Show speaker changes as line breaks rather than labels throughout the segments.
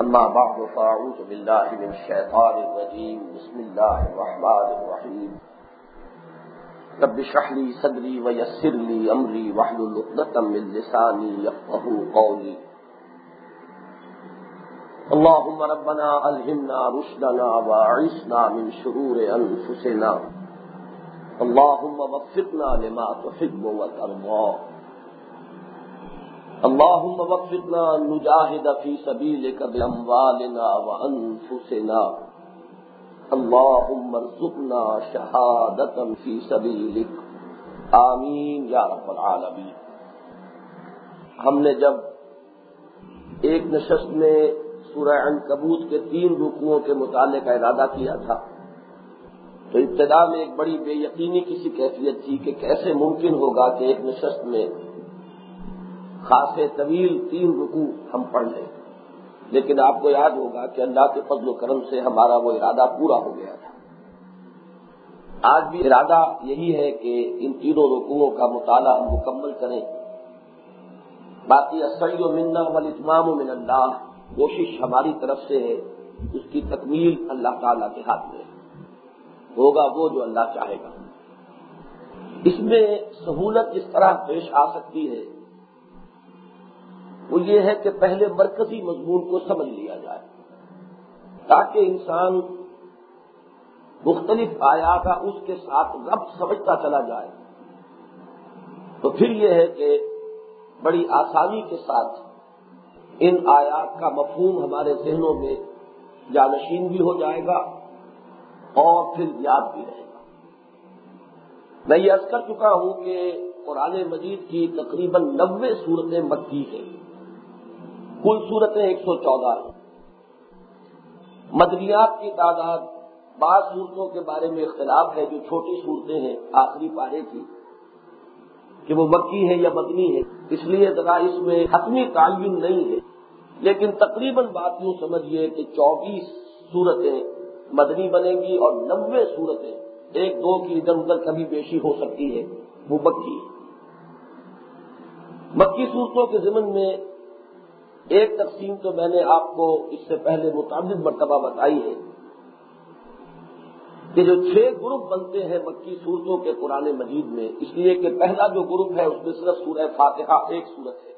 أما بعد، فأعوذ بالله من الشيطان الرجيم. بسم الله الرحمن الرحيم. رب اشرح لي صدري ويسر لي أمري، واحلل عقدة من لساني يفقهوا قولي. اللهم ربنا ألهمنا رشدنا وأعصنا من شرور أنفسنا. اللهم وفقنا لما تحب وترضى. اللهم وفقنا نجاهد في سبيلك بأموالنا وأنفسنا اللهم ارزقنا شهادة في سبيلك آمین یا رب العالمین. ہم نے جب ایک نشست میں سورہ عنکبوت کے تین رکنوں کے مطالعے کا ارادہ کیا تھا، تو ابتدا میں ایک بڑی بے یقینی کسی کیفیت تھی کہ کیسے ممکن ہوگا کہ ایک نشست میں خاص طویل تین رکو ہم پڑھ لیں۔ لیکن آپ کو یاد ہوگا کہ اللہ کے فضل و کرم سے ہمارا وہ ارادہ پورا ہو گیا تھا۔ آج بھی ارادہ یہی ہے کہ ان تینوں رکوعوں کا مطالعہ ہم مکمل کریں۔ باقی اصل و منا وال اتمام و من اللہ، کوشش ہماری طرف سے ہے، اس کی تکمیل اللہ تعالی کے ہاتھ میں۔ ہوگا وہ جو اللہ چاہے گا۔ اس میں سہولت اس طرح پیش آ سکتی ہے وہ یہ ہے کہ پہلے مرکزی مضمون کو سمجھ لیا جائے تاکہ انسان مختلف آیا کا اس کے ساتھ رب سمجھتا چلا جائے۔ تو پھر یہ ہے کہ بڑی آسانی کے ساتھ ان آیات کا مفہوم ہمارے ذہنوں میں جانشین بھی ہو جائے گا اور پھر یاد بھی رہے گا۔ میں یہ عرض کر چکا ہوں کہ قرآن مجید کی تقریباً نبے صورتیں مکی ہیں۔ کل صورتیں ایک سو چودہ ہیں۔ مدنیات کی تعداد بعض صورتوں کے بارے میں اختلاف ہے، جو چھوٹی صورتیں ہیں آخری پارے کی، کہ وہ مکی ہے یا مدنی ہے اس لیے ذرا اس میں حتمی تعین نہیں ہے۔ لیکن تقریباً بات یوں سمجھیے کہ چوبیس صورتیں مدنی بنے گی اور نبے صورتیں ایک دو کی ادھر ادھر کبھی بیشی ہو سکتی ہے وہ مکی مکی صورتوں کے ضمن میں ایک تقسیم تو میں نے آپ کو اس سے پہلے متعدد مرتبہ بتائی ہے کہ جو چھ گروپ بنتے ہیں مکی صورتوں کے پرانے مجید میں، اس لیے کہ پہلا جو گروپ ہے، اس میں صرف سورہ فاتحہ ایک صورت ہے۔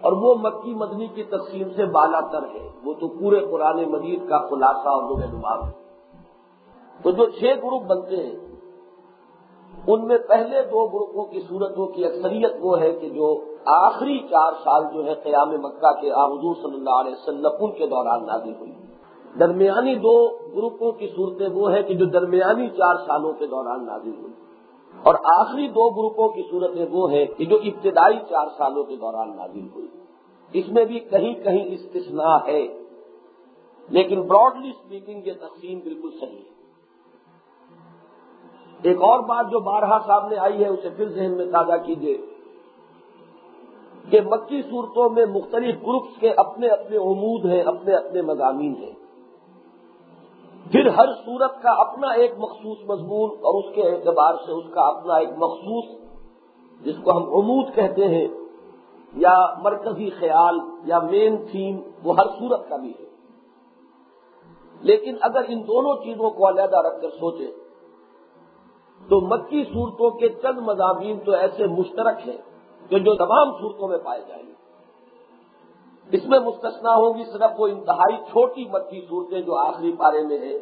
اور وہ مکی مدنی کی تقسیم سے بالا تر ہے۔ وہ تو پورے قرآن مجید کا خلاصہ اور لوگ نماز ہے۔ تو جو چھ گروپ بنتے ہیں، ان میں پہلے دو گروپوں کی صورتوں کی اکثریت وہ ہے کہ جو آخری چار سال جو ہے قیام مکہ کے حضور صلی اللہ علیہ وسلم، ان کے دوران نازل ہوئی۔ درمیانی دو گروپوں کی صورتیں وہ ہے کہ جو درمیانی چار سالوں کے دوران نازل ہوئی۔ اور آخری دو گروپوں کی صورتیں وہ ہے کہ جو ابتدائی چار سالوں کے دوران نازل ہوئی۔ اس میں بھی کہیں کہیں استثناء ہے، لیکن براڈلی اسپیکنگ یہ تقسیم بالکل صحیح ہے۔ ایک اور بات جو بارہا سامنے آئی ہے، اسے پھر ذہن میں تازہ کیجیے کہ مکی صورتوں میں مختلف گروپس کے اپنے اپنے عمود ہیں، اپنے اپنے مضامین ہیں۔ پھر ہر صورت کا اپنا ایک مخصوص مضمون اور اس کے اعتبار سے اس کا اپنا ایک مخصوص، جس کو ہم عمود کہتے ہیں، یا مرکزی خیال، یا مین تھیم وہ ہر صورت کا بھی ہے۔ لیکن اگر ان دونوں چیزوں کو علیحدہ رکھ کر سوچیں، تو مکی صورتوں کے چند مضامین تو ایسے مشترک ہیں۔ کہ جو تمام صورتوں میں پائے جائیں گے۔ اس میں مستثنا ہوگی صرف وہ انتہائی چھوٹی مکی صورتیں جو آخری پارے میں ہیں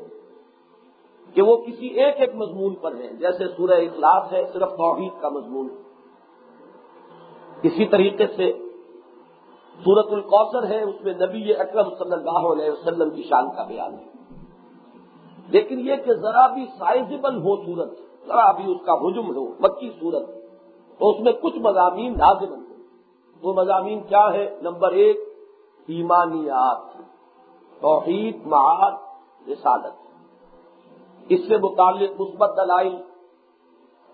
کہ وہ کسی ایک ایک مضمون پر ہیں۔ جیسے سورہ اخلاص ہے، صرف توحید کا مضمون اسی طریقے سے سورت القوثر ہے، اس میں نبی اکرم صلی اللہ علیہ وسلم کی شان کا بیان ہے۔ لیکن یہ کہ ذرا بھی سائزبل ہو صورت، ذرا بھی اس کا ہجم ہو، مکی صورت تو اس میں کچھ مضامین لازم ہوں وہ مضامین کیا ہے نمبر ایک، ایمانیات، توحید، معاد، رسالت۔ اس سے متعلق مثبت دلائل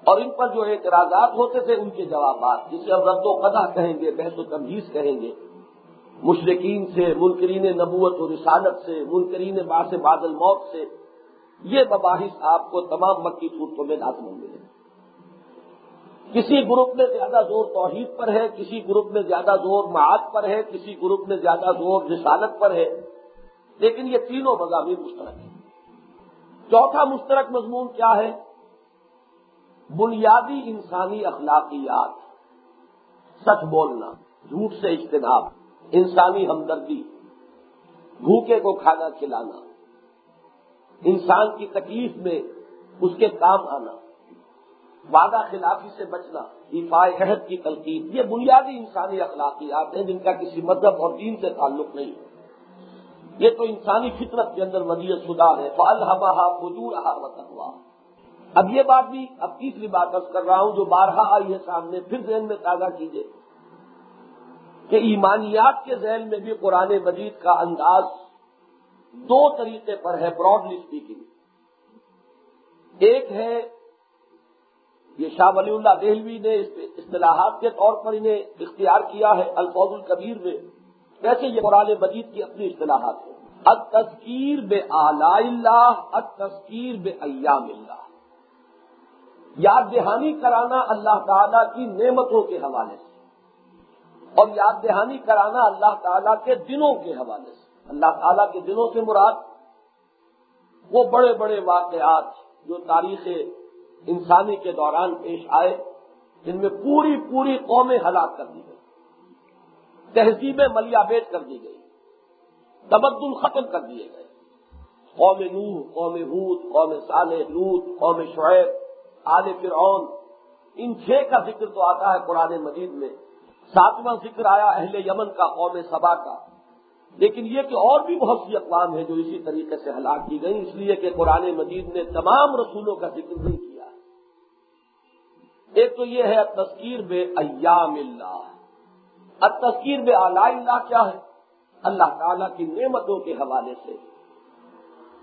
اور ان پر جو اعتراضات ہوتے تھے، ان کے جوابات، جسے ہم رد و قدا کہیں گے، بحث و تمہیز کہیں گے۔ مشرقین سے، منکرین نبوت و رسالت سے، منکرین باس بادل موت سے، یہ مباحث آپ کو تمام مکی صورتوں میں لازم ملے کسی گروپ میں زیادہ زور توحید پر ہے، کسی گروپ میں زیادہ زور معاد پر ہے، کسی گروپ میں زیادہ زور رسالت پر ہے۔ لیکن یہ تینوں مضامین مشترک ہیں۔ چوتھا مشترک مضمون کیا ہے؟ بنیادی انسانی اخلاقیات۔ سچ بولنا، جھوٹ سے اجتناب، انسانی ہمدردی، بھوکے کو کھانا کھلانا، انسان کی تکلیف میں اس کے کام آنا۔ وعدہ خلافی سے بچنا عفاظ عہد کی تلقین یہ بنیادی انسانی اخلاقیات ہیں جن کا کسی مذہب اور دین سے تعلق نہیں۔ یہ تو انسانی فطرت کے اندر ودیت شدہ ہے۔ فال ہوا ہوا اب یہ بات بھی، اب تیسری بات ارض کر رہا ہوں جو بارہا آئی ہے سامنے، پھر ذہن میں تازہ کیجیے کہ ایمانیات کے ذہن میں بھی قرآن مجید کا انداز دو طریقے پر ہے براڈلی اسپیکنگ ایک ہے یہ شاہ ولی اللہ دہلوی نے اصطلاحات کے طور پر انہیں اختیار کیا ہے الفوظ القبیر میں۔ کیسے یہ قرآن مجید کی اپنی اصطلاحات ہے اب تذکیر بے آلہ اللہ اب تذکیر بے ایام اللہ۔ یاد دہانی کرانا اللہ تعالی کی نعمتوں کے حوالے سے۔ اور یاد دہانی کرانا اللہ تعالیٰ کے دنوں کے حوالے سے۔ اللہ تعالیٰ کے دنوں سے مراد وہ بڑے بڑے واقعات جو تاریخ انسانی کے دوران پیش آئے، جن میں پوری پوری قومیں ہلاک کر دی گئی تہذیبیں ملیا بیٹ کر دی گئی تبدل ختم کر دیے گئے۔ قوم نوح، قوم حود قوم صالح لوت قوم شعیب، آل فرعون، ان چھ کا ذکر تو آتا ہے قرآن مجید میں۔ ساتواں ذکر آیا اہل یمن کا، قوم سبا کا۔ لیکن یہ کہ اور بھی بہت سی اقوام ہیں جو اسی طریقے سے ہلاک کی گئی اس لیے کہ قرآن مجید نے تمام رسولوں کا ذکر نہیں کیا۔ ایک تو یہ ہے تذکیر بے ایام اللہ۔ اب تذکیر بے اعلی اللہ کیا ہے؟ اللہ تعالی کی نعمتوں کے حوالے سے۔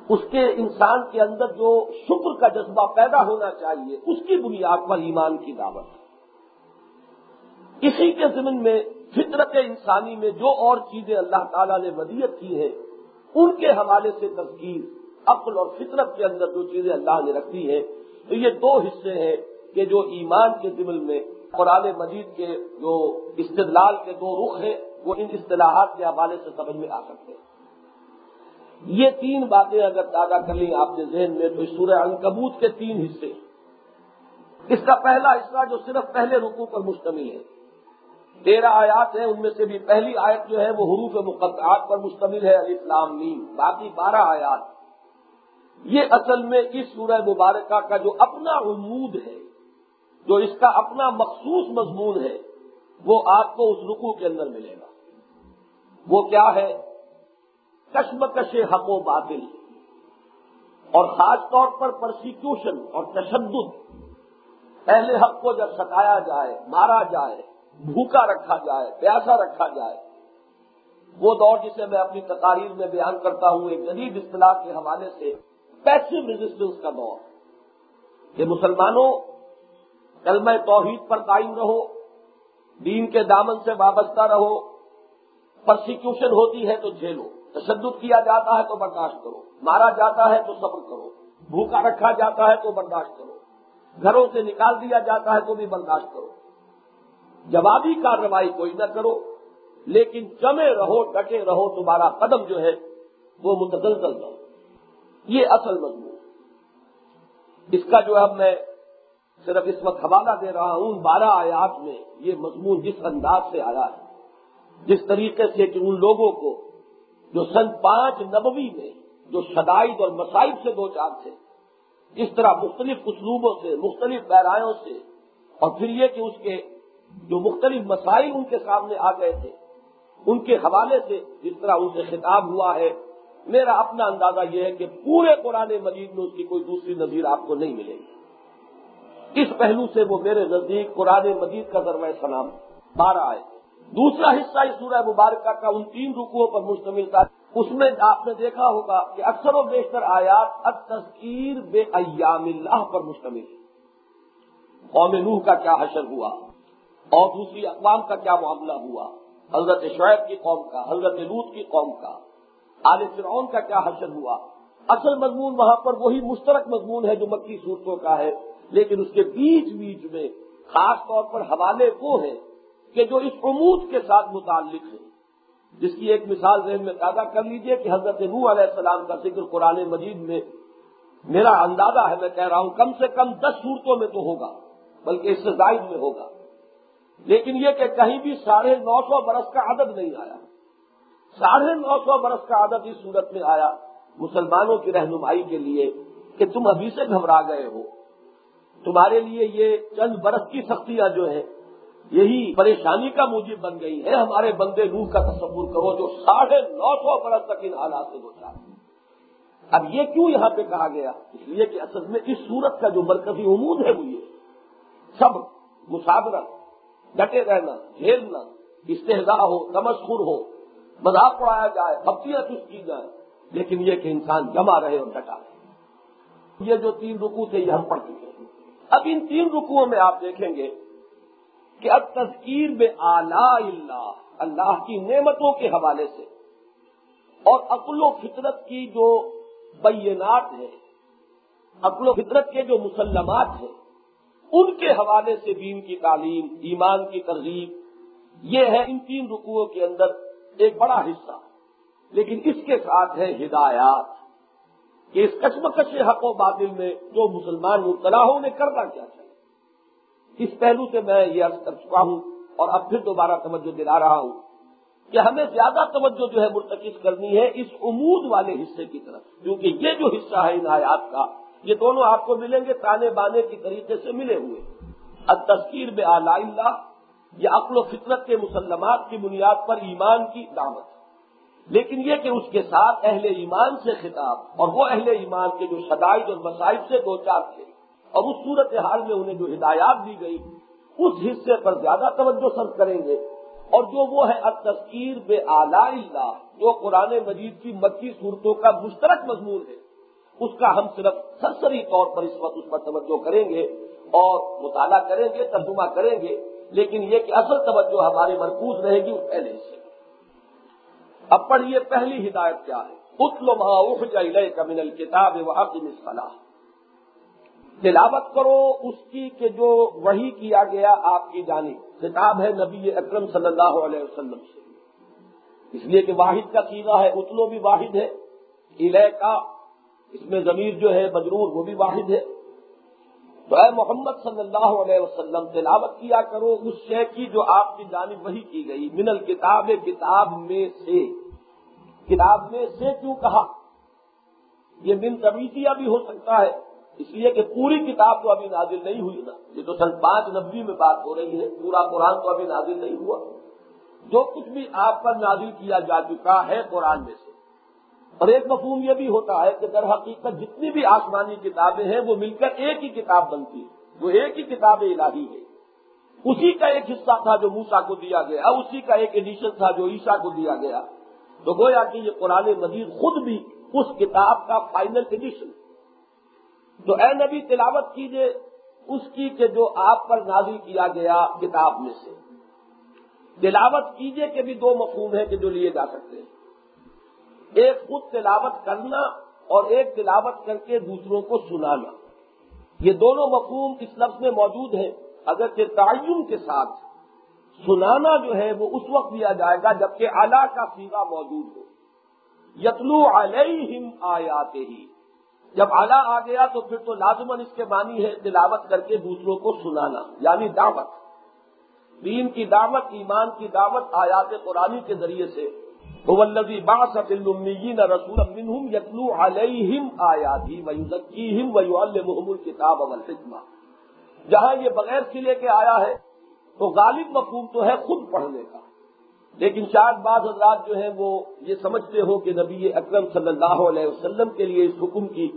اس کے انسان کے اندر جو شکر کا جذبہ پیدا ہونا چاہیے، اس کی بنیاد پر ایمان کی دعوت۔ ہے اسی کے ضمن میں فطرت انسانی میں جو اور چیزیں اللہ تعالیٰ نے ودیت کی ہیں، ان کے حوالے سے تذکیر، عقل اور فطرت کے اندر جو چیزیں اللہ نے رکھی ہیں، تو یہ دو حصے ہیں۔ کہ جو ایمان کے ضمن میں قرآن مجید کے جو استدلال کے دو رخ ہیں، وہ ان اصطلاحات کے حوالے سے سمجھ میں آ سکتے ہیں۔ یہ تین باتیں اگر تازہ کر لیں آپ کے ذہن میں، تو سورہ انکبوت کے تین حصے اس کا پہلا حصہ جو صرف پہلے رکو پر مشتمل ہے۔ تیرہ آیات ہیں، ان میں سے بھی پہلی آیت جو ہے، وہ حروف مقدعات پر مشتمل ہے علی اسلام نیم باقی بارہ آیات۔ یہ اصل میں اس سورہ مبارکہ کا جو اپنا عمود ہے جو اس کا اپنا مخصوص مضمون ہے، وہ آپ کو اس رکو کے اندر ملے گا۔ وہ کیا ہے؟ کشمکش حق و باطل۔ اور خاص طور پر پرسیکیوشن اور تشدد۔ پہلے حق کو جب ستایا جائے، مارا جائے، بھوکا رکھا جائے، پیاسا رکھا جائے، وہ دور جسے میں اپنی تقاریر میں بیان کرتا ہوں، ایک جدید اصطلاح کے حوالے سے پیسو ریزسٹنس کا دور۔ کہ مسلمانوں کلمہ توحید پر قائم رہو، دین کے دامن سے وابستہ رہو پرسیکیوشن ہوتی ہے تو جھیلو، تشدد کیا جاتا ہے تو برداشت کرو، مارا جاتا ہے تو صبر کرو، بھوکا رکھا جاتا ہے تو برداشت کرو، گھروں سے نکال دیا جاتا ہے تو بھی برداشت کرو۔ جوابی کارروائی کوئی نہ کرو، لیکن جمے رہو، ڈٹے رہو تمہارا قدم جو ہے وہ متدلزل رہو یہ اصل مضمون۔ اس کا جو اب میں صرف اس وقت حوالہ دے رہا ہوں ان بارہ آیات میں یہ مضمون جس انداز سے آیا ہے، جس طریقے سے کہ ان لوگوں کو جو سن پانچ نبوی میں جو شدائد اور مسائب سے دو چار تھے، جس طرح مختلف اسلوبوں سے، مختلف پیرایوں سے، اور پھر یہ کہ اس کے جو مختلف مسائل ان کے سامنے آ گئے تھے، ان کے حوالے سے جس طرح ان سے خطاب ہوا ہے، میرا اپنا اندازہ یہ ہے کہ پورے قرآن مجید میں اس کی کوئی دوسری نظیر آپ کو نہیں ملے گی۔ اس پہلو سے وہ میرے نزدیک قرآن مجید کا ذرمۂ سلام بارہ آئے۔ دوسرا حصہ اس سورہ مبارکہ کا ان تین رکوؤں پر مشتمل تھا۔ اس میں آپ نے دیکھا ہوگا کہ اکثر و بیشتر آیات اب تذکیر بے ایام اللہ پر مشتمل قوم نوح کا کیا حشر ہوا؟ اور دوسری اقوام کا کیا معاملہ ہوا؟ حضرت شعیب کی قوم کا، حضرت لوت کی قوم کا۔ آل فرعون کا کیا حشر ہوا؟ اصل مضمون وہاں پر وہی مشترک مضمون ہے جو مکی صورتوں کا ہے۔ لیکن اس کے بیچ بیچ میں خاص طور پر حوالے وہ ہیں کہ جو اس عمود کے ساتھ متعلق ہیں۔ جس کی ایک مثال ذہن میں پیدا کر لیجیے کہ حضرت نو علیہ السلام کا ذکر قرآن مجید میں میرا اندازہ ہے، میں کہہ رہا ہوں، کم سے کم دس صورتوں میں تو ہوگا، بلکہ اس سے زائد میں ہوگا۔ لیکن یہ کہ کہیں بھی ساڑھے نو سو برس کا عدد نہیں آیا۔ ساڑھے نو سو برس کا عدد اس صورت میں آیا مسلمانوں کی رہنمائی کے لیے کہ تم ابھی سے گھبرا گئے ہو۔ تمہارے لیے یہ چند برس کی سختیاں جو ہیں، یہی پریشانی کا موجب بن گئی ہے ہمارے بندے روح کا تصور کرو جو ساڑھے نو سو برس تک ان حالات سے دو چار اب یہ کیوں یہاں پہ کہا گیا؟ اس لیے کہ اصل میں اس صورت کا جو مرکزی عمود ہے وہ یہ سب مسافرت ڈٹے رہنا، جھیلنا، استحضاء ہو، تمسخر ہو، مذاق اڑایا جائے ہفتیاں چست کی جائیں۔ لیکن یہ کہ انسان جمع رہے اور ڈٹا رہے۔ یہ جو تین رکو تھے، یہ ہم پڑھ چکے ہیں۔ اب ان تین رکوؤں میں آپ دیکھیں گے کہ اب تذکیر بے آلہ اللہ اللہ کی نعمتوں کے حوالے سے۔ اور عقل و فطرت کی جو بینات ہے، عقل و فطرت کے جو مسلمات ہیں، ان کے حوالے سے دین کی تعلیم، ایمان کی ترغیب، یہ ہے ان تین رکوعوں کے اندر ایک بڑا حصہ۔ لیکن اس کے ساتھ ہے ہدایات۔ کہ اس کشمکش حق و باطل میں جو مسلمان مبتلا ہو انہیں کرنا کیا چاہیے اس پہلو سے میں یہ عرض کر چکا ہوں اور اب پھر دوبارہ توجہ دلا رہا ہوں کہ ہمیں زیادہ توجہ جو ہے مرتکز کرنی ہے اس امود والے حصے کی طرف، کیونکہ یہ جو حصہ ہے ان آیات کا، یہ دونوں آپ کو ملیں گے، تانے بانے کی طریقے سے ملے ہوئے۔ اب تذکیر بے آلہ اللہ، یہ عقل و فطرت کے مسلمات کی بنیاد پر ایمان کی دعوت۔ لیکن یہ کہ اس کے ساتھ اہل ایمان سے خطاب اور وہ اہل ایمان کے جو شدائد اور مسائل سے دو چار تھے اور اس صورت حال میں انہیں جو ہدایات دی گئی، اس حصے پر زیادہ توجہ سر کریں گے۔ اور جو وہ ہے اب تذکیر بے آلہ اللہ، جو قرآن مجید کی مکی صورتوں کا مشترک مضمون ہے، اس کا ہم صرف سرسری طور پر اس وقت اس پر توجہ کریں گے اور مطالعہ کریں گے، ترجمہ کریں گے، لیکن یہ کہ اصل توجہ ہماری مرکوز رہے گی اس پہلے سے اب پڑھیے پہلی ہدایت کیا ہے؟ اتل ماحف جائے کمن الکتاب وحق مسفلاح تلاوت کرو اس کی کہ جو وہی کیا گیا آپ کی جانب۔ کتاب ہے نبی اکرم صلی اللہ علیہ وسلم سے۔ اس لیے کہ واحد کا سیدھا ہے اتلو بھی واحد ہے۔ الہ کا اس میں ضمیر جو ہے، مجرور، وہ بھی واحد ہے۔ تو اے محمد صلی اللہ علیہ وسلم، تلاوت کیا کرو، اس شے کی جو آپ کی جانب وہی کی گئی۔ من الکتاب، کتاب میں سے۔ کتاب میں سے کیوں کہا؟ یہ من طبیعتیہ بھی ہو سکتا ہے، اس لیے کہ پوری کتاب تو ابھی نازل نہیں ہوئی نا۔ یہ تو سن پانچ نبی میں بات ہو رہی ہے، پورا قرآن تو ابھی نازل نہیں ہوا۔ جو کچھ بھی آپ پر نازل کیا جا چکا ہے قرآن میں سے۔ اور ایک مفہوم یہ بھی ہوتا ہے کہ در حقیقت جتنی بھی آسمانی کتابیں ہیں، وہ مل کر ایک ہی کتاب بنتی ہے وہ ایک ہی کتاب الہی ہے۔ اسی کا ایک حصہ تھا جو موسا کو دیا گیا، اسی کا ایک ایڈیشن تھا جو عیسا کو دیا گیا۔ تو گویا کہ یہ قرآن مجید خود بھی اس کتاب کا فائنل ایڈیشن تو اے نبی تلاوت کیجیے اس کی کہ جو آپ پر نازل کیا گیا کتاب میں سے۔ تلاوت کیجیے کہ بھی دو مفہوم ہیں کہ جو لیے جا سکتے ہیں۔ ایک خود تلاوت کرنا اور ایک تلاوت کر کے دوسروں کو سنانا۔ یہ دونوں مفہوم اس لفظ میں موجود ہیں اگر کہ تعین کے ساتھ۔ سنانا جو ہے وہ اس وقت دیا جائے گا جبکہ اعلیٰ کا سیگا موجود ہو۔ یتلو علیہم آیاتے ہی جب اعلیٰ آ گیا تو پھر تو لازمن اس کے معنی ہے تلاوت کر کے دوسروں کو سنانا یعنی دعوت۔ دین کی دعوت، ایمان کی دعوت آیات قرآن کے ذریعے سے۔ ولزی باسط نہ رسول یتلو علیہم آیاتی ویوزکیم ویو المحمل کتاب جہاں یہ بغیر سے لے کے آیا ہے تو غالب مفہوم تو ہے خود پڑھنے کا۔ لیکن شاید بعض حضرات جو ہیں وہ یہ سمجھتے ہو کہ نبی اکرم صلی اللہ علیہ وسلم کے لیے اس حکم کی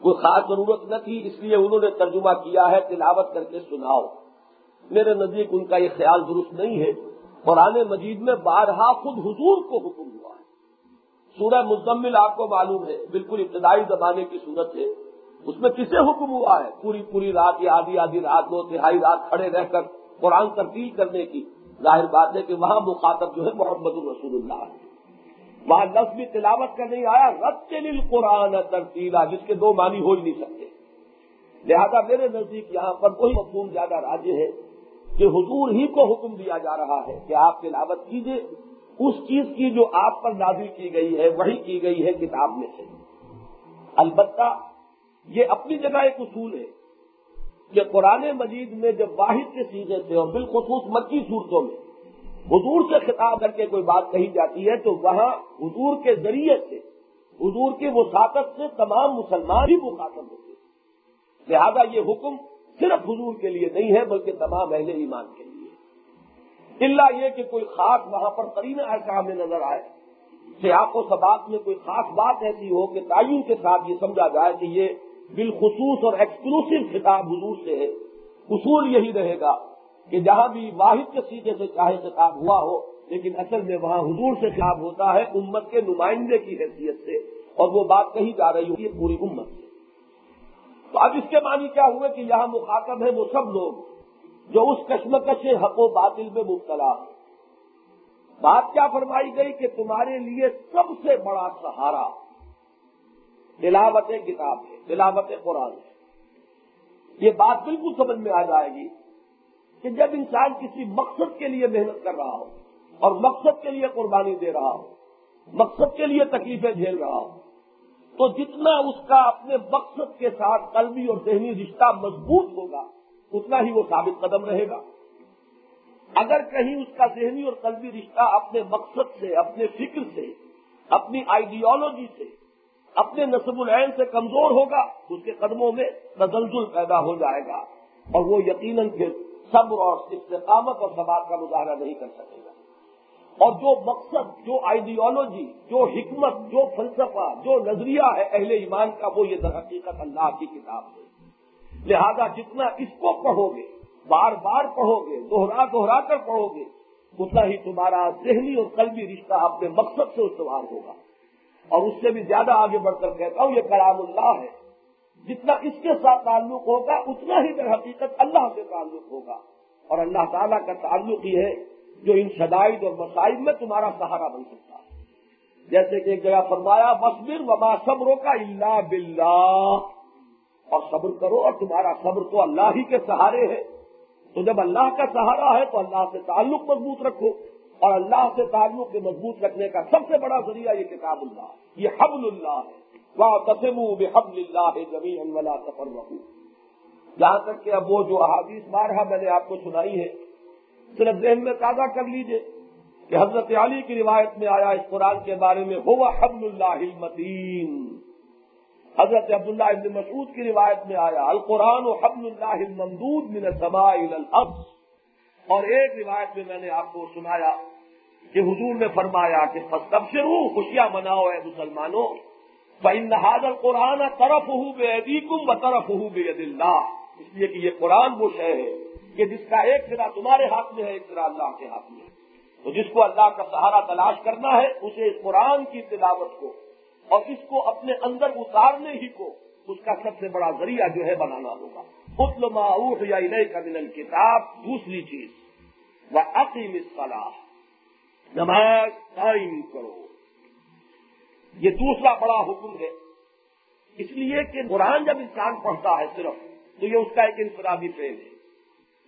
کوئی خاص ضرورت نہ تھی، اس لیے انہوں نے ترجمہ کیا ہے، تلاوت کر کے سناؤ۔ میرے نزدیک ان کا یہ خیال درست نہیں ہے۔ قرآن مجید میں بارہا خود حضور کو حکم ہوا ہے۔ سورہ مزمل آپ کو معلوم ہے، بالکل ابتدائی زمانے کی صورت ہے۔ اس میں کسے حکم ہوا ہے؟ پوری پوری رات یا آدھی آدھی رات دو تہائی رات کھڑے رہ کر قرآن ترتیل کرنے کی ظاہر بات ہے کہ وہاں مخاطب جو ہے محمد الرسول اللہ ہے۔ وہاں لفظ بھی تلاوت کا نہیں آیا رب کے قرآن ترتیلا، جس کے دو معنی ہو ہی نہیں سکتے۔ لہذا میرے نزدیک یہاں پر کوئی مفہوم زیادہ راجے ہے کہ حضور ہی کو حکم دیا جا رہا ہے کہ آپ تلاوت کیجیے اس چیز کی جو آپ پر نازل کی گئی ہے وہی کی گئی ہے، کتاب میں سے۔ البتہ یہ اپنی جگہ ایک اصول ہے۔ کہ قرآن مجید میں جب واحد کے سیزے تھے اور بالخصوص مکی صورتوں میں حضور سے خطاب کر کے کوئی بات کہی جاتی ہے تو وہاں حضور کے ذریعے سے، حضور کی وساطت سے تمام مسلمان ہی مخاطب ہوتے ہیں۔ لہذا یہ حکم صرف حضور کے لیے نہیں ہے، بلکہ تمام اہل ایمان کے لیے۔ اللہ یہ کہ کوئی خاص وہاں پر قرین ایسا ہمیں نظر آئے، سیاق و سباق میں کوئی خاص بات ایسی ہو کہ تعین کے ساتھ یہ سمجھا جائے کہ یہ بالخصوص اور ایکسکلوسو خطاب حضور سے ہے۔ اصول یہی رہے گا کہ جہاں بھی واحد کے سیٹے سے چاہے خطاب ہوا ہو، لیکن اصل میں وہاں حضور سے خطاب ہوتا ہے امت کے نمائندے کی حیثیت سے۔ اور وہ بات کہی جا رہی ہوگی پوری امت سے۔ تو اب اس کے معنی کیا ہوئے کہ یہاں مخاطب ہے وہ سب لوگ جو اس کشمکش حق و باطل میں مبتلا ہے بات کیا فرمائی گئی کہ تمہارے لیے سب سے بڑا سہارا تلاوت کتاب ہے تلاوت قرآن ہے۔ یہ بات بالکل سمجھ میں آ جائے گی کہ جب انسان کسی مقصد کے لیے محنت کر رہا ہو اور مقصد کے لیے قربانی دے رہا ہو، مقصد کے لیے تکلیفیں جھیل رہا ہو، تو جتنا اس کا اپنے مقصد کے ساتھ قلبی اور ذہنی رشتہ مضبوط ہوگا، اتنا ہی وہ ثابت قدم رہے گا۔ اگر کہیں اس کا ذہنی اور قلبی رشتہ اپنے مقصد سے، اپنے فکر سے، اپنی آئیڈیالوجی سے اپنے نصب العین سے کمزور ہوگا اس کے قدموں میں تزلزل پیدا ہو جائے گا اور وہ یقیناً پھر صبر اور استقامت اور سماج کا مظاہرہ نہیں کر سکے گا۔ اور جو مقصد، جو آئیڈیالوجی جو حکمت، جو فلسفہ، جو نظریہ ہے اہل ایمان کا، وہ یہ در حقیقت اللہ کی کتاب ہے۔ لہذا جتنا اس کو پڑھو گے، بار بار پڑھو گے، دوہرا دوہرا کر پڑھو گے، اتنا ہی تمہارا ذہنی اور قلبی رشتہ اپنے مقصد سے استوار ہوگا۔ اور اس سے بھی زیادہ آگے بڑھ کر کہتا ہوں، یہ کلام اللہ ہے۔ جتنا اس کے ساتھ تعلق ہوگا، اتنا ہی در حقیقت اللہ سے تعلق ہوگا۔ اور اللہ تعالیٰ کا تعلق ہی ہے جو ان شدائد اور مسائل میں تمہارا سہارا بن سکتا ہے۔ جیسے کہ ایک جگہ فرمایا مصبر وما صبروں کا اللہ بلّہ اور صبر کرو، اور تمہارا صبر تو اللہ ہی کے سہارے ہے۔ تو جب اللہ کا سہارا ہے، تو اللہ سے تعلق مضبوط رکھو۔ اور اللہ سے تعلق کے مضبوط رکھنے کا سب سے بڑا ذریعہ یہ کتاب اللہ یہ حبل اللہ ہے۔ وہ تسم بحبل اللہ جمی ولا سفر جہاں تک کہ اب وہ جو احادیث بارہ میں نے آپ کو سنائی ہے، صرف ذہن میں تازہ کر لیجیے کہ حضرت علی کی روایت میں آیا اس قرآن کے بارے میں ہوا حبل اللہ المتین حضرت عبداللہ ابن مسعود کی روایت میں آیا، القرآن و حبل اللہ الممدود من السماء الى الارض اور ایک روایت میں میں نے آپ کو سنایا کہ حضور نے فرمایا کہ تب سے خوشیاں مناؤ اے مسلمانوں بہن قرآن طرف ہوں بے ادیکم و طرف ہوں بے عد اللہ اس لیے کہ یہ قرآن وہ شہ ہے کہ جس کا ایک سرا تمہارے ہاتھ میں ہے، ایک سرا اللہ کے ہاتھ میں ہے۔ تو جس کو اللہ کا سہارا تلاش کرنا ہے، اسے اس قرآن کی تلاوت کو اور اس کو اپنے اندر اتارنے ہی کو اس کا سب سے بڑا ذریعہ جو ہے بنانا ہوگا۔ خود معاوف یا کا ملن کتاب دوسری چیز وہ عقیم اصطلاح نماز قائم کرو۔ یہ دوسرا بڑا حکم ہے۔ اس لیے کہ قرآن جب انسان پڑھتا ہے صرف، تو یہ اس کا ایک انفرادی فیل ہے۔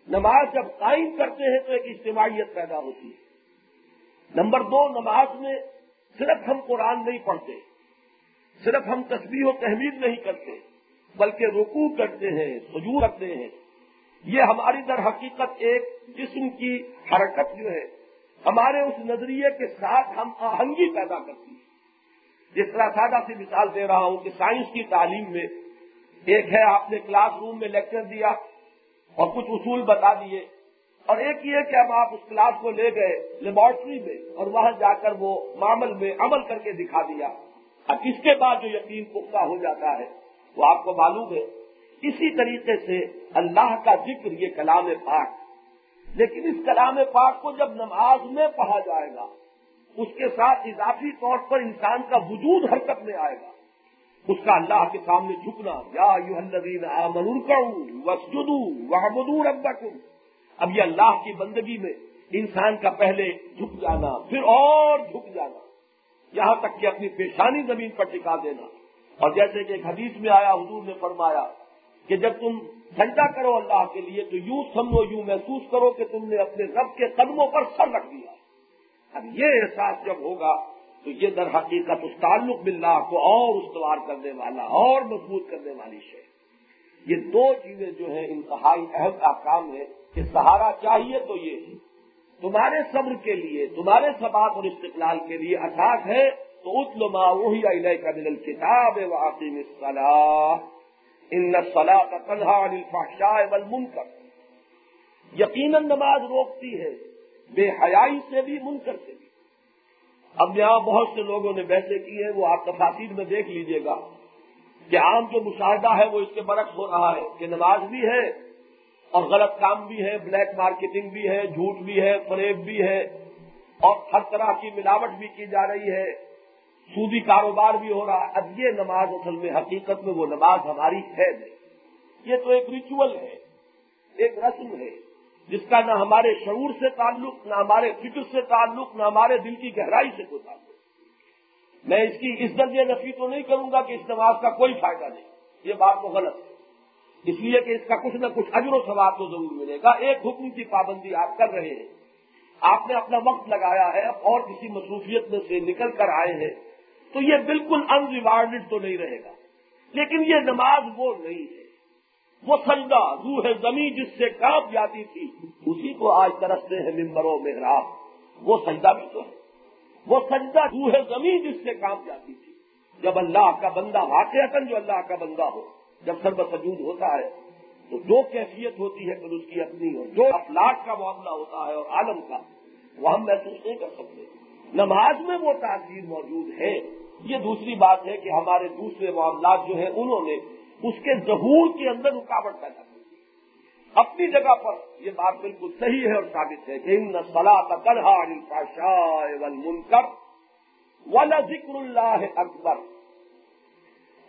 نماز جب قائم کرتے ہیں تو ایک اجتماعیت پیدا ہوتی ہے۔ نمبر دو، نماز میں صرف ہم قرآن نہیں پڑھتے، صرف ہم تصویر و تحمید نہیں کرتے۔ بلکہ رکوع کرتے ہیں سجو رکھتے ہیں۔ یہ ہماری در حقیقت ایک جسم کی حرکت جو ہے، ہمارے اس نظریے کے ساتھ ہم آہنگی پیدا کرتی ہے۔ جس طرح سادہ سی مثال دے رہا ہوں کہ سائنس کی تعلیم میں ایک ہے، آپ نے کلاس روم میں لیکچر دیا اور کچھ اصول بتا دیے۔ اور ایک یہ کہ اب آپ اس کلاس کو لے گئے لیبورٹری میں اور وہاں جا کر وہ معمل میں عمل کر کے دکھا دیا۔ اب اس کے بعد جو یقین پختہ ہو جاتا ہے وہ آپ کو معلوم ہے۔ اسی طریقے سے اللہ کا ذکر یہ کلام پاک۔ لیکن اس کلام پاک کو جب نماز میں پڑھا جائے گا، اس کے ساتھ اضافی طور پر انسان کا وجود حرکت میں آئے گا۔ اس کا اللہ کے سامنے جھکنا، یا یو الدین وسجدو وحمدو ربکم۔ اب یہ اللہ کی بندگی میں انسان کا پہلے جھک جانا، پھر اور جھک جانا۔ یہاں تک کہ اپنی پیشانی زمین پر ٹکا دینا۔ اور جیسے کہ ایک حدیث میں آیا، حضور نے فرمایا کہ جب تم سجدہ کرو اللہ کے لیے، تو یوں سمجھو یوں محسوس کرو کہ تم نے اپنے رب کے قدموں پر سر رکھ دیا۔ اب یہ احساس جب ہوگا، تو یہ در حقیقت اس تعلق باللہ کو اور استوار کرنے والا، اور مضبوط کرنے والی شے۔ یہ دو چیزیں جو ہیں، انتہائی اہم کا کام ہے کہ سہارا چاہیے تو یہ ہے تمہارے صبر کے لیے، تمہارے ثبات اور استقلال کے لیے اٹھاٹ ہے تو اتلما وہی علیہ کا دل کتاب واقعی صلاح ان صلاح کا تنہا الفاشاء والمنکر یقیناً نماز روکتی ہے، بے حیائی سے بھی منکر سے بھی۔ اب یہاں بہت سے لوگوں نے بحثیں کی ہیں، وہ آپ تفاصیر میں دیکھ لیجیے گا کہ عام جو مشاہدہ ہے وہ اس کے برعکس ہو رہا ہے کہ نماز بھی ہے اور غلط کام بھی ہے، بلیک مارکیٹنگ بھی ہے، جھوٹ بھی ہے، فریب بھی ہے اور ہر طرح کی ملاوٹ بھی کی جا رہی ہے۔ سودی کاروبار بھی ہو رہا ہے۔ اب یہ نماز اصل میں حقیقت میں وہ نماز ہماری ہے نہیں۔ یہ تو ایک ریچول ہے، ایک رسم ہے، جس کا نہ ہمارے شعور سے تعلق، نہ ہمارے فکر سے تعلق، نہ ہمارے دل کی گہرائی سے کوئی تعلق۔ میں اس کی اس درجے نفی تو نہیں کروں گا کہ اس نماز کا کوئی فائدہ نہیں۔ یہ بات تو غلط ہے۔ اس لیے کہ اس کا کچھ نہ کچھ اجر و ثواب تو ضرور ملے گا۔ ایک حکم کی پابندی آپ کر رہے ہیں۔ آپ نے اپنا وقت لگایا ہے اور کسی مصروفیت میں سے نکل کر آئے ہیں۔ تو یہ بالکل انریوارڈیڈ تو نہیں رہے گا۔ لیکن یہ نماز وہ نہیں ہے۔ وہ سجدہ روح زمین جس سے کاپ جاتی تھی، اسی کو آج ترستے ہیں ممبروں میں وہ سجدہ بھی تو ہے۔ وہ سجدہ روح زمین جس سے کاپ جاتی تھی۔ جب اللہ کا بندہ واقع جو اللہ کا بندہ ہو، جب سرب سجود ہوتا ہے، تو جو کیفیت ہوتی ہے پھر اس کی اپنی اور جو افلاٹ کا معاملہ ہوتا ہے اور عالم کا، وہ ہم محسوس نہیں کر سکتے۔ نماز میں وہ تاثیر موجود ہے۔ یہ دوسری بات ہے کہ ہمارے دوسرے معاملات جو ہیں، انہوں نے اس کے ظہور کے اندر رکاوٹ پیدا کی۔ اپنی جگہ پر یہ بات بالکل صحیح ہے اور ثابت ہے کہ ان منکر والا ذکر اللہ اکبر۔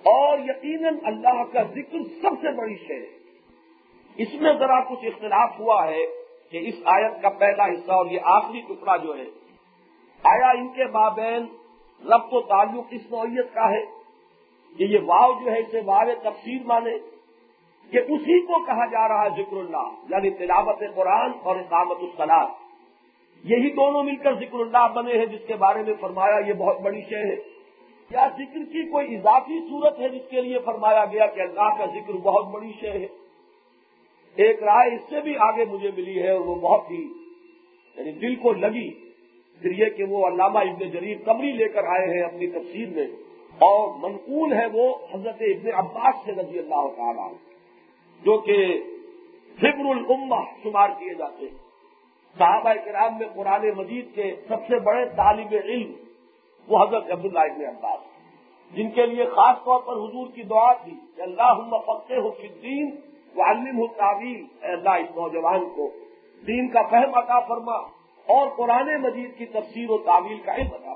اور یقیناً اللہ کا ذکر سب سے بڑی شے ہے۔ اس میں ذرا کچھ اختلاف ہوا ہے کہ اس آیت کا پہلا حصہ اور یہ آخری ٹکڑا جو ہے، آیا ان کے مابین رب و تعلق اس نوعیت کا ہے کہ یہ واؤ جو ہے، اسے واو تفسیر مانے، کہ اسی کو کہا جا رہا ہے ذکر اللہ یعنی تلاوت قرآن اور اقامت الصلاح یہی دونوں مل کر ذکر اللہ بنے ہیں، جس کے بارے میں فرمایا یہ بہت بڑی شے ہے۔ کیا ذکر کی کوئی اضافی صورت ہے جس کے لیے فرمایا گیا کہ اللہ کا ذکر بہت بڑی شے ہے؟ ایک رائے اس سے بھی آگے مجھے ملی ہے اور وہ بہت ہی یعنی دل کو لگی۔ پھر یہ کہ وہ علامہ ابن جریر قبری لے کر آئے ہیں اپنی تفسیر میں اور منقول ہے وہ حضرت ابن عباس سے رضی اللہ تعالیٰ جو کہ فکر الامہ شمار کیے جاتے ہیں۔ صحابہ کرام میں قرآن مجید کے سب سے بڑے طالب علم وہ حضرت عبداللہ ابن عباس جن کے لیے خاص طور پر حضور کی دعا تھی کہ اللہ فقے ہو فدین وہ علم ہو تعویل اللہ، اس نوجوان کو دین کا فہم عطا فرما۔ اور قرآن مجید کی تفسیر و تعویل کا علم عطا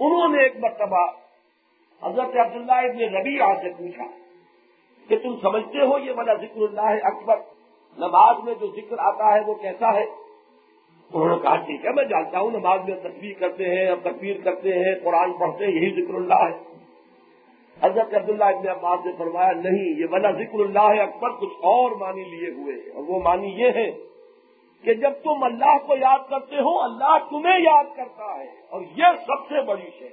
انہوں نے ایک مرتبہ حضرت عبداللہ ابن ربیع سے پوچھا کہ تم سمجھتے ہو یہ والا ذکر اللہ اکبر؟ نماز میں جو ذکر آتا ہے وہ کیسا ہے؟ انہوں نے کہا، ٹھیک ہے، میں جانتا ہوں، نماز میں تصویر کرتے ہیں اور تقبیر کرتے ہیں، قرآن پڑھتے ہیں، یہی ذکر اللہ ہے۔ حضرت عبداللہ ابن عباس نے فرمایا، نہیں، یہ والا ذکر اللہ اکبر کچھ اور معنی لیے ہوئے ہیں۔ اور وہ معنی یہ ہے کہ جب تم اللہ کو یاد کرتے ہو، اللہ تمہیں یاد کرتا ہے۔ اور یہ سب سے بڑی شے۔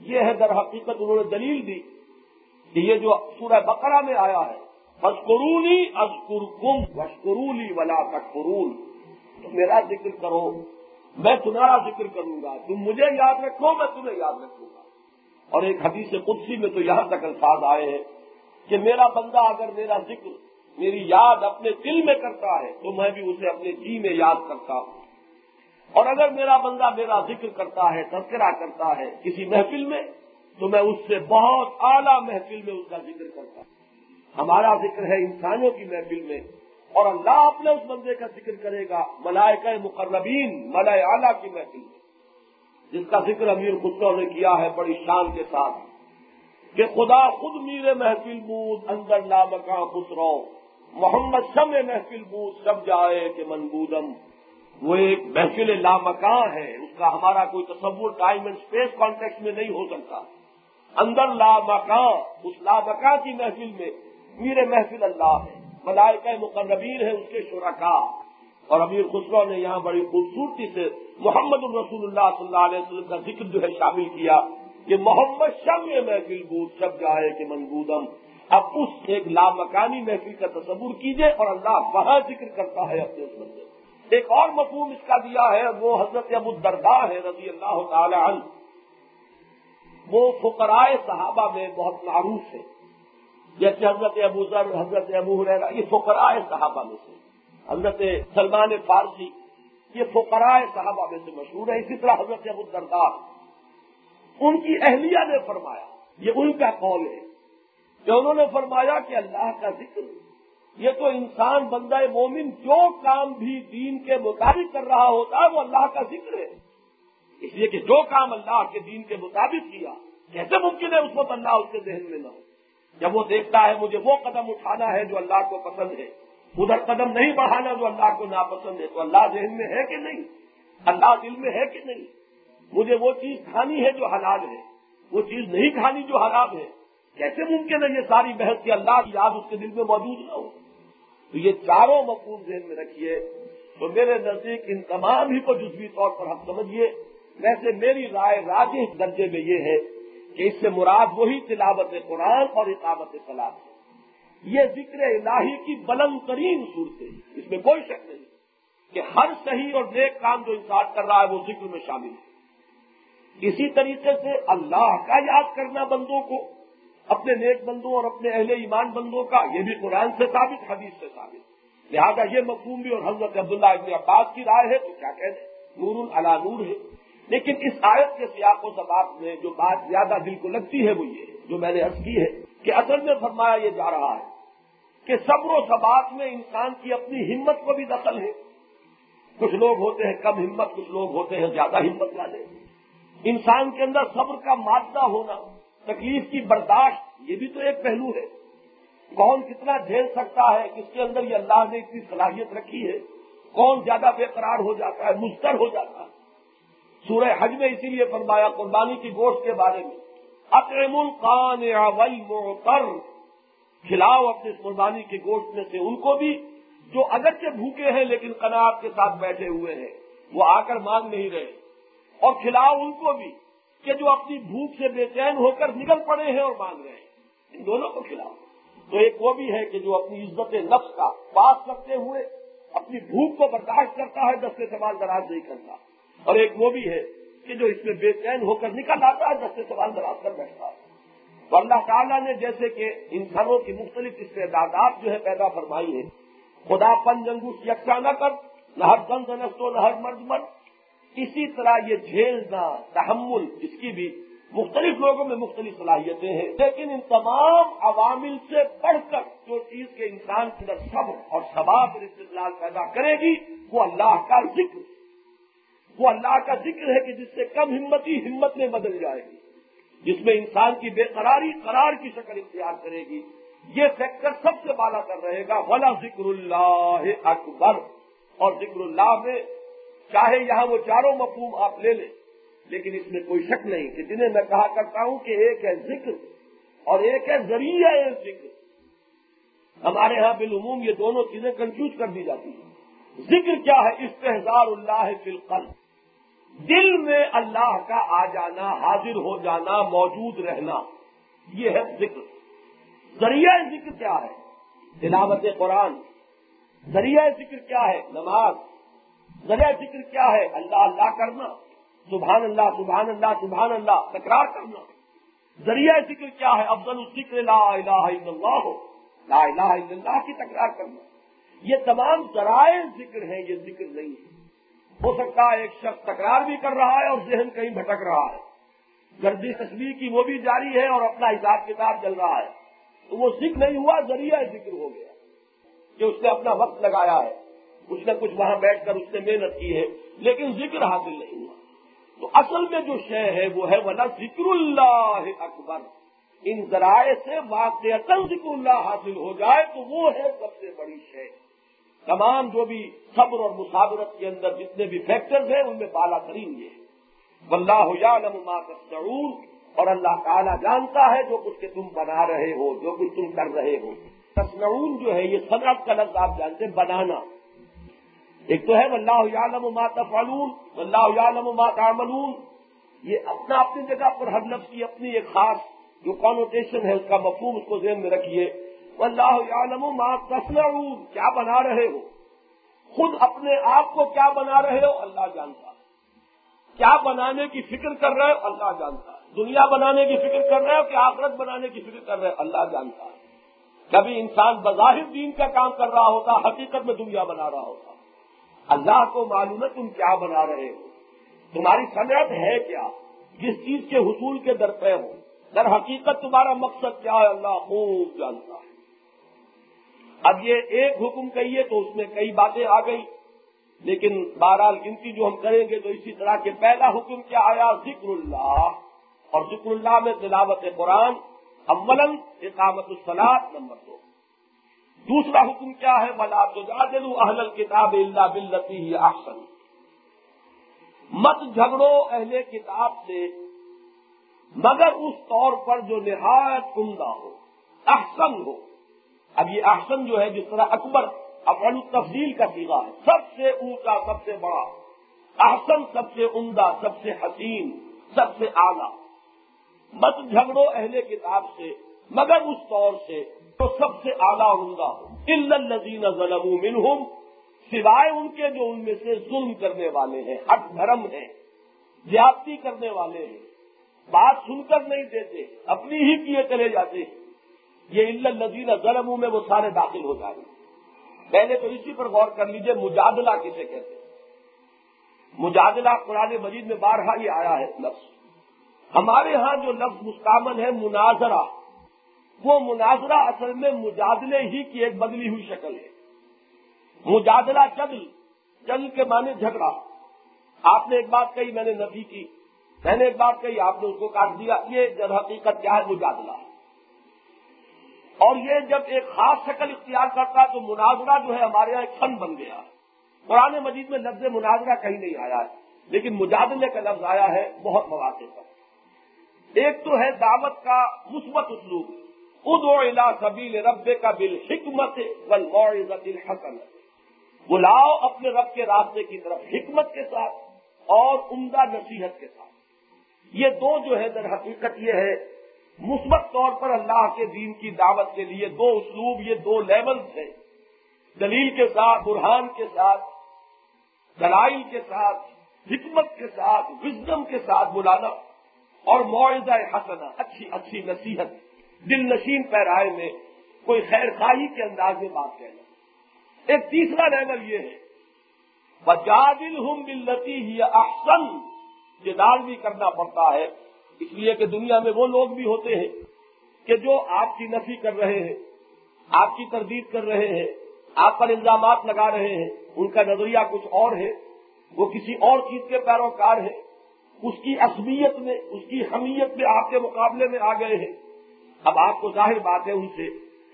یہ ہے در حقیقت انہوں نے دلیل دی کہ یہ جو سورہ بقرہ میں آیا ہے بشکرونی ازکر کم بشکرولی ولا تکرون تو میرا ذکر کرو، میں تمہارا ذکر کروں گا۔ تم مجھے یاد رکھو، میں تمہیں یاد رکھوں گا۔ اور ایک حدیث قدسی میں تو یہاں تک الفاظ آئے ہیں کہ میرا بندہ اگر میرا ذکر میری یاد اپنے دل میں کرتا ہے تو میں بھی اسے اپنے جی میں یاد کرتا ہوں۔ اور اگر میرا بندہ میرا ذکر کرتا ہے، تذکرہ کرتا ہے کسی محفل میں، تو میں اس سے بہت اعلیٰ محفل میں اس کا ذکر کرتا ہوں۔ ہمارا ذکر ہے انسانوں کی محفل میں، اور اللہ اپنے اس بندے کا ذکر کرے گا، ملائکہ مقربین، ملائے اعلیٰ کی محفل میں۔ جس کا ذکر امیر خسرو نے کیا ہے بڑی شان کے ساتھ کہ خدا خود میر محفل بود اندر لامکاں خسرو محمد شم محفل بود سب جائے کہ منبودم وہ ایک محفل لامکان ہے۔ اس کا ہمارا کوئی تصور ٹائم اینڈ اسپیس کانٹیکس میں نہیں ہو سکتا۔ اندر لامکان، اس لامکان کی محفل میں میر محفل اللہ ہے۔ ملائکہ مقربین ہے اس کے شرکا۔ اور امیر خسرو نے یہاں بڑی خوبصورتی سے محمد الرسول اللہ صلی اللہ علیہ وسلم کا ذکر جو ہے شامل کیا کہ محمد شب محفل بود شب جائے کہ منگودم اب اس ایک لامکانی محفل کا تصور کیجیے اور اللہ وہاں ذکر کرتا ہے اپنے اس بندے ایک اور مفہوم اس کا دیا ہے، وہ حضرت ابو الدرداء ہے رضی اللہ تعالی عنہ۔ وہ فقرائے صحابہ میں بہت معروف ہے جیسے حضرت ابو ذر، حضرت ابو حریرہ یہ فقرائے صحابہ میں سے۔ حضرت سلمان فارسی، یہ فقرائے صحابہ میں سے مشہور ہے اسی طرح حضرت ابو الدرداء۔ ان کی اہلیہ نے فرمایا، یہ ان کا قول ہے۔ کہ انہوں نے فرمایا کہ اللہ کا ذکر، یہ تو انسان بندہ مومن جو کام بھی دین کے مطابق کر رہا ہوتا ہے، وہ اللہ کا ذکر ہے۔ اس لیے کہ جو کام اللہ کے دین کے مطابق کیا، کیسے ممکن ہے اس وقت اللہ اس کے ذہن میں نہ ہو؟ جب وہ دیکھتا ہے مجھے وہ قدم اٹھانا ہے جو اللہ کو پسند ہے، ادھر قدم نہیں بڑھانا جو اللہ کو ناپسند ہے، تو اللہ ذہن میں ہے کہ نہیں؟ اللہ دل میں ہے کہ نہیں؟ مجھے وہ چیز کھانی ہے جو حلال ہے، وہ چیز نہیں کھانی جو حرام ہے۔ کیسے ممکن ہے یہ ساری بحث کی اللہ کی یاد اس کے دل میں موجود نہ ہو؟ تو یہ چاروں مقبول ذہن میں رکھیے۔ تو میرے نزدیک ان تمام ہی کو جزوی طور پر ہم سمجھیے۔ ویسے میری رائے راج درجے میں یہ ہے کہ اس سے مراد وہی تلاوت قرآن اور اقامت سلاد ہے۔ یہ ذکر الہی کی بلند ترین صورتیں اس میں کوئی شک نہیں کہ ہر صحیح اور نیک کام جو انسان کر رہا ہے وہ ذکر میں شامل ہے۔ اسی طریقے سے اللہ کا یاد کرنا بندوں کو اپنے نیک بندوں اور اپنے اہل ایمان بندوں کا، یہ بھی قرآن سے ثابت، حدیث سے ثابت۔ لہٰذا یہ مفہوم بھی اور حضرت عبداللہ ابن عباس کی رائے ہے، تو کیا کہہ نور العلا نور ہے۔ لیکن اس آیت کے سیاق و سباب میں جو بات زیادہ دل کو لگتی ہے وہ یہ جو میں نے عرض کی ہے کہ اصل میں فرمایا یہ جا رہا ہے کہ صبر و ثبات میں انسان کی اپنی ہمت کو بھی دخل ہے۔ کچھ لوگ ہوتے ہیں کم ہمت، کچھ لوگ ہوتے ہیں زیادہ ہمت والے۔ انسان کے اندر صبر کا مادہ ہونا تکلیف کی برداشت، یہ بھی تو ایک پہلو ہے۔ کون کتنا جھیل سکتا ہے، کس کے اندر یہ اللہ نے اتنی صلاحیت رکھی ہے؟ کون زیادہ بے قرار ہو جاتا ہے مستر ہو جاتا ہے؟ سورہ حج میں اسی لیے فرمایا، قربانی کی گوشت کے بارے میں اقرم القان موتر کھلاؤ اپنے قربانی کے گوشت میں سے ان کو بھی، جو اگرچہ بھوکے ہیں لیکن قناعت کے ساتھ بیٹھے ہوئے ہیں، وہ آ کر مانگ نہیں رہے۔ اور کھلاؤ ان کو بھی۔ کہ جو اپنی بھوک سے بے چین ہو کر نکل پڑے ہیں اور مانگ رہے ہیں۔ ان دونوں کو کھلاؤ۔ تو ایک وہ بھی ہے کہ جو اپنی عزت نفس کا پاس رکھتے ہوئے اپنی بھوک کو برداشت کرتا ہے دستے سوال دراز نہیں کرتا۔ اور ایک وہ بھی ہے کہ جو اس میں بے چین ہو کر نکل آتا ہے دستے سوال دراز کر بیٹھتا ہے۔ تو اللہ تعالیٰ نے جیسے کہ انسانوں کی مختلف استعدادات جو ہے پیدا فرمائی ہے خدا پن جنگوس یکساں نہ کر، نہ ہر دن دنستوں، نہ ہر مرد مرد اسی طرح یہ جھیلنا، تحمل، اس کی بھی مختلف لوگوں میں مختلف صلاحیتیں ہیں۔ لیکن ان تمام عوامل سے بڑھ کر جو چیز کے انسان کے اندر صبر اور ثباب اور استدلال پیدا کرے گی، وہ اللہ کا ذکر وہ اللہ کا ذکر ہے کہ جس سے کم ہمتی ہمت میں بدل جائے گی۔ جس میں انسان کی بے قراری، قرار کی شکل اختیار کرے گی۔ یہ فیکٹر سب سے بالا کر رہے گا۔ ولا ذکر اللہ اکبر اور ذکر اللہ میں چاہے یہاں وہ چاروں مفہوم آپ لے لیں، لیکن اس میں کوئی شک نہیں کہ جنہیں میں کہا کرتا ہوں کہ ایک ہے ذکر اور ایک ہے ذریعہ ذکر۔ ہمارے ہاں بالعموم یہ دونوں چیزیں کنفیوز کر دی جاتی ہیں۔ ذکر کیا ہے؟ استحزار اللہ فی القلب۔ دل میں اللہ کا آ جانا، حاضر ہو جانا، موجود رہنا، یہ ہے ذکر۔ ذریعہ ذکر کیا ہے؟ تلاوت قرآن۔ ذریعہ ذکر کیا ہے؟ نماز۔ ذریعہ ذکر کیا ہے؟ اللہ اللہ کرنا، سبحان اللہ سبحان اللہ سبحان اللہ، تکرار کرنا۔ ذریعہ ذکر کیا ہے؟ افضل الذکر لا الہ الا اللہ ہو لا الہ الا اللہ کی تکرار کرنا۔ یہ تمام ذرائع ذکر ہیں، یہ ذکر نہیں ہے۔ ہو سکتا ہے ایک شخص تکرار بھی کر رہا ہے اور ذہن کہیں بھٹک رہا ہے۔ گردی تصویر کی وہ بھی جاری ہے اور اپنا حساب کتاب چل رہا ہے۔ تو وہ ذکر نہیں ہوا، ذریعہ ذکر ہو گیا کہ اس نے اپنا وقت لگایا ہے۔ کچھ نہ کچھ وہاں بیٹھ کر اس نے محنت کی ہے، لیکن ذکر حاصل نہیں ہوا۔ تو اصل میں جو شے ہے وہ ہے، ولا ذکر اللہ اکبر ان ذرائع سے واقع ذکر اللہ حاصل ہو جائے تو وہ ہے سب سے بڑی شے۔ تمام جو بھی صبر اور مسابرت کے اندر جتنے بھی فیکٹرز ہیں، ان میں بالا ترین یہ واللہ یعلم ما تصنعون اور اللہ تعالیٰ جانتا ہے جو کچھ کہ تم بنا رہے ہو، جو کچھ تم کر رہے ہو۔ تصنعون جو ہے، یہ صنعت کا لفظ آپ جانتے ہیں، بنانا۔ ایک تو ہے اللہ عالم و مات فلون اللہ عالم و مات عملون یہ اپنا اپنی جگہ پر ہر لفظ کی اپنی ایک خاص جو کانوٹیشن ہے، اس کا مفہوم اس کو ذہن میں رکھیے۔ اللہ عالم و مات تصنعون، کیا بنا رہے ہو؟ خود اپنے آپ کو کیا بنا رہے ہو؟ اللہ جانتا کیا بنانے کی فکر کر رہے ہو؟ اللہ جانتا دنیا بنانے کی فکر کر رہے ہو کہ آخرت بنانے کی فکر کر رہے ہو؟ اللہ جانتا کبھی انسان بظاہر دین کا کام کر رہا ہوتا، حقیقت میں دنیا بنا رہا ہوتا۔ اللہ کو معلوم ہے تم کیا بنا رہے ہو۔ تمہاری صنعت ہے کیا؟ جس چیز کے حصول کے در پہ ہو۔ در حقیقت تمہارا مقصد کیا ہے؟ اللہ خوب جانتا ہے۔ اب یہ ایک حکم کہیے تو اس میں کئی باتیں آ گئی لیکن بہرحال گنتی جو ہم کریں گے تو اسی طرح کے پہلا حکم کیا آیا؟ ذکر اللہ۔ اور ذکر اللہ میں تلاوت قرآن اولن اقامت الصلاط نمبر دو۔ دوسرا حکم کیا ہے؟ بلا تو اہل کتاب اللہ بلتی ہی مت جھگڑو اہل کتاب سے، مگر اس طور پر جو نہایت عمدہ ہو، احسن ہو۔ اب یہ احسن جو ہے، جس طرح اکبر افعل تفضیل کا سیگا ہے، سب سے اونچا، سب سے بڑا۔ احسن سب سے عمدہ، سب سے حسین، سب سے اعلیٰ۔ مت جھگڑو اہل کتاب سے، مگر اس طور سے تو سب سے اعلیٰ عمدہ ہو۔ الزین ظلم منہم سوائے ان کے جو ان میں سے ظلم کرنے والے ہیں، حق دھرم ہیں، زیادتی کرنے والے ہیں۔ بات سن کر نہیں دیتے، اپنی ہی کیے چلے جاتے ہیں۔ یہ الزین ظلم میں وہ سارے داخل ہو جائیں پہلے تو اسی پر غور کر لیجیے، مجادلہ کسے کہتے ہیں؟ مجادلہ قرآن مجید میں بارہا ہی آیا ہے لفظ۔ ہمارے ہاں جو لفظ مستعمل ہے، مناظرہ۔ وہ مناظرہ اصل میں مجادلے ہی کی ایک بدلی ہوئی شکل ہے۔ مجادلہ چگل چگل کے معنی جھگڑا۔ آپ نے ایک بات کہی، میں نے نبی کی۔ میں نے ایک بات کہی، آپ نے اس کو کاٹ دیا۔ یہ جب حقیقت کیا ہے، مجادلہ۔ اور یہ جب ایک خاص شکل اختیار کرتا، تو مناظرہ جو ہے، ہمارے یہاں ایک فن بن گیا۔ قرآن مجید میں لفظ مناظرہ کہیں نہیں آیا ہے، لیکن مجادلے کا لفظ آیا ہے، بہت مواقع پر۔ ایک تو ہے دعوت کا مثبت اسلوب۔ ادو الا سبیل رب کا بل حکمت الحسن بلاؤ اپنے رب کے راستے کی طرف حکمت کے ساتھ اور عمدہ نصیحت کے ساتھ۔ یہ دو جو ہے در حقیقت یہ ہے، مثبت طور پر اللہ کے دین کی دعوت کے لیے دو اسلوب، یہ دو لیولز ہیں۔ دلیل کے ساتھ، برہان کے ساتھ، دلائل کے ساتھ، حکمت کے ساتھ وزڈم کے ساتھ بلانا اور معاوضہ حسنا اچھی اچھی نصیحت۔ دل نشین پیرائے میں کوئی خیر خاہی کے انداز میں بات کہنا ایک تیسرا لیول یہ ہے بجادل ہوں بلتی ہی احسن جدال بھی کرنا پڑتا ہے۔ اس لیے کہ دنیا میں وہ لوگ بھی ہوتے ہیں کہ جو آپ کی نفی کر رہے ہیں، آپ کی تردید کر رہے ہیں، آپ پر الزامات لگا رہے ہیں، ان کا نظریہ کچھ اور ہے، وہ کسی اور چیز کے پیروکار ہے اس کی اصبیت میں، اس کی حمیت میں آپ کے مقابلے میں آ گئے ہیں۔ اب آپ کو ظاہر بات ہے ان سے،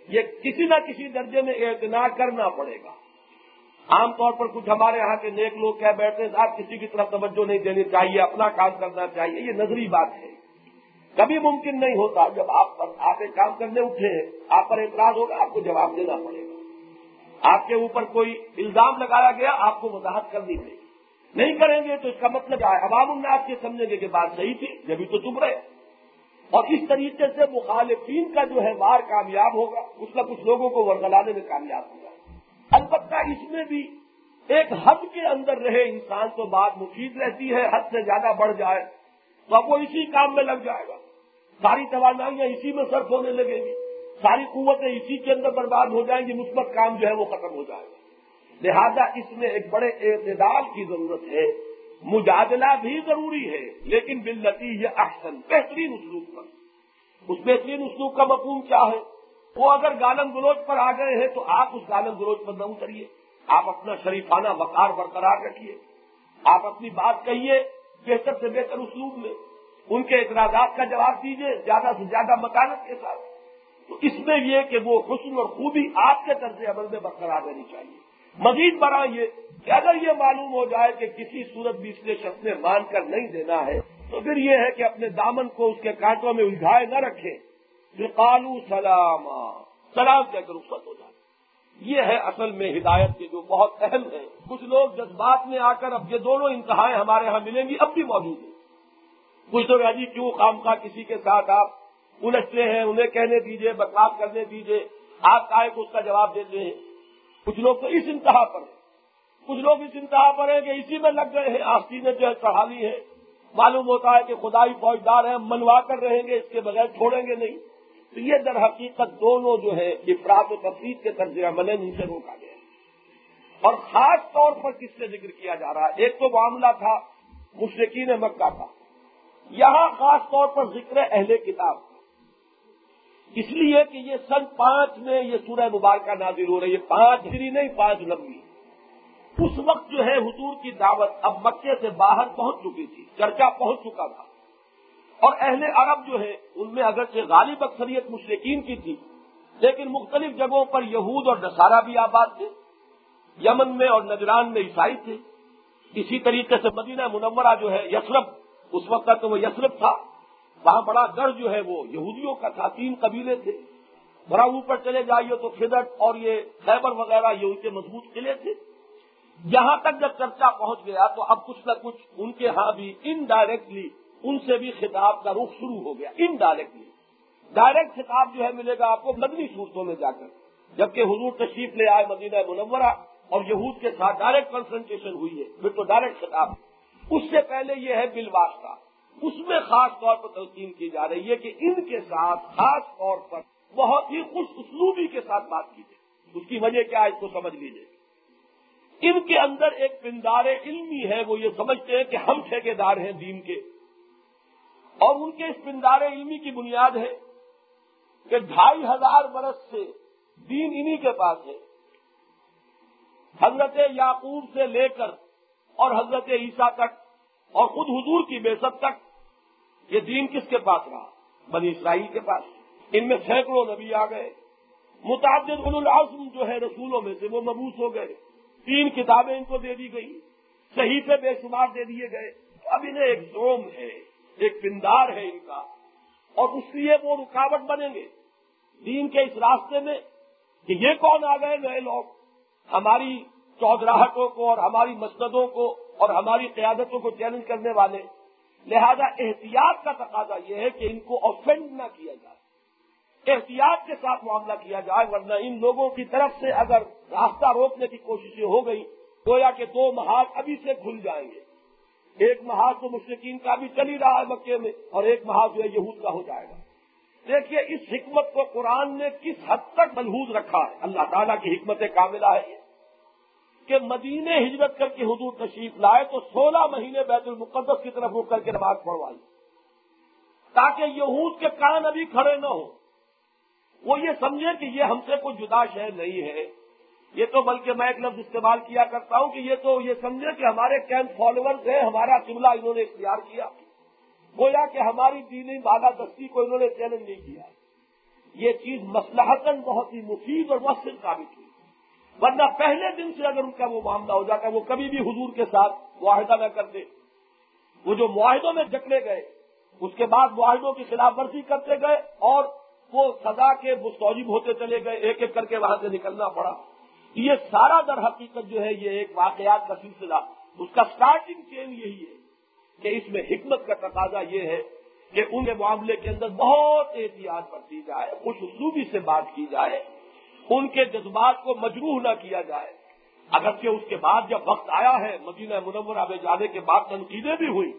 یہ کسی نہ کسی درجے میں اعتنا کرنا پڑے گا۔ عام طور پر کچھ ہمارے یہاں کے نیک لوگ کہہ بیٹھتے ہیں، آپ کسی کی طرف توجہ نہیں دینی چاہیے، اپنا کام کرنا چاہیے، یہ نظری بات ہے۔ کبھی ممکن نہیں ہوتا جب آپ آپ ایک کام کرنے اٹھے ہیں آپ پر اعتراض ہوگا، آپ کو جواب دینا پڑے گا۔ آپ کے اوپر کوئی الزام لگایا گیا، آپ کو وضاحت کرنی پڑے گی۔ نہیں کریں گے تو اس کا مطلب عوام الناس یہ سمجھیں گے کہ بات صحیح تھی جبھی تو چپ رہے۔ اور اس طریقے سے مخالفین کا جو ہے وار کامیاب ہوگا، کچھ نہ کچھ لوگوں کو ورگلانے میں کامیاب ہوگا۔ البتہ اس میں بھی ایک حد کے اندر رہے انسان تو بات مفید رہتی ہے، حد سے زیادہ بڑھ جائے تو اب وہ اسی کام میں لگ جائے گا۔ ساری توانائیاں اسی میں صرف ہونے لگے گی۔ ساری قوتیں اسی کے اندر برباد ہو جائیں گی، مثبت کام جو ہے وہ ختم ہو جائے گا۔ لہذا اس میں ایک بڑے اعتدال کی ضرورت ہے۔ مجادلہ بھی ضروری ہے، لیکن بلتی یہ احسن، بہترین اسلوب پر۔ اس بہترین اسلوب کا مفہوم کیا ہے؟ وہ اگر گالم گلوچ پر آ گئے ہیں تو آپ اس گالم گلوچ پر نہ اتریے۔ آپ اپنا شریفانہ وقار برقرار رکھیے۔ آپ اپنی بات کہیے بہتر سے بہتر اسلوب میں۔ ان کے اعتراضات کا جواب دیجیے، زیادہ سے زیادہ مکانت کے ساتھ۔ تو اس میں یہ کہ وہ حسن اور خوبی آپ کے طرز عمل میں برقرار رہنی چاہیے۔ مزید بڑا یہ کہ اگر یہ معلوم ہو جائے کہ کسی صورت بھی اس نے شخص نے مان کر نہیں دینا ہے، تو پھر یہ ہے کہ اپنے دامن کو اس کے کانٹوں میں الجھائے نہ رکھے قالو سلام سلام کہہ کر رخصت ہو جائے۔ یہ ہے اصل میں ہدایت کے جو بہت اہم ہے کچھ لوگ جذبات میں آ کر اب یہ دونوں انتہائیں ہمارے ہاں ملیں گی، اب بھی موجود ہیں۔ کچھ لوگ جی کیوں خام خواہ کسی کے ساتھ آپ الجھتے ہیں؟ انہیں کہنے دیجیے، بکواس کرنے دیجیے۔ آپ کا ایک اس کا جواب دیتے ہیں کچھ لوگ تو اس انتہا پر ہیں۔ کچھ لوگ اس انتہا پر ہیں کہ اسی میں لگ گئے ہیں آستی جو ہے چڑھا لی ہے۔ معلوم ہوتا ہے کہ خدائی فوجدار ہیں منوا کر رہیں گے، اس کے بغیر چھوڑیں گے نہیں۔ تو یہ در حقیقت دونوں جو ہے افراد و تفریح کے طرز عمل ان سے روکا گیا اور خاص طور پر کس سے ذکر کیا جا رہا ہے؟ ایک تو معاملہ تھا مشرقین مکہ کا۔ یہاں خاص طور پر ذکر اہل کتاب۔ اس لیے کہ یہ سن پانچ میں یہ سورہ مبارکہ نازل ہو رہی ہے، پانچ ہری نہیں، پانچ لمبی۔ اس وقت جو ہے حضور کی دعوت اب مکے سے باہر پہنچ چکی تھی، چرچا پہنچ چکا تھا۔ اور اہل عرب جو ہے ان میں اگرچہ غالب اکثریت مشرقین کی تھی، لیکن مختلف جگہوں پر یہود اور نصارہ بھی آباد تھے۔ یمن میں اور نجران میں عیسائی تھے۔ اسی طریقے سے مدینہ منورہ جو ہے یسرف اس وقت تو وہ یسرف تھا۔ وہاں بڑا گڑھ جو ہے وہ یہودیوں کا تھا، تین قبیلے تھے۔ بڑا اوپر چلے جائیے تو فدٹ اور یہ خیبر وغیرہ، یہ ان کے مضبوط قلعے تھے۔ یہاں تک جب چرچا پہنچ گیا تو اب کچھ نہ کچھ ان کے ہاں بھی انڈائریکٹلی ان سے بھی خطاب کا رخ شروع ہو گیا انڈائریکٹلی ڈائریکٹ خطاب جو ہے ملے گا آپ کو مدنی صورتوں میں جا کر۔ جبکہ حضور تشریف لے آئے مدینہ منورہ اور یہود کے ساتھ ڈائریکٹ کنسنٹریشن ہوئی ہے۔ پھر تو ڈائریکٹ خطاب۔ اس سے پہلے یہ ہے بل واسطہ اس میں خاص طور پر تلقین کی جا رہی ہے کہ ان کے ساتھ خاص طور پر بہت ہی خوش اسلوبی کے ساتھ بات کی جائے۔ اس کی وجہ کیا ہے اس کو سمجھ لیجیے ان کے اندر ایک پندار علمی ہے، وہ یہ سمجھتے ہیں کہ ہم ٹھیکے دار ہیں دین کے۔ اور ان کے اس پندار علمی کی بنیاد ہے کہ ڈھائی ہزار برس سے دین انہی کے پاس ہے۔ حضرت یعقوب سے لے کر اور حضرت عیسیٰ تک اور خود حضور کی بے تک یہ دین کس کے پاس رہا؟ بنی اسرائیل کے پاس۔ ان میں سینکڑوں نبی آ گئے۔ متعدد العظم جو ہے رسولوں میں سے وہ مبوس ہو گئے۔ تین کتابیں ان کو دے دی گئی صحیح سے بے شمار دے دیے گئے۔ اب انہیں ایک زوم ہے، ایک پندار ہے ان کا۔ اور اس لیے وہ رکاوٹ بنیں گے۔ دین کے اس راستے میں کہ یہ کون آ گئے نئے لوگ؟ ہماری چودراہٹوں کو اور ہماری مسندوں کو اور ہماری قیادتوں کو چیلنج کرنے والے۔ لہذا احتیاط کا تقاضا یہ ہے کہ ان کو اوفینڈ نہ کیا جائے۔ احتیاط کے ساتھ معاملہ کیا جائے، ورنہ ان لوگوں کی طرف سے اگر راستہ روکنے کی کوششیں ہو گئی گویا کہ دو محاذ ابھی سے کھل جائیں گے۔ ایک محاذ تو مشرقین کا بھی چل ہی رہا ہے مکے میں، اور ایک محاذ جو ہے یہود کا ہو جائے گا۔ دیکھیے، اس حکمت کو قرآن نے کس حد تک ملحوظ رکھا ہے؟ اللہ تعالیٰ کی حکمت کاملہ ہے۔ کہ مدینے ہجرت کر کے حضور تشریف لائے تو سولہ مہینے بیت المقدس کی طرف رک کر کے نماز پڑھوائی۔ تاکہ یہود کے کان ابھی کھڑے نہ ہوں۔ وہ یہ سمجھے کہ یہ ہم سے کوئی جدا شہر نہیں ہے۔ یہ تو بلکہ میں ایک لفظ استعمال کیا کرتا ہوں کہ یہ تو یہ سمجھے کہ ہمارے کیمپ فالوورز ہیں، ہمارا قبلہ انہوں نے اختیار کیا۔ گویا کہ ہماری دینی بالا دستی کو انہوں نے چیلنج نہیں کیا۔ یہ چیز مسلحتاً بہت ہی مفید اور مؤثر ثابت ورنہ پہلے دن سے اگر ان کا وہ معاملہ ہو جاتا وہ کبھی بھی حضور کے ساتھ معاہدہ نہ کرتے وہ جو معاہدوں میں جکڑے گئے، اس کے بعد معاہدوں کی خلاف ورزی کرتے گئے اور وہ سزا کے مستوجب ہوتے چلے گئے، ایک ایک کر کے وہاں سے نکلنا پڑا۔ یہ سارا در حقیقت جو ہے، یہ ایک واقعات کا سلسلہ۔ اس کا سٹارٹنگ چین یہی ہے کہ اس میں حکمت کا تقاضا یہ ہے کہ ان معاملے کے اندر بہت احتیاط برتی جائے، خوش اسلوبی سے بات کی جائے۔ ان کے جذبات کو مجروح نہ کیا جائے۔ اگرچہ اس کے بعد جب وقت آیا ہے، مدینہ منورہ میں جانے کے بعد تنقیدیں بھی ہوئی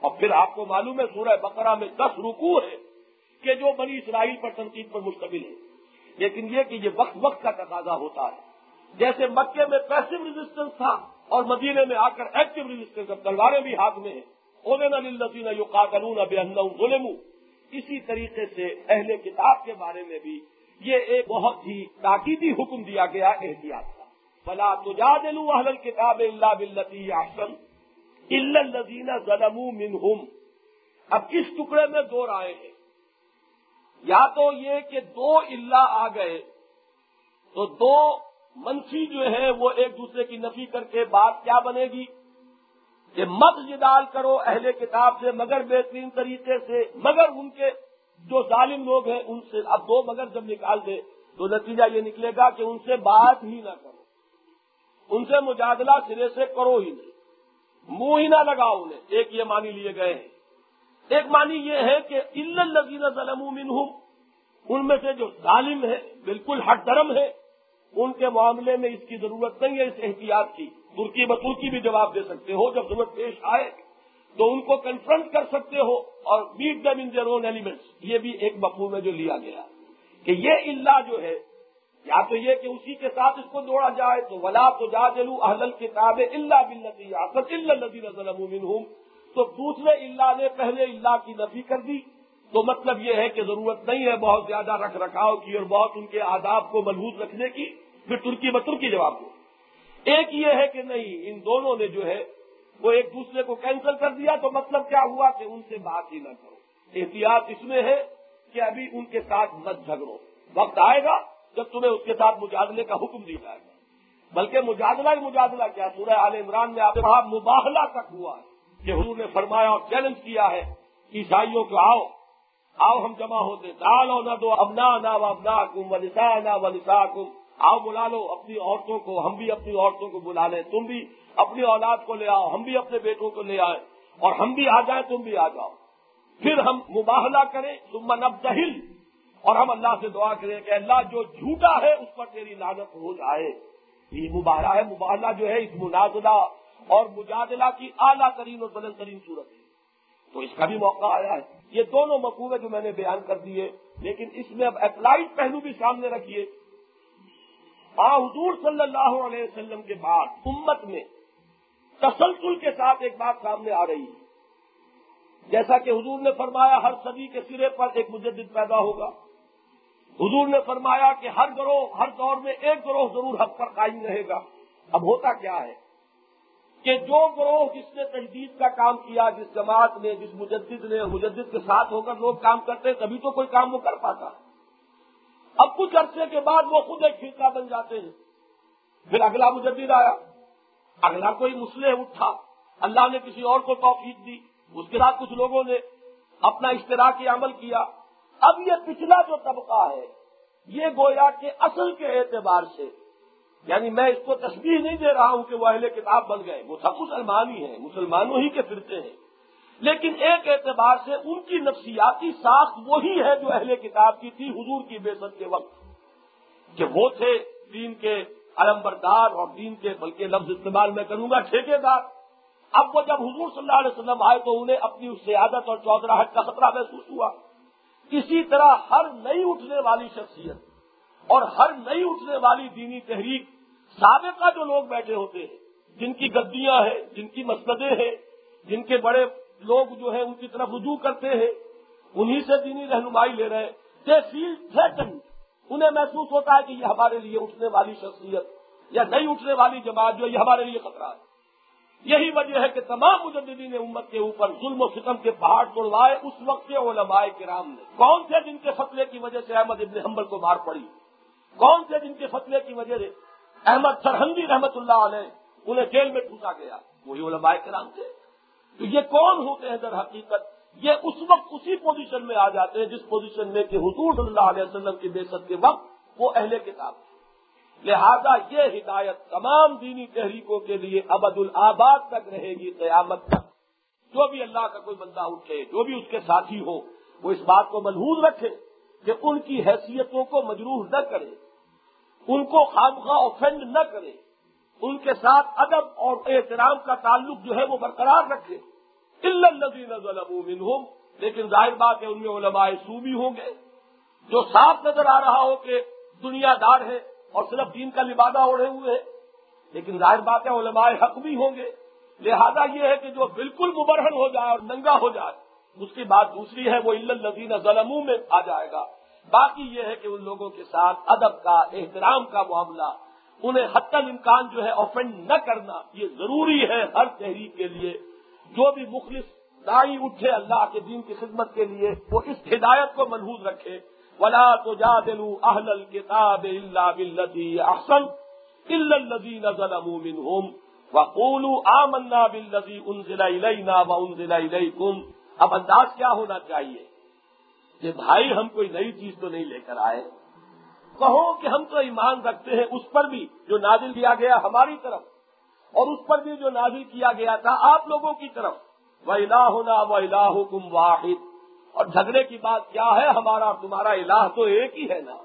اور پھر آپ کو معلوم ہے، سورہ بقرہ میں دس رکو ہے کہ جو بنی اسرائیل پر تنقید پر مشتمل ہے لیکن یہ کہ یہ وقت وقت کا تقاضا ہوتا ہے۔ جیسے مکے میں پیسو ریزسٹنس تھا اور مدینے میں آ کر ایکٹیو ریزسٹنس اب تلواریں بھی ہاتھ میں ہیں۔ اولین یو قاتلون اب ظلم اسی طریقے سے اہل کتاب کے بارے میں بھی یہ ایک بہت ہی تاکیدی حکم دیا گیا احتیاط کا۔ بلا تجا دلو اہل کتاب اللہ بلتی آسن الزین ظلم منہم اب اس ٹکڑے میں دو رائے ہیں؟ یا تو یہ کہ دو اللہ آ گئے، تو دو منفی جو ہے وہ ایک دوسرے کی نفی کر کے بات کیا بنے گی؟ کہ مت جدال کرو اہل کتاب سے مگر بہترین طریقے سے، مگر ان کے جو ظالم لوگ ہیں ان سے اب دو مگر جب نکال دے تو نتیجہ یہ نکلے گا کہ ان سے بات ہی نہ کرو۔ ان سے مجادلہ سرے سے کرو ہی نہیں۔ منہ ہی نہ لگاؤ انہیں۔ ایک یہ مانی لیے گئے ہیں۔ ایک مانی یہ ہے کہ الزین ظلم ان میں سے جو ظالم ہے بالکل ہٹ درم ہے ان کے معاملے میں اس کی ضرورت نہیں ہے اس احتیاط کی۔ ترکی بترکی بھی جواب دے سکتے ہو جب ضرورت پیش آئے۔ تو ان کو کنفرنٹ کر سکتے ہو اور meet them in their own elements یہ بھی ایک مفہوم ہے جو لیا گیا کہ یہ اللہ جو ہے، یا تو یہ کہ اسی کے ساتھ اس کو جوڑا جائے تو ولا تو جا دلو اہل کتاب اللہ بلتی اللہ نبی نظر تو دوسرے اللہ نے پہلے اللہ کی نفی کر دی۔ تو مطلب یہ ہے کہ ضرورت نہیں ہے بہت زیادہ رکھ رکھاؤ کی اور بہت ان کے آداب کو مضبوط رکھنے کی۔ پھر ترکی بترکی جواب دو۔ ایک یہ ہے کہ نہیں، ان دونوں نے جو ہے وہ ایک دوسرے کو کینسل کر دیا تو مطلب کیا ہوا کہ ان سے بات ہی نہ کرو۔ احتیاط اس میں ہے کہ ابھی ان کے ساتھ مت جھگڑو۔ وقت آئے گا جب تمہیں اس کے ساتھ مجادلے کا حکم دیا جائے گا۔ بلکہ مجادلہ ہی مجادلہ کیا؟ سورہ عال عمران میں آپ مباہلا تک ہوا ہے کہ حضور نے فرمایا اور چیلنج کیا ہے، عیسائیوں کو آؤ آؤ ہم جمع ہوتے ڈالو نہ دو ابنا نہ ابنا کم و نہ و کم آؤ بلا لو، اپنی عورتوں کو، ہم بھی اپنی عورتوں کو بلا لیں، تم بھی اپنی اولاد کو لے آؤ، ہم بھی اپنے بیٹوں کو لے آئیں اور ہم بھی آ جائیں، تم بھی آ جاؤ۔ پھر ہم مباہلہ کریں تم نب دہل اور ہم اللہ سے دعا کریں کہ اللہ جو جھوٹا ہے، اس پر تیری لاگت ہو جائے۔ یہ مباہلہ ہے، مباہلہ جو ہے، اس منازلہ اور مجادلہ کی اعلیٰ ترین اور بلند ترین صورت ہے۔ تو اس کا بھی موقع آیا ہے۔ یہ دونوں مقوبے جو میں نے بیان کر دیے، لیکن اس میں اب اپلائڈ پہلو بھی سامنے رکھیے۔ حضور صلی اللہ علیہ وسلم کے بعد امت میں تسلسل کے ساتھ ایک بات سامنے آ رہی ہے۔ جیسا کہ حضور نے فرمایا ہر صدی کے سرے پر ایک مجدد پیدا ہوگا۔ حضور نے فرمایا کہ ہر گروہ، ہر دور میں ایک گروہ ضرور حق پر قائم رہے گا۔ اب ہوتا کیا ہے؟ کہ جو گروہ جس نے تجدید کا کام کیا، جس جماعت نے، جس مجدد نے مجدد کے ساتھ ہو کر لوگ کام کرتے تبھی تو کوئی کام وہ کر پاتا۔ اب کچھ عرصے کے بعد وہ خود ایک فرقہ بن جاتے ہیں۔ پھر اگلا مجدد آیا۔ اگلا کوئی مسلح اٹھا، اللہ نے کسی اور کو توفیق دی، اس کے بعد کچھ لوگوں نے اپنا اشتراکی عمل کیا۔ اب یہ پچھلا جو طبقہ ہے، یہ گویا کہ اصل کے اعتبار سے یعنی میں اس کو تصویر نہیں دے رہا ہوں کہ وہ اہل کتاب بن گئے، وہ سب مسلمان ہی ہیں، مسلمانوں ہی کے فرقے ہیں۔ لیکن ایک اعتبار سے ان کی نفسیاتی ساخت وہی ہے جو اہل کتاب کی تھی، حضور کی بے کے وقت، کہ وہ تھے دین کے علمبردار اور دین کے بلکہ لفظ استعمال میں کروں گا ٹھیکے دار اب وہ جب حضور صلی اللہ علیہ وسلم آئے تو انہیں اپنی اس سے عادت اور چودراہٹ کا خطرہ محسوس ہوا۔ اسی طرح ہر نئی اٹھنے والی شخصیت اور ہر نئی اٹھنے والی دینی تحریک، سابقہ جو لوگ بیٹھے ہوتے ہیں، جن کی گدیاں ہیں، جن کی مسندیں ہیں، جن کے بڑے لوگ جو ہے ان کی طرف رجوع کرتے ہیں، انہی سے دینی رہنمائی لے رہے دے فیل تھریٹنڈ انہیں محسوس ہوتا ہے کہ یہ ہمارے لیے اٹھنے والی شخصیت یا نئی اٹھنے والی جماعت جو یہ ہمارے لیے خطرہ ہے۔ یہی وجہ ہے کہ تمام مجددین امت کے اوپر ظلم و ستم کے پہاڑ توڑوائے اس وقت کے علماء کرام نے۔ کون سے جن کے فتوے کی وجہ سے احمد ابن حنبل کو مار پڑی؟ کون سے جن کے فتوے کی وجہ سے احمد سرحندی رحمت اللہ علیہ انہیں جیل میں ٹوٹا گیا؟ وہی علماء کرام تھے۔ تو یہ کون ہوتے ہیں در حقیقت؟ یہ اس وقت اسی پوزیشن میں آ جاتے ہیں جس پوزیشن میں کہ حضور صلی اللہ علیہ وسلم کی بے کے وقت وہ اہل کتاب تھے۔ لہذا یہ ہدایت تمام دینی تحریکوں کے لیے ابد الآباد تک رہے گی قیامت تک۔ جو بھی اللہ کا کوئی بندہ اٹھے جو بھی اس کے ساتھی ہو، وہ اس بات کو ملحوظ رکھے کہ ان کی حیثیتوں کو مجروح نہ کرے، ان کو خامخواہ اوفینڈ نہ کرے، ان کے ساتھ ادب اور احترام کا تعلق جو ہے وہ برقرار رکھے۔ ظلم لیکن ظاہر بات ہے، ان میں علماء سو بھی ہوں گے، جو صاف نظر آ رہا ہو کہ دنیا دار ہے اور صرف دین کا لبادہ اوڑے ہوئے ہیں۔ لیکن ظاہر بات ہے، علماء حق بھی ہوں گے۔ لہذا یہ ہے کہ جو بالکل مبرہن ہو جائے اور ننگا ہو جائے، اس کی بات دوسری ہے، وہ الزین ظلم میں آ جائے گا۔ باقی یہ ہے کہ ان لوگوں کے ساتھ ادب کا، احترام کا معاملہ، انہیں حت امکان جو ہے اوفینڈ نہ کرنا، یہ ضروری ہے ہر تحریک کے لیے۔ جو بھی مخلص دائی اٹھے اللہ کے دین کی خدمت کے لیے، وہ اس ہدایت کو منحوظ رکھے۔ ولا تو جا دلو اہل الکتاب اللہ بلدی احسن الدی نزل امومن ہوم وقولو آمنا بلدی ان ضلع لینا و ان ضلع اب انداز کیا ہونا چاہیے کہ بھائی ہم کوئی نئی چیز تو نہیں لے کر آئے۔ کہو کہ ہم تو ایمان رکھتے ہیں، اس پر بھی جو نازل کیا گیا ہماری طرف۔ اور اس پر بھی جو نازل کیا گیا تھا آپ لوگوں کی طرف۔ وہ الہ ہونا وہ الہ کم واحد۔ اور جھگڑے کی بات کیا ہے؟ ہمارا تمہارا الہ تو ایک ہی ہے نا۔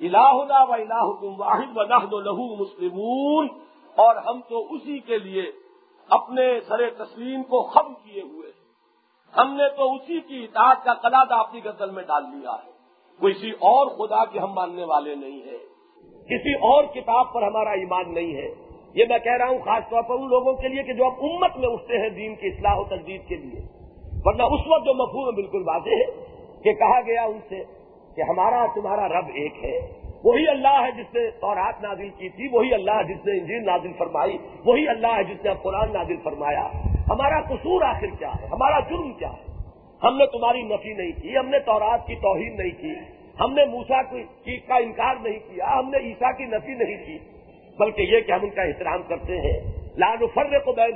الہ و الہ کم واحد و نحن لہو مسلمون۔ اور ہم تو اسی کے لیے اپنے سر تسلیم کو ختم کیے ہوئے ہم نے تو اسی کی اطاعت کا قلادہ اپنی غزل میں ڈال لیا ہے۔ کسی اور خدا کے ہم ماننے والے نہیں ہیں۔ کسی اور کتاب پر ہمارا ایمان نہیں ہے۔ یہ میں کہہ رہا ہوں خاص طور پر ان لوگوں کے لیے کہ جو اب امت میں اٹھتے ہیں دین کی اصلاح و تجدید کے لیے۔ ورنہ اس وقت جو مفہوم بالکل واضح ہے کہ کہا گیا ان سے کہ ہمارا تمہارا رب ایک ہے، وہی اللہ ہے جس نے تورات نازل کی تھی، وہی اللہ ہے جس نے انجین نازل فرمائی، وہی اللہ ہے جس نے اب قرآن نازل فرمایا۔ ہمارا قصور آخر کیا ہے؟ ہمارا جرم کیا ہے؟ ہم نے تمہاری نفی نہیں کی، ہم نے تورات کی توہین نہیں کی، ہم نے موسا کی کا انکار نہیں کیا، ہم نے عیسا کی نفی نہیں کی۔ بلکہ یہ کہ ہم ان کا احترام کرتے ہیں۔ لال فرے کو بین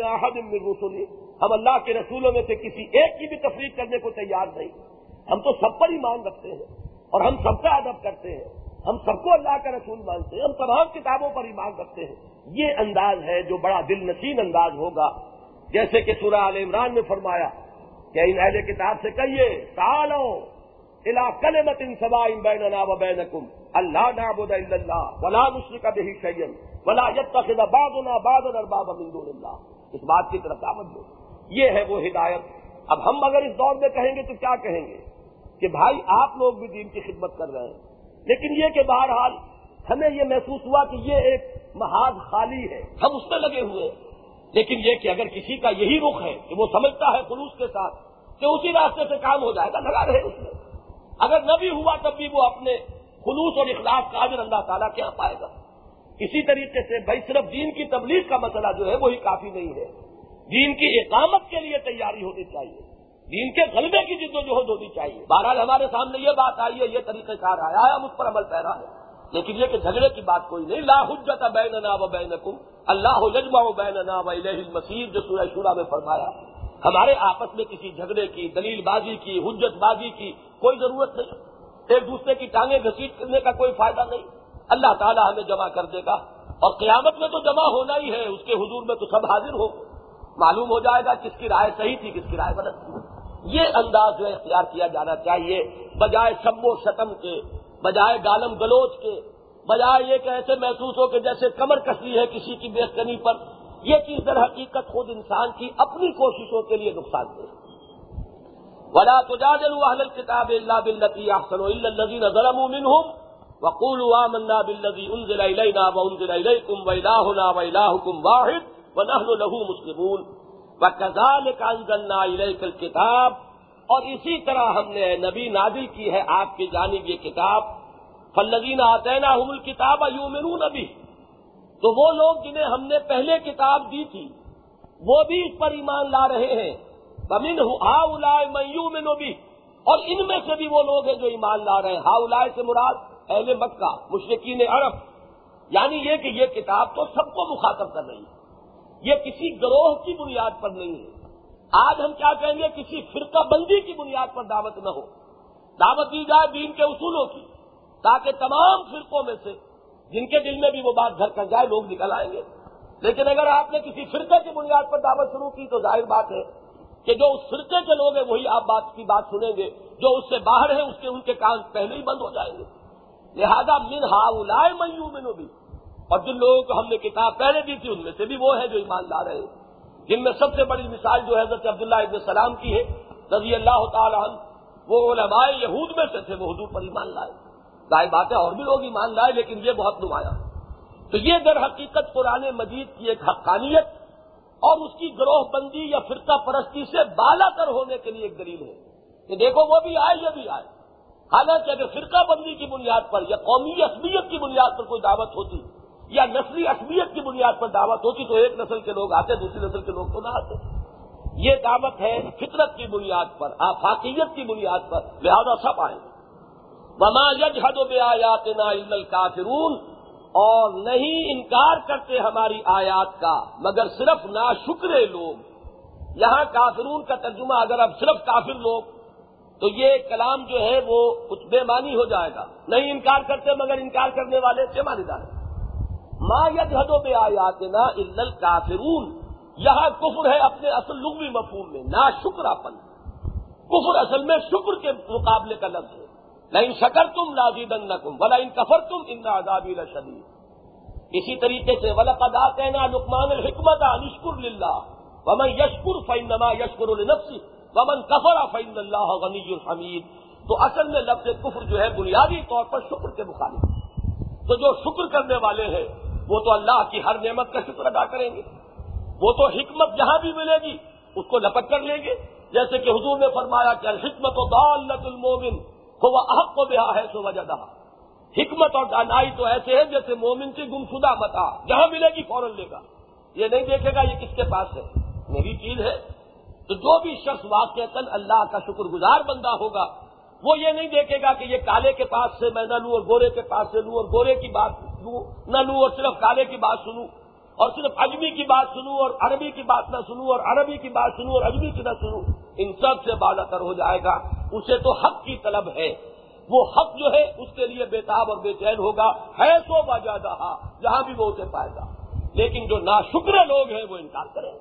رسولی ہم اللہ کے رسولوں میں سے کسی ایک کی بھی تفریح کرنے کو تیار نہیں۔ ہم تو سب پر ایمان رکھتے ہیں اور ہم سب کا ادب کرتے ہیں۔ ہم سب کو اللہ کا رسول مانتے ہیں۔ ہم تمام کتابوں پر ایمان رکھتے ہیں۔ یہ انداز ہے جو بڑا دل نشین انداز ہوگا۔ جیسے کہ سورہ عال عمران میں فرمایا کہ ان اہل کتاب سے کہیے تالو الا کل مت ان سبا ان بین و بین کم اللہ نابود اللہ ولا مشرق بہی شعین ولا یت تخذ بادنا بادن ارباب من دون اللہ اس بات کی طرف دعوت دو یہ ہے وہ ہدایت. اب ہم اگر اس دور میں کہیں گے تو کیا کہیں گے؟ کہ بھائی آپ لوگ بھی دین کی خدمت کر رہے ہیں. لیکن یہ کہ بہرحال ہمیں یہ محسوس ہوا کہ یہ ایک محاذ خالی ہے. ہم اس میں لگے ہوئے ہیں. لیکن یہ کہ اگر کسی کا یہی رخ ہے کہ وہ سمجھتا ہے خلوص کے ساتھ، کہ اسی راستے سے کام ہو جائے گا، لگا رہے اس میں. اگر نہ بھی ہوا تب بھی وہ اپنے خلوص اور اخلاق کا حاضر اللہ تعالیٰ کیا ہاں پائے گا۔ اسی طریقے سے بھائی، صرف دین کی تبلیغ کا مسئلہ جو ہے وہی کافی نہیں ہے۔ دین کی اقامت کے لیے تیاری ہونی چاہیے۔ دین کے غلبے کی جد و جہد ہونی چاہیے۔ بہرحال ہمارے سامنے یہ بات آئی ہے، یہ طریقہ کار آیا ہے، ہم اس پر عمل پیرا ہے۔ لیکن یہ کہ جھگڑے کی بات کوئی نہیں۔ لا حجت بین و بین کم اللہ ججما و بین مسیح جو سورہ شورا میں فرمایا۔ ہمارے آپس میں کسی جھگڑے کی، دلیل بازی کی، حجت بازی کی کوئی ضرورت نہیں۔ ایک دوسرے کی ٹانگیں گھسیٹ کرنے کا کوئی فائدہ نہیں۔ اللہ تعالیٰ ہمیں جمع کر دے گا۔ اور قیامت میں تو جمع ہونا ہی ہے، اس کے حضور میں تو سب حاضر ہو معلوم ہو جائے گا کس کی رائے صحیح تھی، کس کی رائے غلط تھی۔ یہ انداز جو ہے اختیار کیا جانا چاہیے۔ بجائے سب و شتم کے، بجائے گالم گلوچ کے، بجائے یہ کہ ایسے محسوس ہو کہ جیسے کمر کسی ہے کسی کی بےکنی پر۔ یہ چیز در حقیقت خود انسان کی اپنی کوششوں کے لیے نقصان دہ ولا تو اہل کتاب اللہ بلتی احسن الزین ظلم منہم وقول آمنا بالذی انزل الینا وانزل الیکم والہنا والہکم واحد ونحن له مسلمون۔ کزال کا کتاب اور اسی طرح ہم نے نبی نادل کی ہے آپ کی جانب یہ کتاب۔ فلزین آتے نا حمل کتاب نبی تو وہ لوگ جنہیں ہم نے پہلے کتاب دی تھی، وہ بھی اس پر ایمان لا رہے ہیں۔ بمن ہا میو میں نبی اور ان میں سے بھی وہ لوگ ہیں جو ایمان لا رہے ہیں۔ ہا سے مراد اہل مکہ مشرقین عرب۔ یعنی یہ کہ یہ کتاب تو سب کو مخاطب کر رہی ہے۔ یہ کسی گروہ کی بنیاد پر نہیں ہے۔ آج ہم کیا کہیں گے؟ کسی فرقہ بندی کی بنیاد پر دعوت نہ ہو۔ دعوت دی جائے دین کے اصولوں کی، تاکہ تمام فرقوں میں سے جن کے دل میں بھی وہ بات گھر کر جائے، لوگ نکل آئیں گے۔ لیکن اگر آپ نے کسی فرقے کی بنیاد پر دعوت شروع کی تو ظاہر بات ہے کہ جو اس فرقے کے لوگ ہیں، وہی آپ بات کی بات سنیں گے۔ جو اس سے باہر ہیں، اس کے، ان کے کام پہلے ہی بند ہو جائیں گے۔ لہذا من ہا میو منو بھی اور جن لوگوں کو ہم نے کتاب پہلے دی تھی، ان میں سے بھی وہ ہے جو ایماندار ہے جن میں سب سے بڑی مثال جو حضرت عبداللہ ابن سلام کی ہے، رضی اللہ تعالی عنہ، وہ علماء یہود میں سے تھے، وہ حضور پر ایمان لائے۔ ظاہر بات ہے، اور بھی لوگ ایمان لائے، لیکن یہ بہت نمایاں تو یہ در حقیقت قرآن مجید کی ایک حقانیت اور اس کی گروہ بندی یا فرقہ پرستی سے بالا کر ہونے کے لیے ایک دلیل ہے۔ کہ دیکھو، وہ بھی آئے، یہ بھی آئے۔ حالانکہ اگر فرقہ بندی کی بنیاد پر یا قومی اصلیت کی بنیاد پر کوئی دعوت ہوتی، یا نسلی اصلیت کی بنیاد پر دعوت ہوتی، تو ایک نسل کے لوگ آتے، دوسری نسل کے لوگ تو نہ آتے۔ یہ دعوت ہے فطرت کی بنیاد پر، آفاقیت کی بنیاد پر، لہذا سب آئیں وما یجحد بے آیات نا کافرون اور نہیں انکار کرتے ہماری آیات کا، مگر صرف نا شکرے لوگ۔ یہاں کافرون کا ترجمہ اگر اب صرف کافر لوگ، تو یہ کلام جو ہے وہ کچھ بے معنی ہو جائے گا۔ نہیں انکار کرتے مگر انکار کرنے والے بے مانی دار۔ ماں یدوں میں آیات نا کافرون یہاں کفر ہے اپنے اصل لغوی مفہوم میں نا شکر اپن کفر اصل میں شکر کے مقابلے کا لفظ ہے۔ نہ ان شکر تم نازی دن کم بلا ان کفر تم ان آزادی شدید اسی طریقے سے ولا پدا کہنا لکمان الحکمت نشکر للہ۔ ومن یشکر فین نما یشکر النفسی ومن کفر فین اللہ غنی الحمید تو اصل میں لفظ کفر جو ہے بنیادی طور پر شکر کے مخالف تو جو شکر کرنے والے ہیں، وہ تو اللہ کی ہر نعمت کا شکر ادا کریں گے۔ وہ تو حکمت جہاں بھی ملے گی، اس کو لپٹ کر لیں گے۔ جیسے کہ حضور نے فرمایا کہ حکمت و دالت المومن۔ کو وہ احق کو بہا ہے سو وجہ دہا حکمت اور دانائی تو ایسے ہے جیسے مومن کی گمشدہ متا جہاں ملے گی فوراً لے گا۔ یہ نہیں دیکھے گا یہ کس کے پاس ہے۔ میری چیز ہے۔ تو جو بھی شخص واقع اللہ کا شکر گزار بندہ ہوگا، وہ یہ نہیں دیکھے گا کہ یہ کالے کے پاس سے میں نہ لوں اور گورے کے پاس سے لوں اور گورے کی بات لوں، نہ لوں اور صرف کالے کی بات سنوں اور صرف اجمی کی بات سنوں اور عربی کی بات نہ سنوں اور عربی کی بات سنوں اور اجمی کی نہ سنوں، ان سب سے بالا تر ہو جائے گا۔ اسے تو حق کی طلب ہے۔ وہ حق جو ہے، اس کے لیے بےتاب اور بے چین ہوگا۔ ہے سو باجادہ جہاں بھی وہ اسے پائے گا۔ لیکن جو نا لوگ ہیں، وہ انکار کریں۔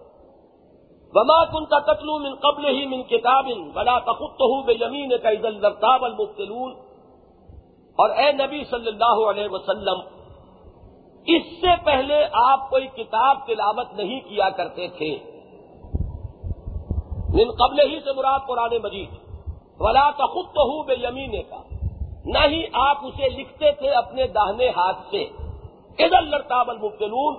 وما کن کا قتل من قبل ہی من کتاب بلا تخت ہوں بے یمین کا عید الرتاب المختلون اور اے نبی صلی اللہ علیہ وسلم، اس سے پہلے آپ کوئی کتاب تلاوت نہیں کیا کرتے تھے۔ من قبل ہی سے مراد قرآن مجید۔ ولا تخت تو ہوں بے یمینے کا۔ نہ ہی آپ اسے لکھتے تھے اپنے داہنے ہاتھ سے۔ ادل لڑتاب المبتلون۔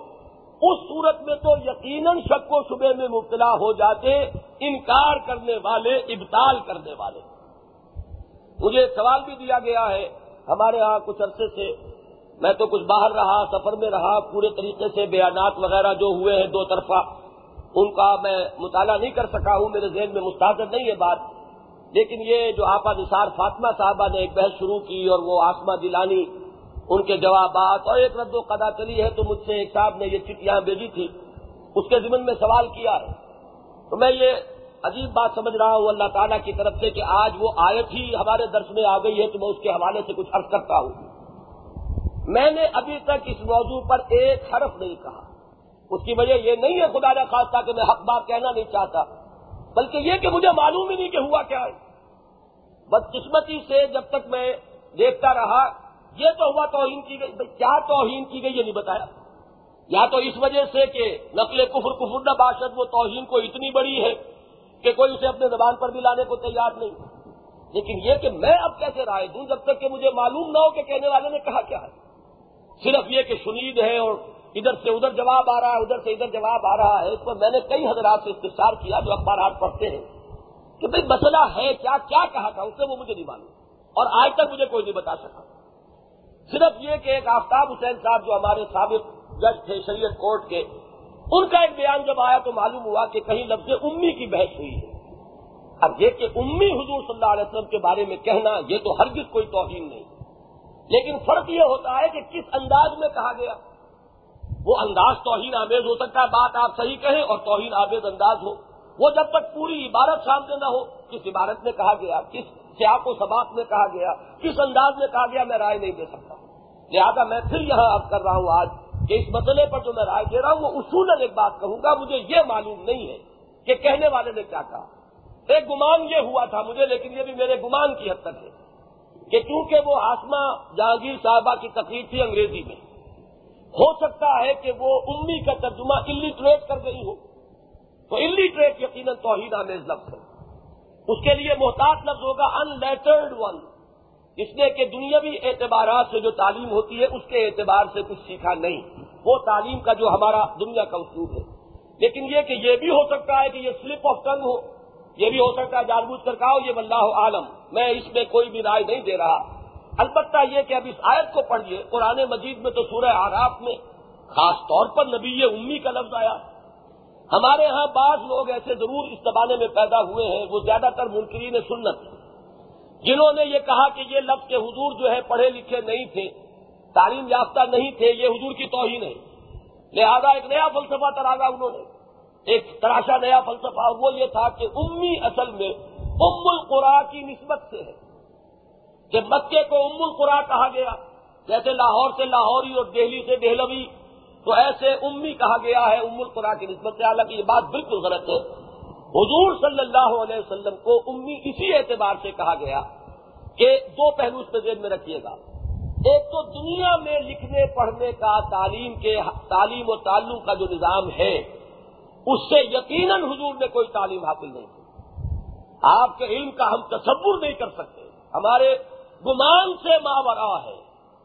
اس صورت میں تو یقیناً شک و شبے میں مبتلا ہو جاتے انکار کرنے والے ابتال کرنے والے۔ مجھے سوال بھی دیا گیا ہے، ہمارے ہاں کچھ عرصے سے۔ میں تو کچھ باہر رہا، سفر میں رہا، پورے طریقے سے بیانات وغیرہ جو ہوئے ہیں دو طرفہ، ان کا میں مطالعہ نہیں کر سکا ہوں، میرے ذہن میں مستحد نہیں ہے بات۔ لیکن یہ جو آپا نثار فاطمہ صاحبہ نے ایک بحث شروع کی اور وہ آسما دلانی، ان کے جوابات، اور ایک رد و قدا چلی ہے تو مجھ سے ایک صاحب نے یہ چٹیاں بھیجی تھی، اس کے ذمن میں سوال کیا ہے۔ تو میں یہ عجیب بات سمجھ رہا ہوں اللہ تعالیٰ کی طرف سے کہ آج وہ آیت ہی ہمارے درس میں آ گئی ہے تو میں اس کے حوالے سے کچھ عرض کرتا ہوں۔ میں نے ابھی تک اس موضوع پر ایک حرف نہیں کہا۔ اس کی وجہ یہ نہیں ہے خدا نہ خاص کہ میں حق بات کہنا نہیں چاہتا۔ بلکہ یہ کہ مجھے معلوم ہی نہیں کہ ہوا کیا ہے۔ بدقسمتی سے جب تک میں دیکھتا رہا، یہ تو ہوا توہین کی گئی کیا توہین کی گئی یہ نہیں بتایا۔ یا تو اس وجہ سے کہ نقل کفر کفر نہ باشد، وہ توہین کو اتنی بڑی ہے کہ کوئی اسے اپنے زبان پر بھی لانے کو تیار نہیں۔ لیکن یہ کہ میں اب کیسے رائے دوں جب تک کہ مجھے معلوم نہ ہو کہ کہنے والے نے کہا کیا ہے۔ صرف یہ کہ شنید ہے اور ادھر سے ادھر جواب آ رہا ہے، ادھر سے ادھر جواب آ رہا ہے، اس پر میں نے کئی حضرات سے استفسار کیا جو اخبارات پڑھتے ہیں کہ بھائی مسئلہ ہے، کیا کیا کہا تھا، اس سے وہ مجھے نہیں معلوم۔ اور آج تک مجھے کوئی نہیں بتا سکا۔ صرف یہ کہ ایک آفتاب حسین صاحب جو ہمارے سابق جج تھے شریعت کورٹ کے، ان کا ایک بیان جب آیا تو معلوم ہوا کہ کہیں لفظ امی کی بحث ہوئی ہے۔ اب یہ کہ امی حضور صلی اللہ علیہ وسلم کے بارے میں کہنا، یہ تو ہرگز کوئی توہین نہیں۔ لیکن فرق یہ ہوتا ہے کہ کس انداز میں کہا گیا۔ وہ انداز توہین آمیز ہو سکتا ہے، بات آپ صحیح کہیں اور توہین آمیز انداز ہو۔ وہ جب تک پوری عبارت سامنے نہ ہو، کس عبارت میں کہا گیا، کس سیاق و سباق میں کہا گیا، کس انداز میں کہا گیا، میں رائے نہیں دے سکتا۔ لہذا میں پھر یہاں اب کر رہا ہوں آج کہ اس مسئلے پر جو میں رائے دے رہا ہوں، وہ اصول ایک بات کہوں گا، مجھے یہ معلوم نہیں ہے کہ کہنے والے نے کیا کہا۔ ایک گمان یہ ہوا تھا مجھے، لیکن یہ بھی میرے گمان کی حد تک ہے۔ کہ کیونکہ وہ آسما جہانگیر صاحبہ کی تقریر تھی انگریزی میں، ہو سکتا ہے کہ وہ امی کا ترجمہ الٹریٹ کر گئی ہو۔ تو الٹریٹ یقیناً توحید آمیز لفظ ہے۔ اس کے لیے محتاط لفظ ہوگا ان لیٹرڈ ون اس نے کہ دنیاوی اعتبارات سے جو تعلیم ہوتی ہے، اس کے اعتبار سے کچھ سیکھا نہیں۔ وہ تعلیم کا جو ہمارا دنیا کا اسلوب ہے۔ لیکن یہ کہ یہ بھی ہو سکتا ہے کہ یہ سلپ آف ٹنگ ہو۔ یہ بھی ہو سکتا ہے جان بوجھ کر کہا ہو، یہ واللہ عالم، میں اس میں کوئی بھی رائے نہیں دے رہا۔ البتہ یہ کہ اب اس آیت کو پڑھیے، قرآن مجید میں تو سورہ آراف میں خاص طور پر نبی امی کا لفظ آیا۔ ہمارے ہاں بعض لوگ ایسے ضرور اس زمانے میں پیدا ہوئے ہیں، وہ زیادہ تر منکرین سنت۔ جنہوں نے یہ کہا کہ یہ لفظ کے حضور جو ہے پڑھے لکھے نہیں تھے، تعلیم یافتہ نہیں تھے، یہ حضور کی توہین ہے۔ لہذا ایک نیا فلسفہ تراغا انہوں نے۔ ایک تراشا نیا فلسفہ وہ یہ تھا کہ امی اصل میں ام القرا کی نسبت سے ہے۔ کہ مکے کو ام القرا کہا گیا، جیسے لاہور سے لاہوری اور دہلی سے دہلوی، تو ایسے امی کہا گیا ہے ام القرا کی نسبت سے۔ حالانکہ یہ بات بالکل غلط ہے۔ حضور صلی اللہ علیہ وسلم کو امی اسی اعتبار سے کہا گیا کہ دو پہلو اس پہ ذہن میں رکھیے گا۔ ایک تو دنیا میں لکھنے، پڑھنے کا، تعلیم کے، تعلیم و تعلق کا جو نظام ہے اس سے یقیناً حضور نے کوئی تعلیم حاصل نہیں کی۔ آپ کے علم کا ہم تصور نہیں کر سکتے۔ ہمارے گمان سے ماورا ہے،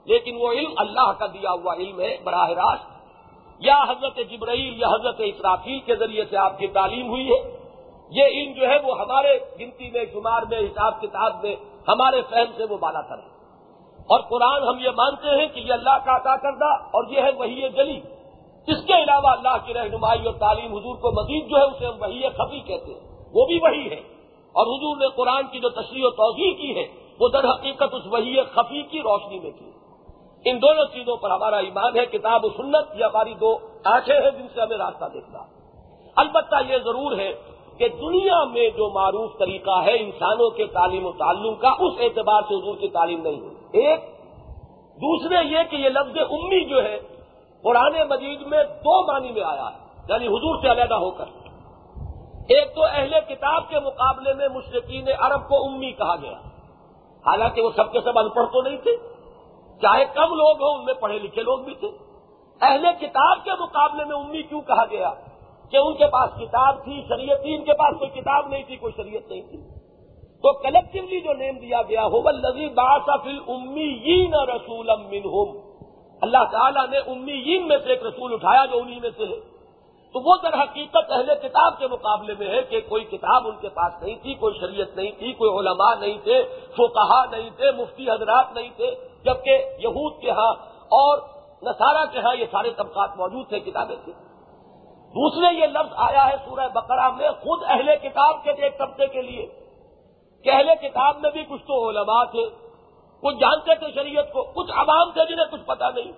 لیکن وہ علم اللہ کا دیا ہوا علم ہے، براہ راست۔ یا حضرت جبرائیل یا حضرت اسرافیل کے ذریعے سے آپ کی تعلیم ہوئی ہے۔ یہ علم جو ہے وہ ہمارے گنتی میں شمار میں، حساب کتاب میں، ہمارے فہم سے وہ بالا کر اور قرآن ہم یہ مانتے ہیں کہ یہ اللہ کا عطا کردہ اور یہ ہے وہی جلی اس کے علاوہ اللہ کی رہنمائی اور تعلیم حضور کو مزید جو ہے اسے ہم وہی خفی کہتے ہیں۔ وہ بھی وہی ہے۔ اور حضور نے قرآن کی جو تشریح و توضیع کی ہے، وہ در حقیقت اس وہی خفی کی روشنی میں کی ان دونوں چیزوں پر ہمارا ایمان ہے، کتاب و سنت یہ ہماری دو آنکھیں ہیں جن سے ہمیں راستہ دیکھنا البتہ یہ ضرور ہے کہ دنیا میں جو معروف طریقہ ہے انسانوں کے تعلیم و تعلم کا، اس اعتبار سے حضور کی تعلیم نہیں ہوئی۔ ایک، دوسرے یہ کہ یہ لفظ امی جو ہے قرآن مجید میں دو معنی میں آیا ہے یعنی حضور سے علیحدہ ہو کر۔ ایک تو اہل کتاب کے مقابلے میں مشرقین عرب کو امی کہا گیا۔ حالانکہ وہ سب کے سب ان پڑھ تو نہیں تھے، چاہے کم لوگ ہوں، ان میں پڑھے لکھے لوگ بھی تھے۔ اہل کتاب کے مقابلے میں امی کیوں کہا گیا؟ کہ ان کے پاس کتاب تھی، شریعت تھی، ان کے پاس کوئی کتاب نہیں تھی، کوئی شریعت نہیں تھی۔ تو کلیکٹولی جو نیم دیا گیا ہو وہ لذیذ باسفل امی رسول اللہ تعالیٰ نے امیین میں سے ایک رسول اٹھایا جو انہی میں سے ہے۔ تو وہ در حقیقت اہل کتاب کے مقابلے میں ہے کہ کوئی کتاب ان کے پاس نہیں تھی، کوئی شریعت نہیں تھی، کوئی علماء نہیں تھے، فقہا نہیں تھے، مفتی حضرات نہیں تھے، جبکہ یہود کے ہاں اور نصارہ کے ہاں یہ سارے طبقات موجود تھے، کتابیں تھیں۔ دوسرے یہ لفظ آیا ہے سورہ بقرہ میں خود اہل کتاب کے ایک طبقے کے لیے کہ اہل کتاب میں بھی کچھ تو علماء تھے۔ کچھ جانتے تھے شریعت کو، کچھ عوام تھے جنہیں کچھ پتا نہیں۔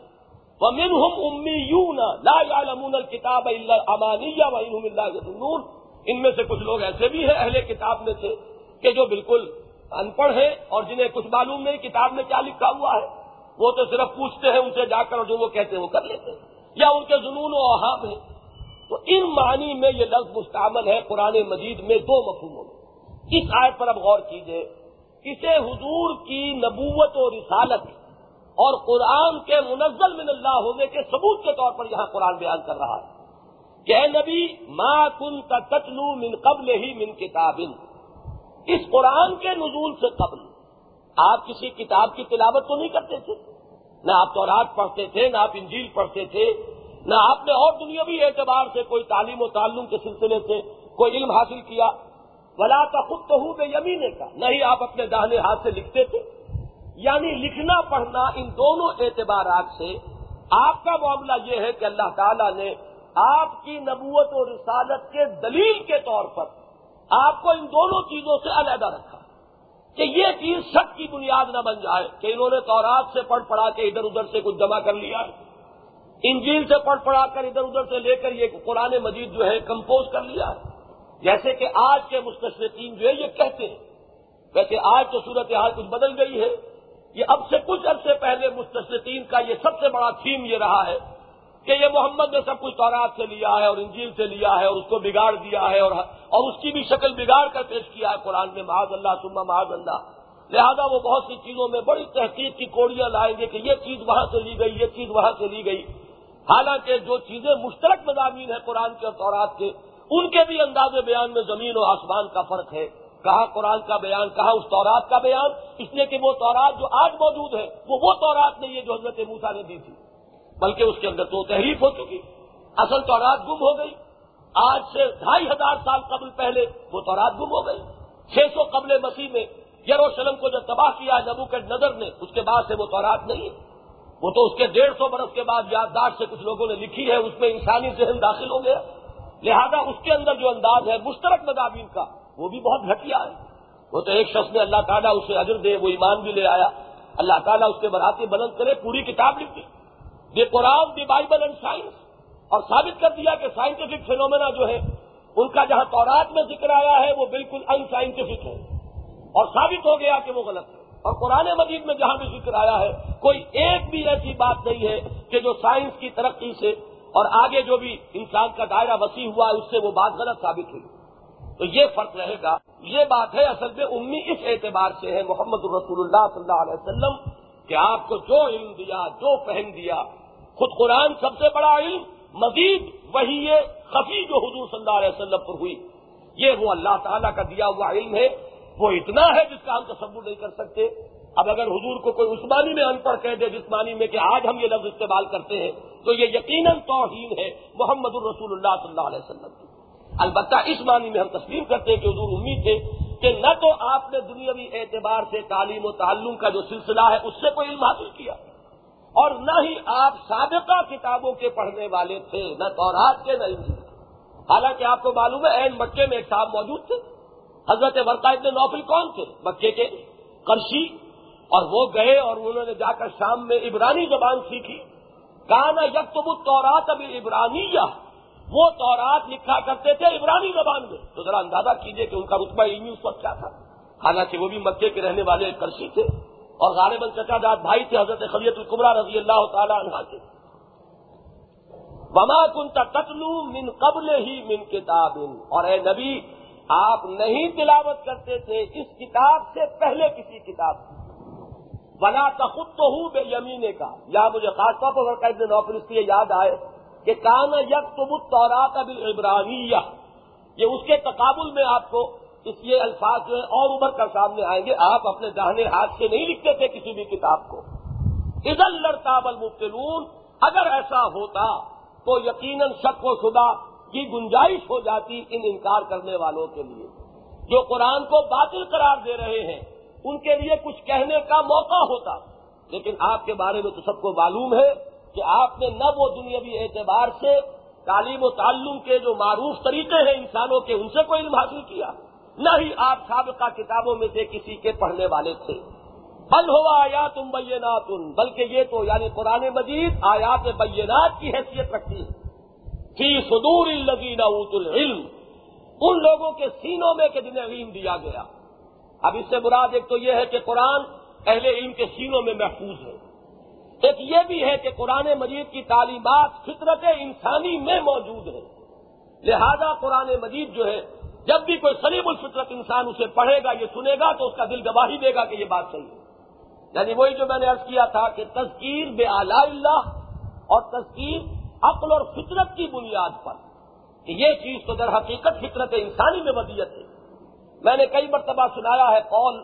وہ من ہم امی یوں لا یعلمون الکتاب اللہ ان میں سے کچھ لوگ ایسے بھی ہیں اہل کتاب میں سے کہ جو بالکل ان پڑھ ہیں اور جنہیں کچھ معلوم نہیں کتاب میں کیا لکھا ہوا ہے۔ وہ تو صرف پوچھتے ہیں، ان سے جا کر جو وہ کہتے ہیں وہ کر لیتے ہیں۔ یا ان کے جنون و احاب ہیں۔ تو ان معنی میں یہ لفظ مستعمل ہے قرآن مجید میں دو مفہوموں میں۔ اس آیت پر اب غور کیجیے اسے حضور کی نبوت و رسالت اور قرآن کے منزل من اللہ ہونے کے ثبوت کے طور پر یہاں قرآن بیان کر رہا ہے۔ کہ اے نبی، ما کن کا تتلو من قبل ہی من کتاب۔ اس قرآن کے نزول سے قبل آپ کسی کتاب کی تلاوت تو نہیں کرتے تھے۔ نہ آپ تورات پڑھتے تھے، نہ آپ انجیل پڑھتے تھے، نہ آپ نے اور دنیاوی اعتبار سے کوئی تعلیم و تعلم کے سلسلے سے کوئی علم حاصل کیا۔ ولا کا خود تو ہوں بے یمینے کا نہیں آپ اپنے داہنے ہاتھ سے لکھتے تھے یعنی لکھنا پڑھنا ان دونوں اعتبارات سے۔ آپ کا معاملہ یہ ہے کہ اللہ تعالیٰ نے آپ کی نبوت و رسالت کے دلیل کے طور پر آپ کو ان دونوں چیزوں سے علیحدہ رکھا۔ کہ یہ چیز شک کی بنیاد نہ بن جائے کہ انہوں نے تورات سے پڑھ پڑھا کے ادھر ادھر سے کچھ جمع کر لیا۔ انجیل سے پڑھ پڑھا کر ادھر ادھر سے لے کر یہ قرآن مجید جو ہے کمپوز کر لیا۔ ہے جیسے کہ آج کے مستشرقین جو ہے یہ کہتے ہیں، ویسے آج تو صورتحال کچھ بدل گئی ہے۔ یہ اب سے کچھ عرصے پہلے مستشرقین کا یہ سب سے بڑا تھیم یہ رہا ہے کہ یہ محمد نے سب کچھ تورات سے لیا ہے اور انجیل سے لیا ہے اور اس کو بگاڑ دیا ہے اور اور اس کی بھی شکل بگاڑ کر پیش کیا ہے قرآن میں، معاذ اللہ سما معاذ اللہ۔ لہذا وہ بہت سی چیزوں میں بڑی تحقیق کی کوڑیاں لائیں گے کہ یہ چیز وہاں سے لی گئی، یہ چیز وہاں سے لی گئی۔ حالانکہ جو چیزیں مشترک مضامین ہیں قرآن کے اور تورات کے ان کے بھی انداز بیان میں زمین و آسمان کا فرق ہے۔ کہاں قرآن کا بیان، کہاں اس تورات کا بیان؟ اس لیے کہ وہ تورات جو آج موجود ہے، وہ وہ تورات نہیں ہے جو حضرت موسا نے دی تھی۔ بلکہ اس کے اندر تو تحریف ہو چکی۔ اصل تورات گم ہو گئی۔ آج سے ڈھائی ہزار سال قبل پہلے وہ تورات گم ہو گئی۔ چھ سو قبل مسیح میں یروشلم کو جو تباہ کیا نبو کے نظر نے، اس کے بعد سے وہ تورات نہیں ہے۔ وہ تو اس کے ڈیڑھ سو برس کے بعد یادداشت سے کچھ لوگوں نے لکھی ہے، اس میں انسانی ذہن داخل ہو گیا۔ لہذا اس کے اندر جو انداز ہے مشترک مضامین کا، وہ بھی بہت گھٹیا ہے۔ وہ تو ایک شخص نے اللہ تعالیٰ اسے اجر دے، وہ ایمان بھی لے آیا۔ اللہ تعالیٰ اس کے براتے بلند کرے، پوری کتاب لکھ دی the Quran the Bible and science اور ثابت کر دیا کہ سائنٹیفک فینومینا جو ہے ان کا جہاں تورات میں ذکر آیا ہے، وہ بالکل ان سائنٹیفک ہے اور ثابت ہو گیا کہ وہ غلط ہے اور قرآن مجید میں جہاں بھی ذکر آیا ہے، کوئی ایک بھی ایسی بات نہیں ہے کہ جو سائنس کی ترقی سے اور آگے جو بھی انسان کا دائرہ وسیع ہوا ہے، اس سے وہ بات غلط ثابت ہوئی۔ تو یہ فرق رہے گا۔ یہ بات ہے، اصل میں امی اس اعتبار سے ہے، محمد الرسول اللہ صلی اللہ علیہ وسلم، کہ آپ کو جو علم دیا، جو فہم دیا، خود قرآن سب سے بڑا علم، مزید وہی یہ خفی جو حضور صلی اللہ علیہ وسلم پر ہوئی۔ یہ وہ اللہ تعالیٰ کا دیا ہوا علم ہے۔ وہ اتنا ہے جس کا ہم تصور نہیں کر سکتے۔ اب اگر حضور کو کوئی عثمانی میں ان پڑھ کہہ دے جسمانی میں کہ آج ہم یہ لفظ استعمال کرتے ہیں، تو یہ یقیناً توہین ہے محمد الرسول اللہ صلی اللہ علیہ وسلم کی۔ البتہ اس معنی میں ہم تسلیم کرتے ہیں کہ حضور امید تھے کہ نہ تو آپ نے دنیاوی اعتبار سے تعلیم و تعلم کا جو سلسلہ ہے، اس سے کوئی علم حاصل کیا۔ اور نہ ہی آپ سابقہ کتابوں کے پڑھنے والے تھے، نہ تورات کے نہ انجیل۔ حالانکہ آپ کو معلوم ہے این مکے میں ایک صاحب موجود تھے۔ حضرت ورقا نوفل کون تھے؟ مکے کے کرشی اور وہ گئے اور انہوں نے جا کر شام میں عبرانی زبان سیکھی۔ کانا یک تورات ابھی عبرانی وہ تورات لکھا کرتے تھے عبرانی زبان میں۔ تو ذرا اندازہ کیجیے کہ ان کا رتبہ علمی اس وقت کیا تھا۔ حالانکہ وہ بھی مکے کے رہنے والے کرسی تھے۔ اور غالباً چچا داد بھائی تھے حضرت خلیت القبرا رضی اللہ تعالی عنہ کے۔ وما کن تتلو من قبل ہی من کتاب۔ اور اے نبی، آپ نہیں تلاوت کرتے تھے اس کتاب سے پہلے کسی کتاب کی۔ بنا تخت تو ہوں بے یمینے کا۔ یا مجھے خاص طور پر قید نوکری اس لیے یاد آئے کہ کان یک تم تورات ابھی ابراہیمیہ یہ اس کے تقابل میں آپ کو اس یہ الفاظ جو ہے اور ابھر کر سامنے آئیں گے۔ آپ اپنے دہنے ہاتھ سے نہیں لکھتے تھے کسی بھی کتاب کو۔ ادل لڑتابل مبتلون اگر ایسا ہوتا تو یقیناً شک و شدہ کی گنجائش ہو جاتی ان انکار کرنے والوں کے لیے۔ جو قرآن کو باطل قرار دے رہے ہیں ان کے لیے کچھ کہنے کا موقع ہوتا۔ لیکن آپ کے بارے میں تو سب کو معلوم ہے کہ آپ نے نہ وہ دنیاوی اعتبار سے تعلیم و تعلم کے جو معروف طریقے ہیں انسانوں کے، ان سے کوئی علم حاصل کیا۔ نہ ہی آپ سابقہ کتابوں میں سے کسی کے پڑھنے والے تھے۔ بل ہوا آیات تم بینات، بلکہ یہ تو یعنی قرآن مجید آیات بینات کی حیثیت رکھتی ہے۔ فی صدور الذین اوت العلم، ان لوگوں کے سینوں میں کہ جنہیں علم دیا گیا۔ اب اس سے مراد ایک تو یہ ہے کہ قرآن اہل علم کے سینوں میں محفوظ ہے۔ ایک یہ بھی ہے کہ قرآن مجید کی تعلیمات فطرت انسانی میں موجود ہے لہذا قرآن مجید جو ہے، جب بھی کوئی سلیم الفطرت انسان اسے پڑھے گا، یہ سنے گا، تو اس کا دل گواہی دے گا کہ یہ بات صحیح ہے۔ یعنی وہی جو میں نے ارض کیا تھا کہ تذکیر بے آلہ اللہ اور تذکیر عقل اور فطرت کی بنیاد پر۔ کہ یہ چیز تو در حقیقت فطرت انسانی میں ودیت ہے۔ میں نے کئی مرتبہ سنایا ہے قول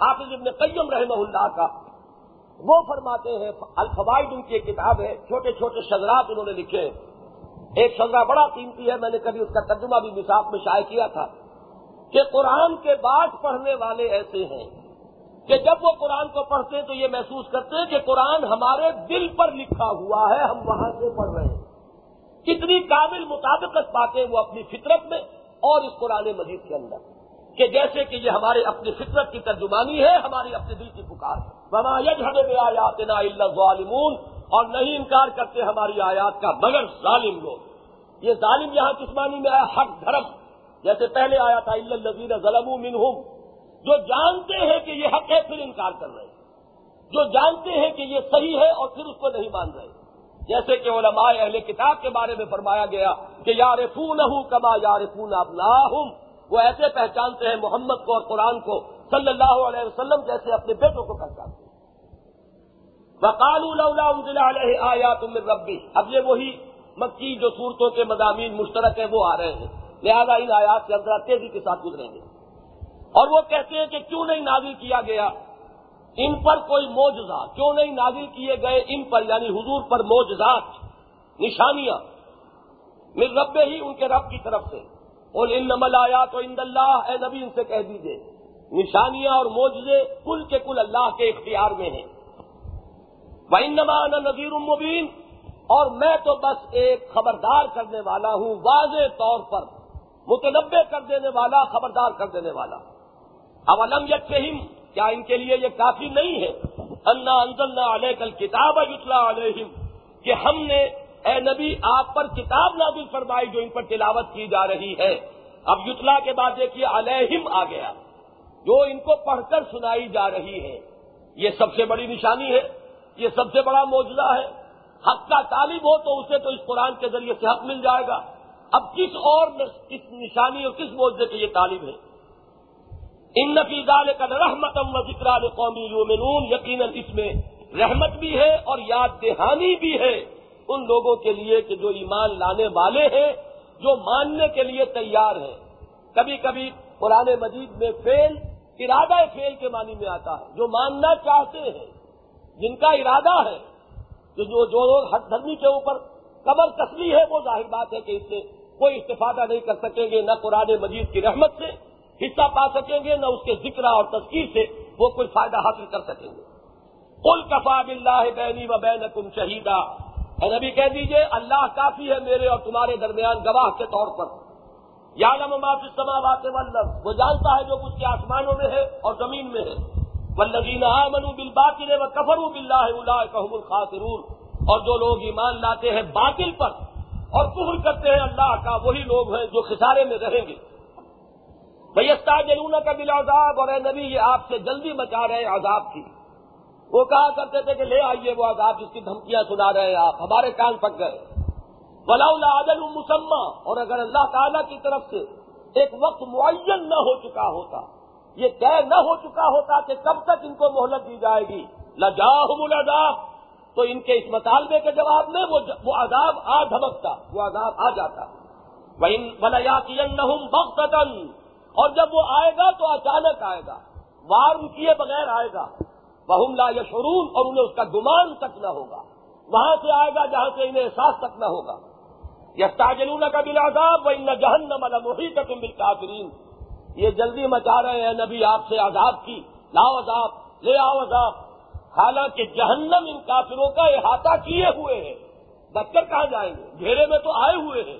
حافظ ابن قیم رحمہ اللہ کا۔ وہ فرماتے ہیں، الفوائد ان کی ایک کتاب ہے، چھوٹے چھوٹے شجرات انہوں نے لکھے۔ ایک شجرا بڑا قیمتی ہے، میں نے کبھی اس کا ترجمہ بھی مساف میں شائع کیا تھا کہ قرآن کے بعد پڑھنے والے ایسے ہیں کہ جب وہ قرآن کو پڑھتے ہیں تو یہ محسوس کرتے ہیں کہ قرآن ہمارے دل پر لکھا ہوا ہے، ہم وہاں سے پڑھ رہے ہیں۔ کتنی قابل مطابقت پاتے ہیں وہ اپنی فطرت میں اور اس قرآن مجید کے اندر۔ کہ جیسے کہ یہ ہمارے اپنی فطرت کی ترجمانی ہے، ہماری اپنے دل کی پکار ہے۔ بنا یج ہمیں آیات نا اللہ ظالمون اور نہیں انکار کرتے ہماری آیات کا، مگر ظالم لوگ۔ یہ ظالم یہاں کس معنی میں آیا؟ حق، دھرم۔ جیسے پہلے آیا تھا اللہ نذیر ظلم منہم جو جانتے ہیں کہ یہ حق ہے، پھر انکار کر رہے ہیں۔ جو جانتے ہیں کہ یہ صحیح ہے اور پھر اس کو نہیں مان رہے۔ جیسے کہ علماء اہل کتاب کے بارے میں فرمایا گیا کہ یار فون کما یار فون وہ ایسے پہچانتے ہیں محمد کو اور قرآن کو، صلی اللہ علیہ وسلم جیسے اپنے بیٹوں کو پہچانتے انزل علیہ آیا تم ربی۔ اب یہ وہی مکی جو صورتوں کے مضامین مشترک ہیں، وہ آ رہے ہیں۔ لہذا ان آیات کے اندر تیزی کے ساتھ گزریں گے۔ اور وہ کہتے ہیں کہ کیوں نہیں نازل کیا گیا؟ ان پر کوئی موجزہ کیوں نہیں نازل کیے گئے ان پر؟ یعنی حضور پر موجزات نشانیاں۔ مل رب ہی ان کے رب کی طرف سے۔ اور ان نمل آیا تو ان اللہ، اے نبی، ان سے کہہ دیجیے نشانیاں اور موجزے کل کے کل اللہ کے اختیار میں ہیں۔ نمان نذیر المبین اور میں تو بس ایک خبردار کرنے والا ہوں، واضح طور پر متنوع کر دینے والا، خبردار کر دینے والا۔ اب علم یکم کیا ان کے لیے یہ کافی نہیں ہے؟ انا انزلنا علیہ کل کتاب علیہم، کہ ہم نے اے نبی، آپ پر کتاب نازل فرمائی جو ان پر تلاوت کی جا رہی ہے۔ اب یتلا کے بعد دیکھیے، علیہم آ گیا۔ جو ان کو پڑھ کر سنائی جا رہی ہے۔ یہ سب سے بڑی نشانی ہے، یہ سب سے بڑا موجودہ ہے۔ حق کا طالب ہو تو اسے تو اس قرآن کے ذریعے سے حق مل جائے گا۔ اب کس اور کس نشانی اور کس موجودے کے یہ طالب ہے ان نفیزال کا رحمتم و ذکر قومی یومنون یقیناً اس میں رحمت بھی ہے اور یاد دہانی بھی ہے۔ ان لوگوں کے لیے کہ جو ایمان لانے والے ہیں، جو ماننے کے لیے تیار ہیں۔ کبھی کبھی قرآن مجید میں فیل ارادہ فیل کے معنی میں آتا ہے۔ جو ماننا چاہتے ہیں، جن کا ارادہ ہے کہ جو جو لوگ ہر دھرمی کے اوپر قبر کسلی ہے، وہ ظاہر بات ہے کہ اس سے کوئی استفادہ نہیں کر سکیں گے، نہ قرآن مجید کی رحمت سے حصہ پا سکیں گے، نہ اس کے ذکر اور تذکیر سے وہ کوئی فائدہ حاصل کر سکیں گے۔ کل کفا بلّہ بینی و بین کم شہیدہ نبی کہہ دیجیے، اللہ کافی ہے میرے اور تمہارے درمیان گواہ کے طور پر۔ یا معافی سما بات وہ جانتا ہے جو کچھ کے آسمانوں میں ہے اور زمین میں ہے۔ ولدین منو بل باطل و کفر بلّہ اللہ کہم اور جو لوگ ایمان لاتے ہیں باطل پر اور کفر کرتے ہیں اللہ کا، وہی لوگ ہیں جو خسارے میں رہیں گے۔ بھیا جلون کا بل عذاب اور اے نبی، یہ آپ سے جلدی مچا رہے عذاب کی۔ وہ کہا کرتے تھے کہ لے آئیے وہ عذاب جس کی دھمکیاں سنا رہے ہیں آپ، ہمارے کان پک گئے۔ ولا عدل مسمہ اور اگر اللہ تعالی کی طرف سے ایک وقت معین نہ ہو چکا ہوتا، یہ طے نہ ہو چکا ہوتا کہ کب تک ان کو مہلت دی جائے گی۔ لجاہم العذاب، تو ان کے اس مطالبے کے جواب میں وہ عذاب آ دھمکتا، وہ عذاب آ جاتا۔ اور جب وہ آئے گا تو اچانک آئے گا وارم کیے بغیر آئے گا۔ بہم لا یشرون اور انہیں اس کا گمان تک نہ ہوگا۔ وہاں سے آئے گا جہاں سے انہیں احساس تک نہ ہوگا۔ یہ تاجلون کا بل عذاب وہ ان جہنم المحی کا تم یہ جلدی مچا رہے ہیں نبی آپ سے عذاب کی۔ لاؤ عذاب، لے آؤ عذاب۔ حالانکہ جہنم ان کافروں کا احاطہ کیے ہوئے ہیں بچ کر کہاں جائیں گے؟ گھیرے میں تو آئے ہوئے ہیں۔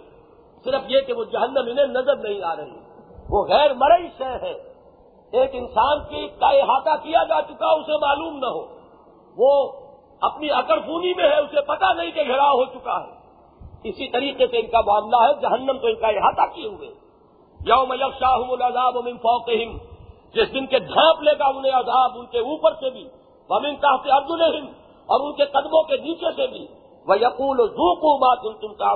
صرف یہ کہ وہ جہنم انہیں نظر نہیں آ رہی۔ وہ غیر مرئی شہ ہے ایک انسان کی کا احاطہ کیا جا چکا اسے معلوم نہ ہو۔ وہ اپنی اکڑ پونی میں ہے، اسے پتا نہیں کہ گھیرا ہو چکا ہے۔ اسی طریقے سے ان کا معاملہ ہے، جہنم تو ان کا احاطہ کیے ہوئے۔ یوم یو شاہ الزاب امن فوقہم۔ جس دن کے ڈھانپ لے گا، انہیں عذاب ان کے اوپر سے بھی۔ ومن تحت عبد اور ان کے قدموں کے نیچے سے بھی۔ وہ یقول زوکو بات تم کا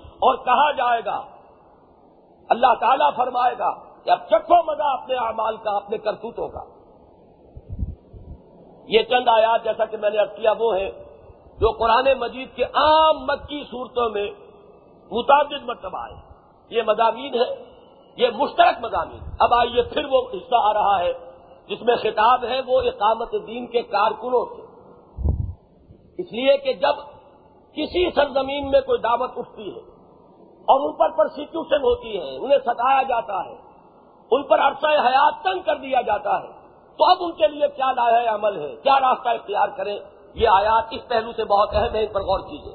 اور کہا جائے گا، اللہ تعالیٰ فرمائے گا اب چکھو مزہ اپنے اعمال کا، اپنے کرتوتوں کا۔ یہ چند آیات جیسا کہ میں نے اب کیا وہ ہے جو قرآن مجید کے عام مکی صورتوں میں متعدد مرتبہ آئے۔ یہ مضامین ہے یہ مشترک مضامین۔ اب آئیے پھر وہ حصہ آ رہا ہے جس میں خطاب ہے وہ اقامت دین کے کارکنوں سے۔ اس لیے کہ جب کسی سرزمین میں کوئی دعوت اٹھتی ہے اور ان پر پرسیکیوشن ہوتی ہے، انہیں ستایا جاتا ہے ان پر عرصہ حیات تنگ کر دیا جاتا ہے۔ تو اب ان کے لیے کیا لایا عمل ہے؟ کیا راستہ اختیار کریں؟ یہ آیات اس پہلو سے بہت اہم ہے ان پر غور کیجیے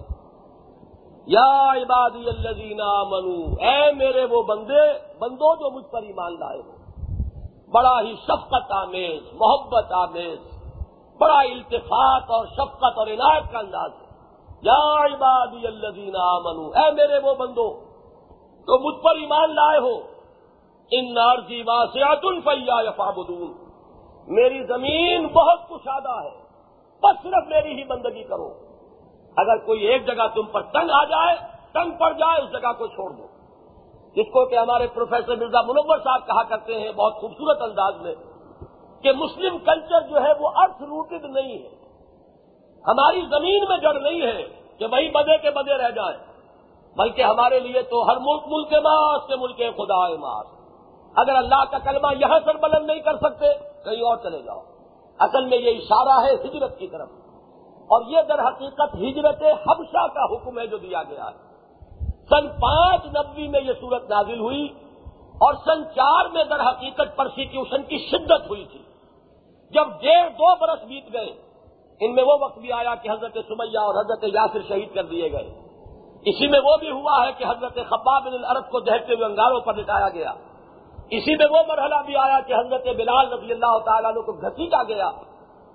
یا عبادی اللہ منو اے میرے وہ بندے، بندو جو مجھ پر ایمان لائے ہو۔ بڑا ہی شفقت آمیز، محبت آمیز، بڑا التفاق اور شفقت اور عنایت کا انداز ہے۔ یا عبادی اللہ منو اے میرے وہ بندو تو مجھ پر ایمان لائے ہو ان نارجی واسعت الفیا یفابدون میری زمین بہت کشادہ ہے، بس صرف میری ہی بندگی کرو۔ اگر کوئی ایک جگہ تم پر تنگ آ جائے، تنگ پڑ جائے، اس جگہ کو چھوڑ دو۔ جس کو کہ ہمارے پروفیسر مرزا منور صاحب کہا کرتے ہیں بہت خوبصورت انداز میں کہ مسلم کلچر جو ہے وہ ارتھ روٹڈ نہیں ہے۔ ہماری زمین میں جڑ نہیں ہے کہ وہی بدے کے بدے رہ جائیں، بلکہ ہمارے لیے تو ہر ملک ملک ماس کے ملک خدا ماس۔ اگر اللہ کا کلمہ یہاں سر بلند نہیں کر سکتے، کہیں اور چلے جاؤ۔ اصل میں یہ اشارہ ہے ہجرت کی طرف۔ اور یہ در حقیقت ہجرت حبشہ کا حکم ہے جو دیا گیا ہے۔ سن پانچ نبی میں یہ صورت نازل ہوئی اور سن چار میں در حقیقت پرسیکیوشن کی شدت ہوئی تھی۔ جب ڈیڑھ دو برس بیت گئے، ان میں وہ وقت بھی آیا کہ حضرت سمیہ اور حضرت یاسر شہید کر دیے گئے۔ اسی میں وہ بھی ہوا ہے کہ حضرت خباب بن العرب کو دہتے ہوئے انگاروں پر لٹایا گیا۔ اسی میں وہ مرحلہ بھی آیا کہ حضرت بلال رضی اللہ تعالیٰ کو گھسیٹا گیا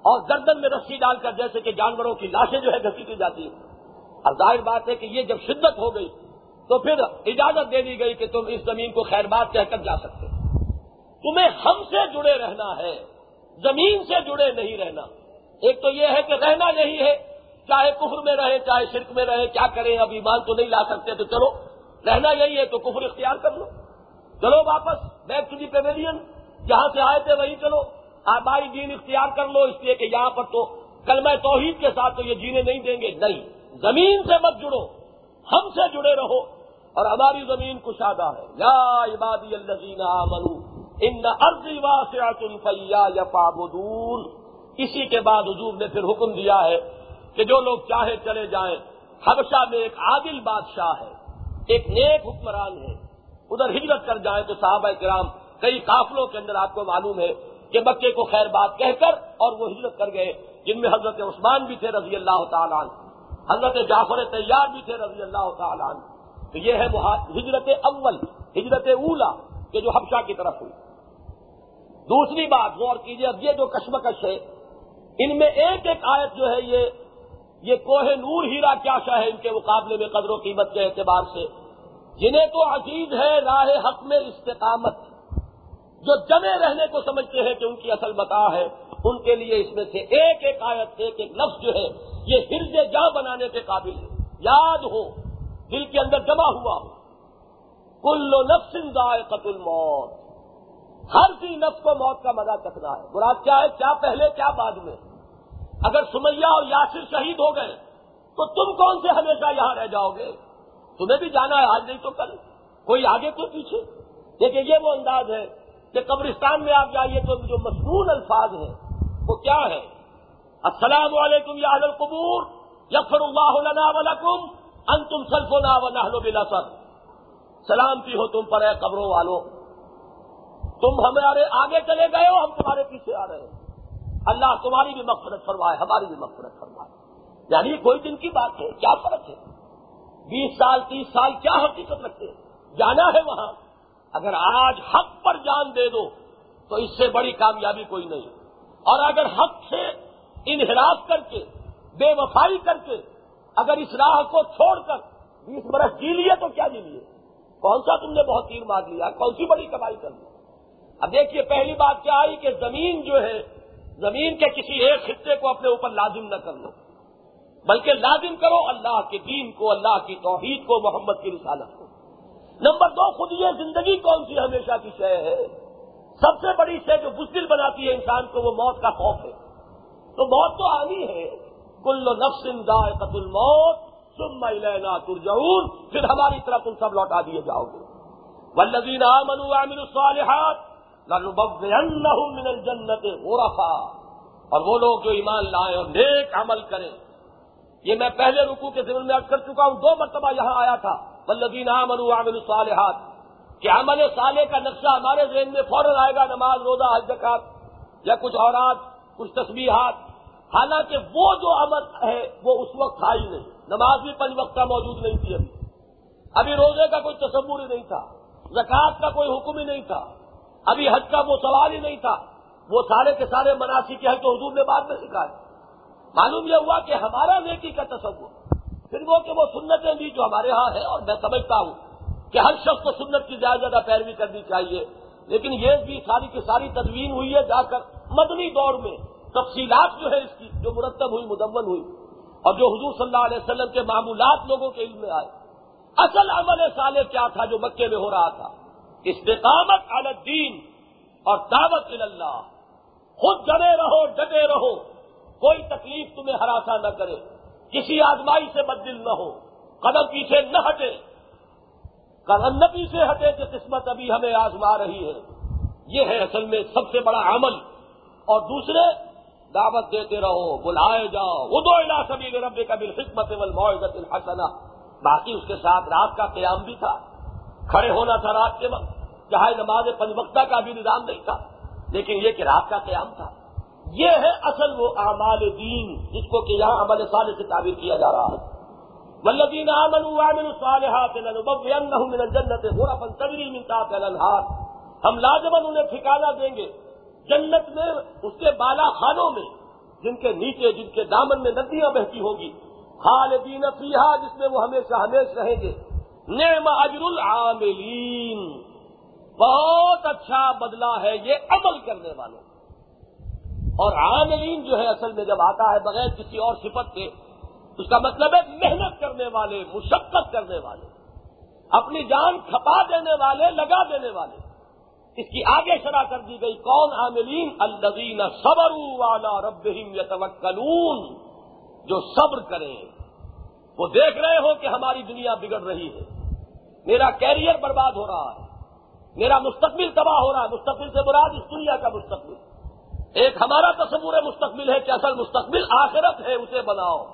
اور گردن میں رسی ڈال کر جیسے کہ جانوروں کی لاشیں جو ہے گھسیٹی جاتی۔ اب ظاہر بات ہے کہ یہ جب شدت ہو گئی تو پھر اجازت دے دی گئی کہ تم اس زمین کو خیر بات کہہ کر جا سکتے تمہیں ہم سے جڑے رہنا ہے، زمین سے جڑے نہیں رہنا۔ ایک تو یہ ہے کہ رہنا نہیں ہے، چاہے کفر میں رہے، چاہے شرک میں رہے، کیا کریں؟ اب ایمان تو نہیں لا سکتے تو چلو، رہنا یہی ہے تو کفر اختیار کر لو۔ چلو واپس بیک ٹو دی پیویلین جہاں سے آئے تھے وہیں چلو. آبائی دین اختیار کر لو اس لیے کہ یہاں پر تو کل میں توحید کے ساتھ تو یہ جینے نہیں دیں گے. نہیں. زمین سے مت جڑو. ہم سے جڑے رہو. اور ہماری زمین کشادہ ہے. یا عبادی الزین منو ان ارضی فیا یا پابدون اسی کے بعد حضور نے پھر حکم دیا ہے کہ جو لوگ چاہے چلے جائیں. حبشہ میں ایک عادل بادشاہ ہے. ایک نیک حکمران ہے. ادھر ہجرت کر جائیں تو صحابہ کرام کئی قافلوں کے اندر آپ کو معلوم ہے کہ بچے کو خیر بات کہہ کر اور وہ ہجرت کر گئے، جن میں حضرت عثمان بھی تھے رضی اللہ تعالیٰ حضرت جعفر تیار بھی تھے رضی اللہ تعالیٰ تو یہ ہے ہجرت اول، ہجرت اولا، کہ جو حبشہ کی طرف ہوئی۔ دوسری بات غور کیجیے اب یہ جو کشمکش ہے، ان میں ایک ایک آیت جو ہے، یہ یہ کوہ نور ہیرا کیا شاہ ہے ان کے مقابلے میں قدر و قیمت کے اعتبار سے۔ جنہیں تو عزیز ہے راہ حق میں استقامت، جو جمے رہنے کو سمجھتے ہیں کہ ان کی اصل بتا ہے، ان کے لیے اس میں سے ایک ایک آیت، ایک ایک لفظ جو ہے، یہ ہرج جا بنانے کے قابل ہے۔ یاد ہو، دل کے اندر جمع ہوا ہو۔ کل نفس قتل موت ہر سی نفس کو موت کا مزہ چکنا ہے۔ مراد کیا ہے؟ کیا پہلے، کیا بعد میں؟ اگر سمیا اور یاسر شہید ہو گئے، تو تم کون سے ہمیشہ یہاں رہ جاؤ گے؟ تمہیں بھی جانا ہے، آج نہیں تو کل۔ کوئی آگے تو پیچھے؟ دیکھیے یہ وہ انداز ہے کہ قبرستان میں آپ جائیے تو جو مصنون الفاظ ہیں، وہ کیا ہے السلام علیکم یا اہل القبور یفر اللہ لنا ولکم انتم سلفنا ونحن بلا سر سلامتی ہو تم پر، اے قبروں والوں تم ہمارے آگے چلے گئے ہو، ہم تمہارے پیچھے آ رہے ہیں۔ اللہ تمہاری بھی مغفرت فرمائے، ہماری بھی مغفرت فرمائے۔ یعنی کوئی دن کی بات ہے، کیا فرق ہے؟ بیس سال، تیس سال کیا حقیقت رکھتے ہیں؟ جانا ہے وہاں۔ اگر آج حق پر جان دے دو، تو اس سے بڑی کامیابی کوئی نہیں۔ اور اگر حق سے انحراف کر کے، بے وفائی کر کے، اگر اس راہ کو چھوڑ کر بیس برس جی لیے تو کیا جی لیے؟ کون سا تم نے بہت تیر مار لیا؟ کون سی بڑی کمائی کر لی؟ اب دیکھیے، پہلی بات کیا آئی کہ زمین جو ہے، زمین کے کسی ایک خطے کو اپنے اوپر لازم نہ کر لو۔ بلکہ لازم کرو اللہ کے دین کو، اللہ کی توحید کو، محمد کی رسالت کو۔ نمبر دو، خود یہ زندگی کون سی ہمیشہ کی شے ہے؟ سب سے بڑی شے جو بزدل بناتی ہے انسان کو وہ موت کا خوف ہے۔ تو موت تو آنی ہے۔ کل نفس قتل موت سم لینا ترجعون۔ پھر ہماری طرف تم سب لوٹا دیے جاؤ گے۔ ولدین الصالحات من الجنت غرفا۔ اور وہ لوگ جو ایمان لائیں اور نیک عمل کریں۔ یہ میں پہلے رکو کے ذمن میں کر چکا ہوں، دو مرتبہ یہاں آیا تھا۔ ولدین عامن عامل الصالحات، کہ عمل صالح کا نقشہ ہمارے ذہن میں فوراً آئے گا، نماز، روزہ حجکات یا کچھ اورات کچھ تصویرات حالانکہ وہ جو عمل ہے، وہ اس وقت تھا ہی نہیں۔ نماز بھی پنج وقت کا موجود نہیں تھی ابھی۔ ابھی روزے کا کوئی تصور ہی نہیں تھا، زکوٰۃ کا کوئی حکم ہی نہیں تھا۔ ابھی حج کا وہ سوال ہی نہیں تھا۔ وہ سارے کے سارے مناسی کے حج تو حضور نے بعد میں سکھائے معلوم یہ ہوا کہ ہمارا نیکی کا تصور، پھر وہ کہ وہ سنتیں بھی جو ہمارے ہاں ہے اور میں سمجھتا ہوں کہ ہر شخص کو سنت کی زیادہ زیادہ پیروی کرنی چاہیے۔ لیکن یہ بھی ساری کی ساری تدوین ہوئی ہے، جا کر مدنی دور میں تفصیلات جو ہے اس کی، جو مرتب ہوئی مدمن ہوئی۔ اور جو حضور صلی اللہ علیہ وسلم کے معمولات لوگوں کے علم میں آئے۔ اصل عمل صالح کیا تھا جو مکے میں ہو رہا تھا؟ استقامت علی الدین اور دعوت اللہ۔ خود جڑے رہو ڈٹے رہو۔ کوئی تکلیف تمہیں ہراساں نہ کرے، کسی آزمائی سے بدل نہ ہو، قدم پیچھے نہ ہٹے۔ قدم نہ پیچھے ہٹے کہ قسمت ابھی ہمیں آزما رہی ہے۔ یہ ہے اصل میں سب سے بڑا عمل۔ اور دوسرے، دعوت دیتے رہو بلائے جاؤ۔ وہ دو سبھی رب کا بل خدمت الحسنہ۔ باقی اس کے ساتھ رات کا قیام بھی تھا۔ کھڑے ہونا تھا رات کے وقت۔ چاہے نماز پنج وقتہ کا بھی نظام نہیں تھا، لیکن یہ کہ رات کا قیام تھا۔ یہ ہے اصل وہ اعمال دین جس کو کہ یہاں عمل صالح سے تعبیر کیا جا رہا ہے۔ ولدین جنت ہم لازمن انہیں ٹھکانا دیں گے۔ جنت میں، اس کے بالا خانوں میں، جن کے نیچے، جن کے دامن میں ندیاں بہتی ہوگی خالدین فیحا جس میں وہ ہمیشہ ہمیش رہیں گے۔ نعم اجر العاملین۔ بہت اچھا بدلہ ہے یہ عمل کرنے والوں۔ اور عاملین جو ہے اصل میں جب آتا ہے بغیر کسی اور صفت کے، اس کا مطلب ہے محنت کرنے والے، مشقت کرنے والے، اپنی جان کھپا دینے والے، لگا دینے والے۔ اس کی آگے شرح کر دی گئی کون عاملین؟ الدین صبر والا ربہم یتوکلون جو صبر کریں، وہ دیکھ رہے ہو کہ ہماری دنیا بگڑ رہی ہے۔ میرا کیریئر برباد ہو رہا ہے۔ میرا مستقبل تباہ ہو رہا ہے۔ مستقبل سے مراد اس دنیا کا مستقبل۔ ایک ہمارا تصور مستقبل ہے کہ اصل مستقبل آخرت ہے، اسے بناؤ۔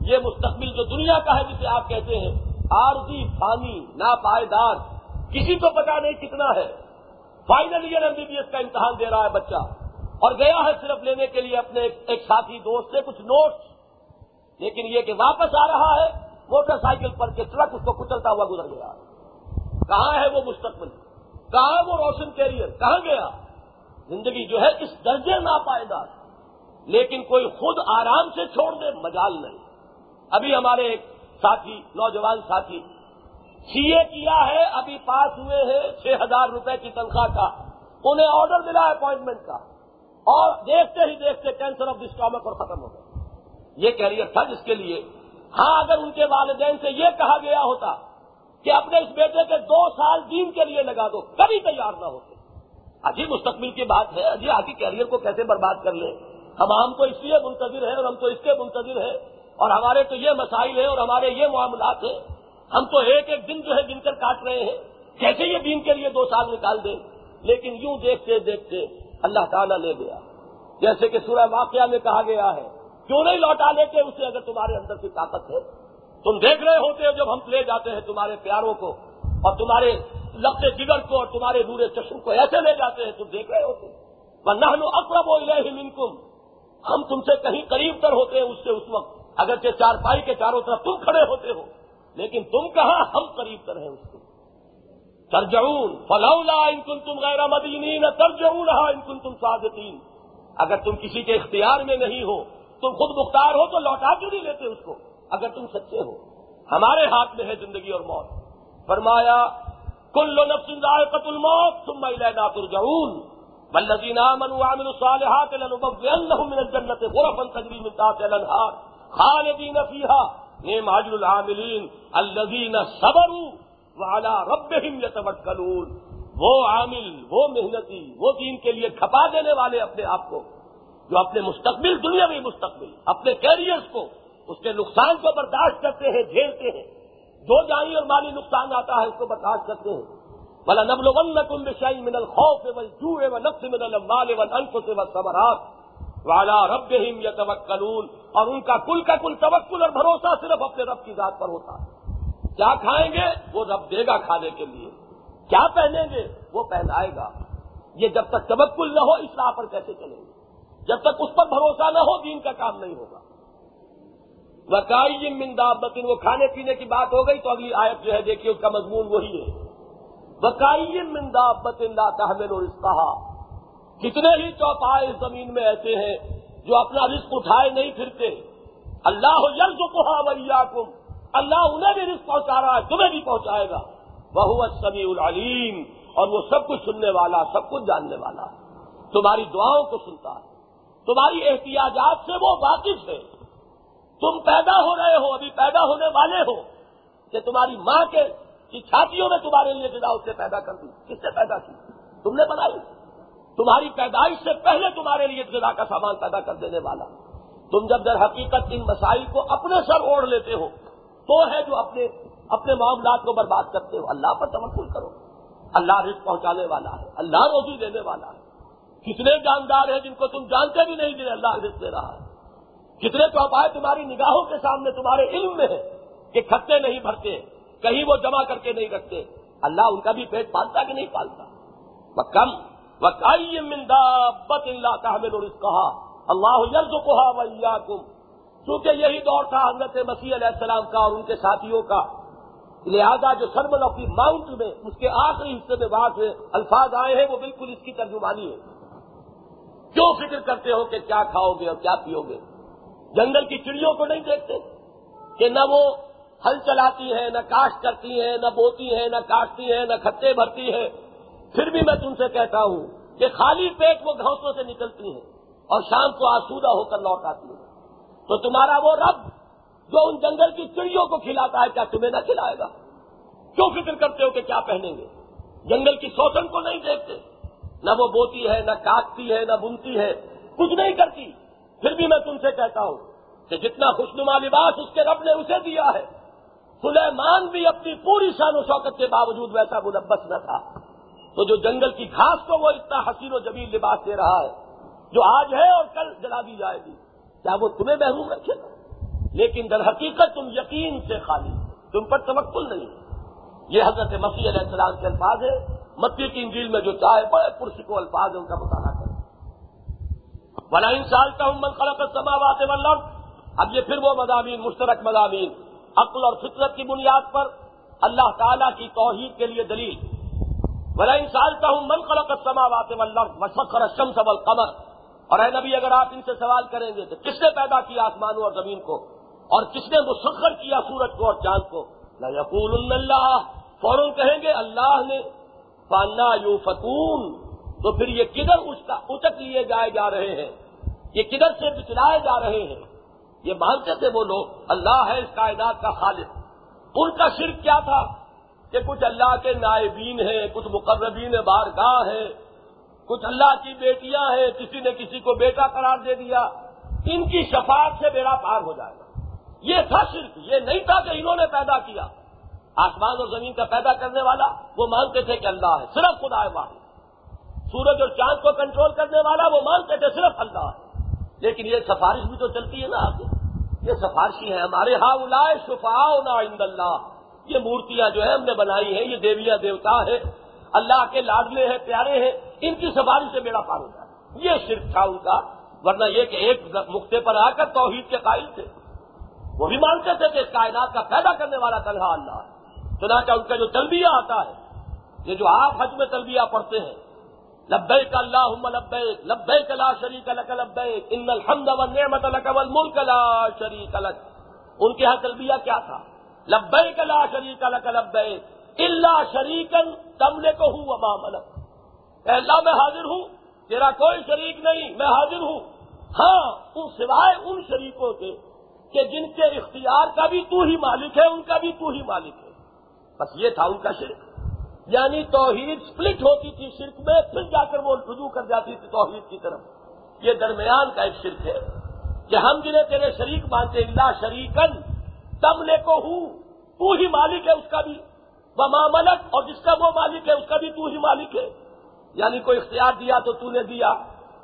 یہ مستقبل جو دنیا کا ہے، جسے آپ کہتے ہیں آرزی فانی، ناپائیدار، کسی کو پتا نہیں کتنا ہے۔ Final year M B B S کا امتحان دے رہا ہے بچہ۔ اور گیا ہے صرف لینے کے لیے اپنے ایک ساتھی دوست سے کچھ نوٹس لیکن یہ کہ واپس آ رہا ہے موٹر سائیکل پر کے ٹرک اس کو کچلتا ہوا گزر گیا۔ کہاں ہے وہ مستقبل؟ کہاں ہے وہ روشن کیریئر کہاں گیا؟ زندگی جو ہے اس درجے ناپائیدار، لیکن کوئی خود آرام سے چھوڑ دے مجال نہیں۔ ابھی ہمارے ایک ساتھی، نوجوان ساتھی سی اے کیا ہے، ابھی پاس ہوئے ہیں، چھ ہزار روپے کی تنخواہ کا۔ انہیں آرڈر ملا اپوائنٹمنٹ کا۔ اور دیکھتے ہی دیکھتے کینسر آف اسٹامک اور ختم ہو گئے۔ یہ کیریئر تھا جس کے لیے۔ ہاں اگر ان کے والدین سے یہ کہا گیا ہوتا کہ اپنے اس بیٹے کے دو سال دین کے لیے لگا دو، کبھی تیار نہ ہوتے۔ اجی مستقبل کی بات ہے اجی آگے کیریئر کو کیسے برباد کر لیں ہم ہم تو اس لیے منتظر ہیں اور ہم تو اس کے منتظر ہیں۔ اور ہمارے تو یہ مسائل ہیں اور ہمارے یہ معاملات ہیں۔ ہم تو ایک ایک دن جو ہے گن کر کاٹ رہے ہیں۔ کیسے یہ دین کے لیے دو سال نکال دیں؟ لیکن یوں دیکھتے دیکھتے اللہ تعالیٰ لے گیا۔ جیسے کہ سورہ واقعہ میں کہا گیا ہے، کیوں نہیں لوٹا لیتے اسے اگر تمہارے اندر کی طاقت ہے؟ تم دیکھ رہے ہوتے ہو جب ہم لے جاتے ہیں تمہارے پیاروں کو اور تمہارے لگتے جگر کو اور تمہارے دورے چشم کو ایسے لے جاتے ہیں، تم دیکھ رہے ہوتے نہ اقرب و منکم ہم تم سے کہیں قریب تر ہوتے ہیں اس سے اس وقت۔ اگرچہ چار پائی کے چاروں طرف تم کھڑے ہوتے ہو، لیکن تم کہاں ہم قریب تر ہیں اس کو ترجعون، فلولا ان کن تم غیر مدینین ترجعون ان کن تم صادقین اگر تم کسی کے اختیار میں نہیں ہو، تم خود مختار ہو تو لوٹا کیوں نہیں لیتے اس کو؟ اگر تم سچے ہو، ہمارے ہاتھ میں ہے زندگی اور موت۔ فرمایا کل نفس ذائقۃ الموت ثم الینا ترجعون والذین آمنوا وعملوا الصالحات لنبوئنهم من الجنة غرفا تجری من تحتها الانهار خالدین فیحا نیم حاجر العاملین، الذین صبروا وعلى ربهم يتوکلون وہ عامل، وہ محنتی، وہ دین کے لیے کھپا دینے والے اپنے آپ کو، جو اپنے مستقبل، دنیاوی مستقبل، اپنے کیریئرز کو، اس کے نقصان کو برداشت کرتے ہیں، جھیلتے ہیں۔ جو جانی اور مالی نقصان آتا ہے، اس کو برداشت کرتے ہیں۔ بلا نبل ون من الخوف والجوع ونفس من الاموال والانفس والثمرات والا رب یا اور ان کا کل کا کل توکل اور بھروسہ صرف اپنے رب کی ذات پر ہوتا ہے۔ کیا کھائیں گے؟ وہ رب دے گا کھانے کے لیے۔ کیا پہنیں گے؟ وہ پہنائے گا۔ یہ جب تک توکل نہ ہو اس راہ پر کیسے چلیں گے؟ جب تک اس پر بھروسہ نہ ہو، دین کا کام نہیں ہوگا۔ وکائی مندا بتن وہ کھانے پینے کی بات ہو گئی تو اگلی آیت جو ہے دیکھیے، اس کا مضمون وہی ہے۔ وکائی مندا بتن لا تحمل اور کہا کتنے ہی چوپائے اس زمین میں ایسے ہیں جو اپنا رزق اٹھائے نہیں پھرتے۔ اللہ یلز کو ویا اللہ انہیں بھی رزق پہنچا رہا ہے، تمہیں بھی پہنچائے گا۔ بہو سمیع العلیم اور وہ سب کچھ سننے والا، سب کچھ جاننے والا۔ تمہاری دعاؤں کو سنتا ہے۔ تمہاری احتیاجات سے وہ واقف ہے۔ تم پیدا ہو رہے ہو، ابھی پیدا ہونے والے ہو، کہ تمہاری ماں کے کی چھاتیوں میں تمہارے لیے جدا اس سے پیدا کر دی۔ کس سے پیدا کی؟ تم نے بنائی۔ تمہاری پیدائش سے پہلے تمہارے لیے غذا کا سامان پیدا کر دینے والا۔ تم جب در حقیقت ان مسائل کو اپنے سر اوڑھ لیتے ہو، تو ہے جو اپنے اپنے معاملات کو برباد کرتے ہو۔ اللہ پر تمکل کرو۔ اللہ رزق پہنچانے والا ہے، اللہ روزی دینے والا ہے۔ کتنے جاندار ہیں جن کو تم جانتے بھی نہیں جنہیں اللہ رزق دے رہا ہے۔ کتنے چوپائے تمہاری نگاہوں کے سامنے تمہارے علم میں ہے کہ کھتے نہیں بھرتے، کہیں وہ جمع کر کے نہیں رکھتے۔ اللہ ان کا بھی پیٹ پالتا کہ نہیں پالتا؟ وہ کم وکائی مندا بت اللہ تحمل اور اس کہا اللہ یرز کہا چونکہ یہی دور تھا حضرت مسیح علیہ السلام کا اور ان کے ساتھیوں کا۔ لہذا جو سرمن آف دی ماؤنٹ میں، اس کے آخری حصے میں بات ہے الفاظ آئے ہیں، وہ بالکل اس کی ترجمانی ہے۔ کیوں فکر کرتے ہو کہ کیا کھاؤ گے اور کیا پیو گے؟ جنگل کی چڑیوں کو نہیں دیکھتے کہ نہ وہ ہل چلاتی ہیں، نہ کاشت کرتی ہیں، نہ بوتی ہیں، نہ کاٹتی ہیں، نہ کھتے بھرتی ہیں۔ پھر بھی میں تم سے کہتا ہوں کہ خالی پیٹ وہ گھونسوں سے نکلتی ہیں اور شام کو آسودہ ہو کر لوٹ آتی ہیں۔ تو تمہارا وہ رب جو ان جنگل کی چڑیوں کو کھلاتا ہے، کیا تمہیں نہ کھلائے گا؟ کیوں فکر کرتے ہو کہ کیا پہنیں گے؟ جنگل کی سوچن کو نہیں دیکھتے۔ نہ وہ بوتی ہے، نہ کاٹتی ہے، نہ بنتی ہے۔ کچھ نہیں کرتی۔ پھر بھی میں تم سے کہتا ہوں کہ جتنا خوشنما لباس اس کے رب نے اسے دیا ہے، سلیمان بھی اپنی پوری شان و شوکت کے باوجود ویسا ملبس نہ تھا۔ تو جو جنگل کی گھاس کو وہ اتنا حسین و جبیل لباس دے رہا ہے، جو آج ہے اور کل جلا دی جائے گی، کیا وہ تمہیں محروم رکھے گا؟ لیکن در حقیقت تم یقین سے خالی، تم پر تمکل نہیں۔ یہ حضرت مسیح علیہ السلام کے الفاظ ہے متی کی انجیل میں جو چاہے بڑے پرسکو الفاظ ہیں، ان کا مطالعہ کریں بلا انسان کا من خلق سماوات والارض اب یہ پھر وہ مضامین، مشترک مضامین، عقل اور فطرت کی بنیاد پر اللہ تعالیٰ کی توحید کے لیے دلیل۔ بلا ان سال کا ہوں من خلق سماوات والارض وسخر الشمس والقمر۔ اور اے نبی اگر آپ ان سے سوال کریں گے تو کس نے پیدا کیا آسمانوں اور زمین کو؟ اور کس نے مسخر کیا سورج کو اور چاند کو؟ یقول اللہ فوراً کہیں گے، اللہ نے پانا یو فتون تو پھر یہ کدھر اچک لیے جائے جا رہے ہیں؟ یہ کدھر سے بچلائے جا رہے ہیں؟ یہ مانتے تھے وہ لوگ، اللہ ہے اس کائنات کا خالد ان کا شرک کیا تھا؟ کہ کچھ اللہ کے نائبین ہیں، کچھ مقربین بارگاہ ہیں، کچھ اللہ کی بیٹیاں ہیں، کسی نے کسی کو بیٹا قرار دے دیا۔ ان کی شفاعت سے میرا پار ہو جائے گا۔ یہ تھا شرک، یہ نہیں تھا کہ انہوں نے پیدا کیا۔ آسمان اور زمین کا پیدا کرنے والا وہ مانتے تھے کہ اللہ ہے، صرف خدا ہے واحد۔ سورج اور چاند کو کنٹرول کرنے والا وہ مانتے تھے صرف اللہ ہے۔ لیکن یہ سفارش بھی تو چلتی ہے نا آگے۔ یہ سفارشی ہے ہمارے ہاں اولائے شفا عند اللہ۔ یہ مورتیاں جو ہے ہم نے بنائی ہیں، یہ دیویاں دیوتا ہے۔ اللہ کے لاڈلے ہیں، پیارے ہیں۔ ان کی سفارش سے بیڑا پار ہوتا ہے۔ یہ شرک تھا ان کا۔ ورنہ یہ کہ ایک مقتے پر آ کر توحید کے قائل تھے۔ وہ بھی مانتے تھے کہ کائنات کا پیدا کرنے والا تنہا اللہ ہے۔ چنانچہ ان کا جو تلبیہ آتا ہے، یہ جو آپ حج میں تلبیہ پڑھتے ہیں لبے کا اللہ لبیک لبے کلا شریک الک لبیک، ان الحمد و نعمت الک والملک لا شریک الک ان کے ہاں تلبیہ کیا تھا؟ لبے کلا شریک الک لبیک اللہ شریکن تملے کو ہوں وما ملک۔ اے اللہ، میں حاضر ہوں، تیرا کوئی شریک نہیں، میں حاضر ہوں۔ ہاں ان سوائے ان شریکوں کے، کہ جن کے اختیار کا بھی تو ہی مالک ہے، ان کا بھی تو ہی مالک ہے۔ بس یہ تھا ان کا شرک۔ یعنی توحید سپلٹ ہوتی تھی شرک میں، پھر جا کر وہ رجوع کر جاتی تھی توحید کی طرف۔ یہ درمیان کا ایک شرک ہے کہ ہم جنہیں تیرے شریک مانتے اللہ شریکن، تم لے کو ہوں، تو ہی مالک ہے اس کا بھی۔ وہ ماملک اور جس کا وہ مالک ہے، اس کا بھی تو ہی مالک ہے۔ یعنی کوئی اختیار دیا تو تو نے دیا،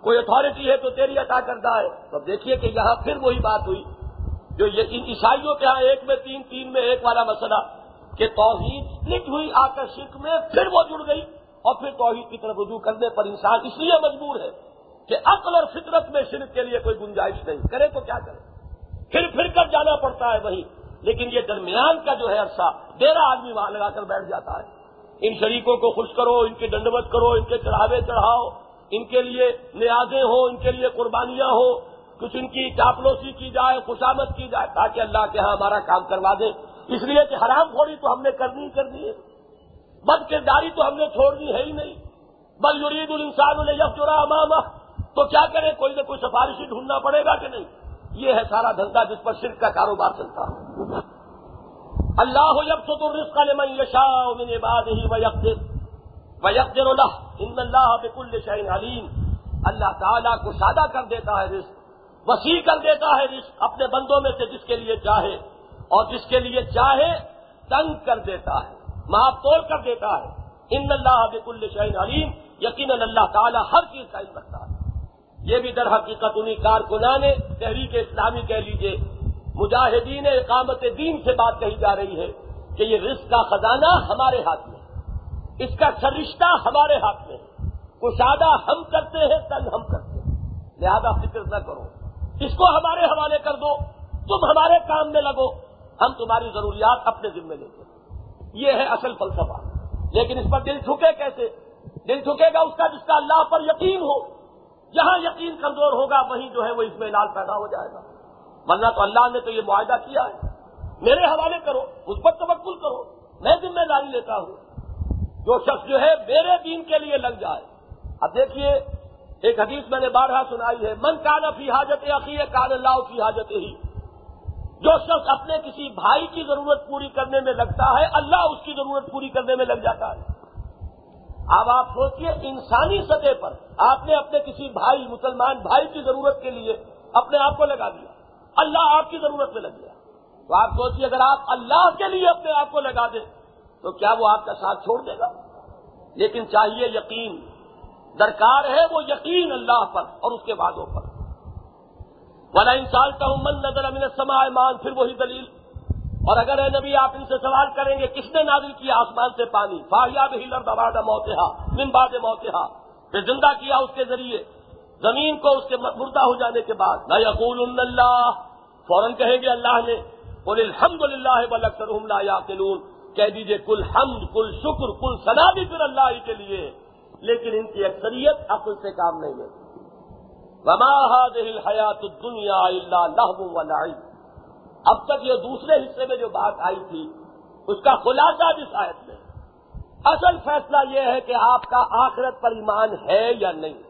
کوئی اتارٹی ہے تو تیری عطا کرتا ہے۔ تو دیکھیے کہ یہاں پھر وہی بات ہوئی جو یہ ان عیسائیوں کے ہاں ایک میں تین تین میں ایک والا مسئلہ۔ کہ توحید سپلٹ ہوئی آ کر شرک میں، پھر وہ جڑ گئی اور پھر توحید کی طرف رجوع کرنے پر انسان اس لیے مجبور ہے کہ عقل اور فطرت میں شرک کے لیے کوئی گنجائش نہیں۔ کرے تو کیا کرے؟ پھر پھر کر جانا پڑتا ہے وہی۔ لیکن یہ درمیان کا جو ہے عرصہ ڈیرا آدمی وہاں لگا کر بیٹھ جاتا ہے۔ ان شریکوں کو خوش کرو، ان کی دنڈوت کرو، ان کے چڑھاوے چڑھاؤ، ان کے لیے نیازیں ہوں، ان کے لیے قربانیاں ہو کچھ ان کی چاپلوسی کی جائے، خوشامد کی جائے، تاکہ اللہ کے ہاں ہمارا کام کروا دے اس لیے کہ حرام خوری تو ہم نے کرنی کرنی ہے۔ بد کرداری تو ہم نے چھوڑنی ہے ہی نہیں۔ بل یورید الانسان انہیں یف چورا امام تو کیا کرے؟ کوئی نہ کوئی سفارشی ڈھونڈنا پڑے گا کہ نہیں؟ یہ ہے سارا دھندا جس پر شرک کا کاروبار چلتا۔ اللہ یب تو رسق من یشا من بعد ہی ویقدر۔ ویقدر اللہ ان اللہ بکل شعین علیم۔ اللہ تعالیٰ کو سادہ کر دیتا ہے رزق۔ وسیع کر دیتا ہے رزق۔ اپنے بندوں میں سے جس کے لیے چاہے۔ اور جس کے لیے چاہے تنگ کر دیتا ہے، معاف توڑ کر دیتا ہے۔ ان اللہ بک شعین علیم، یقیناً اللہ تعالیٰ ہر چیز کا علم رکھتا ہے۔ یہ بھی در حقیقت انہیں کارکنان تحریک اسلامی کہہ لیجیے مجاہدین اقامت دین سے بات کہی جا رہی ہے کہ یہ رزق کا خزانہ ہمارے ہاتھ میں ہے۔ اس کا سرشتہ ہمارے ہاتھ میں ہے۔ کشادہ ہم کرتے ہیں، تنگ ہم کرتے ہیں۔ لہذا فکر نہ کرو۔ اس کو ہمارے حوالے کر دو، تم ہمارے کام میں لگو۔ ہم تمہاری ضروریات اپنے ذمے لیں گے یہ ہے اصل فلسفہ۔ لیکن اس پر دل جھکے کیسے؟ دل جھکے گا اس کا جس کا اللہ پر یقین ہو۔ جہاں یقین کمزور ہوگا، وہیں جو ہے وہ اس میں لال پیدا ہو جائے گا۔ ورنہ تو اللہ نے تو یہ معاہدہ کیا ہے۔ میرے حوالے کرو، اس پر تبکل کرو۔ میں ذمہ داری لیتا ہوں۔ جو شخص جو ہے میرے دین کے لیے لگ جائے۔ اب دیکھیے، ایک حدیث میں نے بارہ سنائی ہے، من کانا فی حاجت عقیق کان اللہ کی حاجت ہی۔ جو شخص اپنے کسی بھائی کی ضرورت پوری کرنے میں لگتا ہے، اللہ اس کی ضرورت پوری کرنے میں لگ جاتا ہے۔ اب آپ سوچئے، انسانی سطح پر آپ نے اپنے کسی بھائی، مسلمان بھائی کی ضرورت کے لیے اپنے آپ کو لگا دیا۔ اللہ آپ کی ضرورت میں لگ گیا۔ تو آپ سوچیے اگر آپ اللہ کے لیے اپنے آپ کو لگا دیں، تو کیا وہ آپ کا ساتھ چھوڑ دے گا؟ لیکن چاہیے یقین۔ درکار ہے وہ یقین اللہ پر اور اس کے بعدوں پر۔ والا انسان کا من نظر امن سما مان پھر وہی دلیل۔ اور اگر اے نبی آپ ان سے سوال کریں گے، کس نے نازل کیا آسمان سے پانی؟ فاہیا بھی لرد موتحا من باد موتحا پھر زندہ کیا اس کے ذریعے؟ زمین کو اس کے مردہ ہو جانے کے بعد۔ نہ یقول اللہ فوراً کہیں گے اللہ نے بول الحمد للہ بلکر یا کہہ دیجیے کل حمد کل شکر کل سنا بھی پھر اللہ ہی کے لیے۔ لیکن ان کی اکثریت عقل سے کام نہیں لیتی وما دل حیات دنیا اللہ اب تک یہ دوسرے حصے میں جو بات آئی تھی، اس کا خلاصہ جس آیت میں اصل فیصلہ یہ ہے کہ آپ کا آخرت پر ایمان ہے یا نہیں۔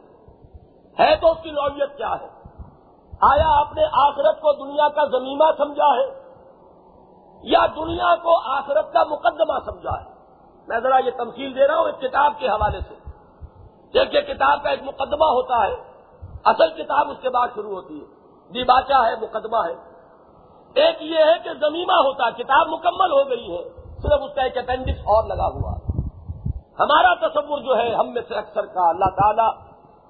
ہے تو اس کی نوعیت کیا ہے؟ آیا آپ نے آخرت کو دنیا کا زمینہ سمجھا ہے؟ یا دنیا کو آخرت کا مقدمہ سمجھا ہے؟ میں ذرا یہ تمثیل دے رہا ہوں ایک کتاب کے حوالے سے۔ دیکھیے، کتاب کا ایک مقدمہ ہوتا ہے۔ اصل کتاب اس کے بعد شروع ہوتی ہے۔ دیباچہ ہے، مقدمہ ہے۔ ایک یہ ہے کہ زمینہ ہوتا، کتاب مکمل ہو گئی ہے۔ صرف اس کا ایک اپینڈکس اور لگا ہوا۔ ہمارا تصور جو ہے، ہم میں سے اکثر کا اللہ تعالیٰ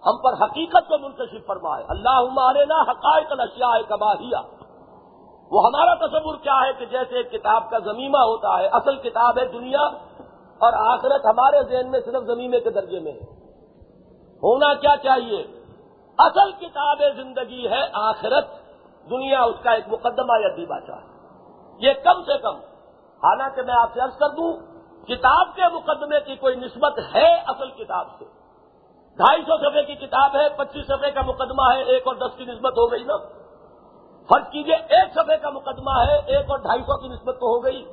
ہم پر حقیقت کو منتشر فرمائے۔ اللہ ہمارے نا حقائق الشیاء کباہیا وہ ہمارا تصور کیا ہے کہ جیسے ایک کتاب کا زمینہ ہوتا ہے، اصل کتاب ہے دنیا اور آخرت ہمارے ذہن میں صرف زمینے کے درجے میں ہے۔ ہونا کیا چاہیے؟ اصل کتاب زندگی ہے آخرت، دنیا اس کا ایک مقدمہ یا دیبا چاہے یہ کم سے کم، حالانکہ میں آپ سے عرض کر دوں، کتاب کے مقدمے کی کوئی نسبت ہے اصل کتاب سے؟ ڈھائی سو صفحے کی کتاب ہے، پچیس صفحے کا مقدمہ ہے، ایک اور دس کی نسبت ہو گئی نا۔ فرض کیجیے، ایک صفحے کا مقدمہ ہے، ایک اور ڈھائی سو کی نسبت تو ہو گئی۔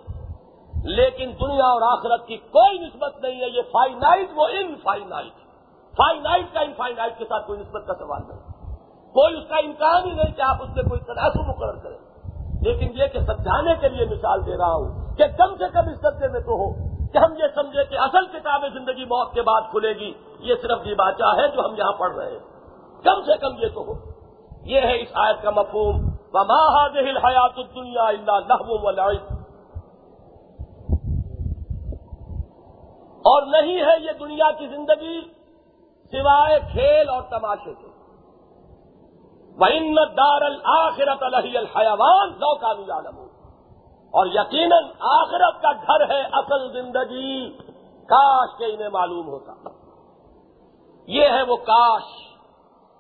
لیکن دنیا اور آخرت کی کوئی نسبت نہیں ہے، یہ فائنائٹ وہ ان فائنائٹ کا انفائنائٹ کے ساتھ کوئی نسبت کا سوال نہیں۔ کوئی اس کا امکان ہی نہیں کہ آپ اس میں کوئی تناسب مقرر کریں۔ لیکن یہ کہ سمجھانے کے لیے مثال دے رہا ہوں کہ کم سے کم اس سطح میں تو ہو کہ ہم یہ سمجھے کہ اصل کتاب زندگی موت کے بعد کھلے گی، یہ صرف یہ باچا ہے جو ہم یہاں پڑھ رہے ہیں۔ کم سے کم یہ تو ہو۔ یہ ہے اس آیت کا مفہوم۔ دہل حیات دنیا اللہ اور نہیں ہے یہ دنیا کی زندگی سوائے کھیل اور تماشے کے۔ وہ دار الآخرت الحی الحیوان لو کا اور یقیناً آخرت کا گھر ہے اصل زندگی۔ کاش کے انہیں معلوم ہوتا۔ یہ ہے وہ کاش۔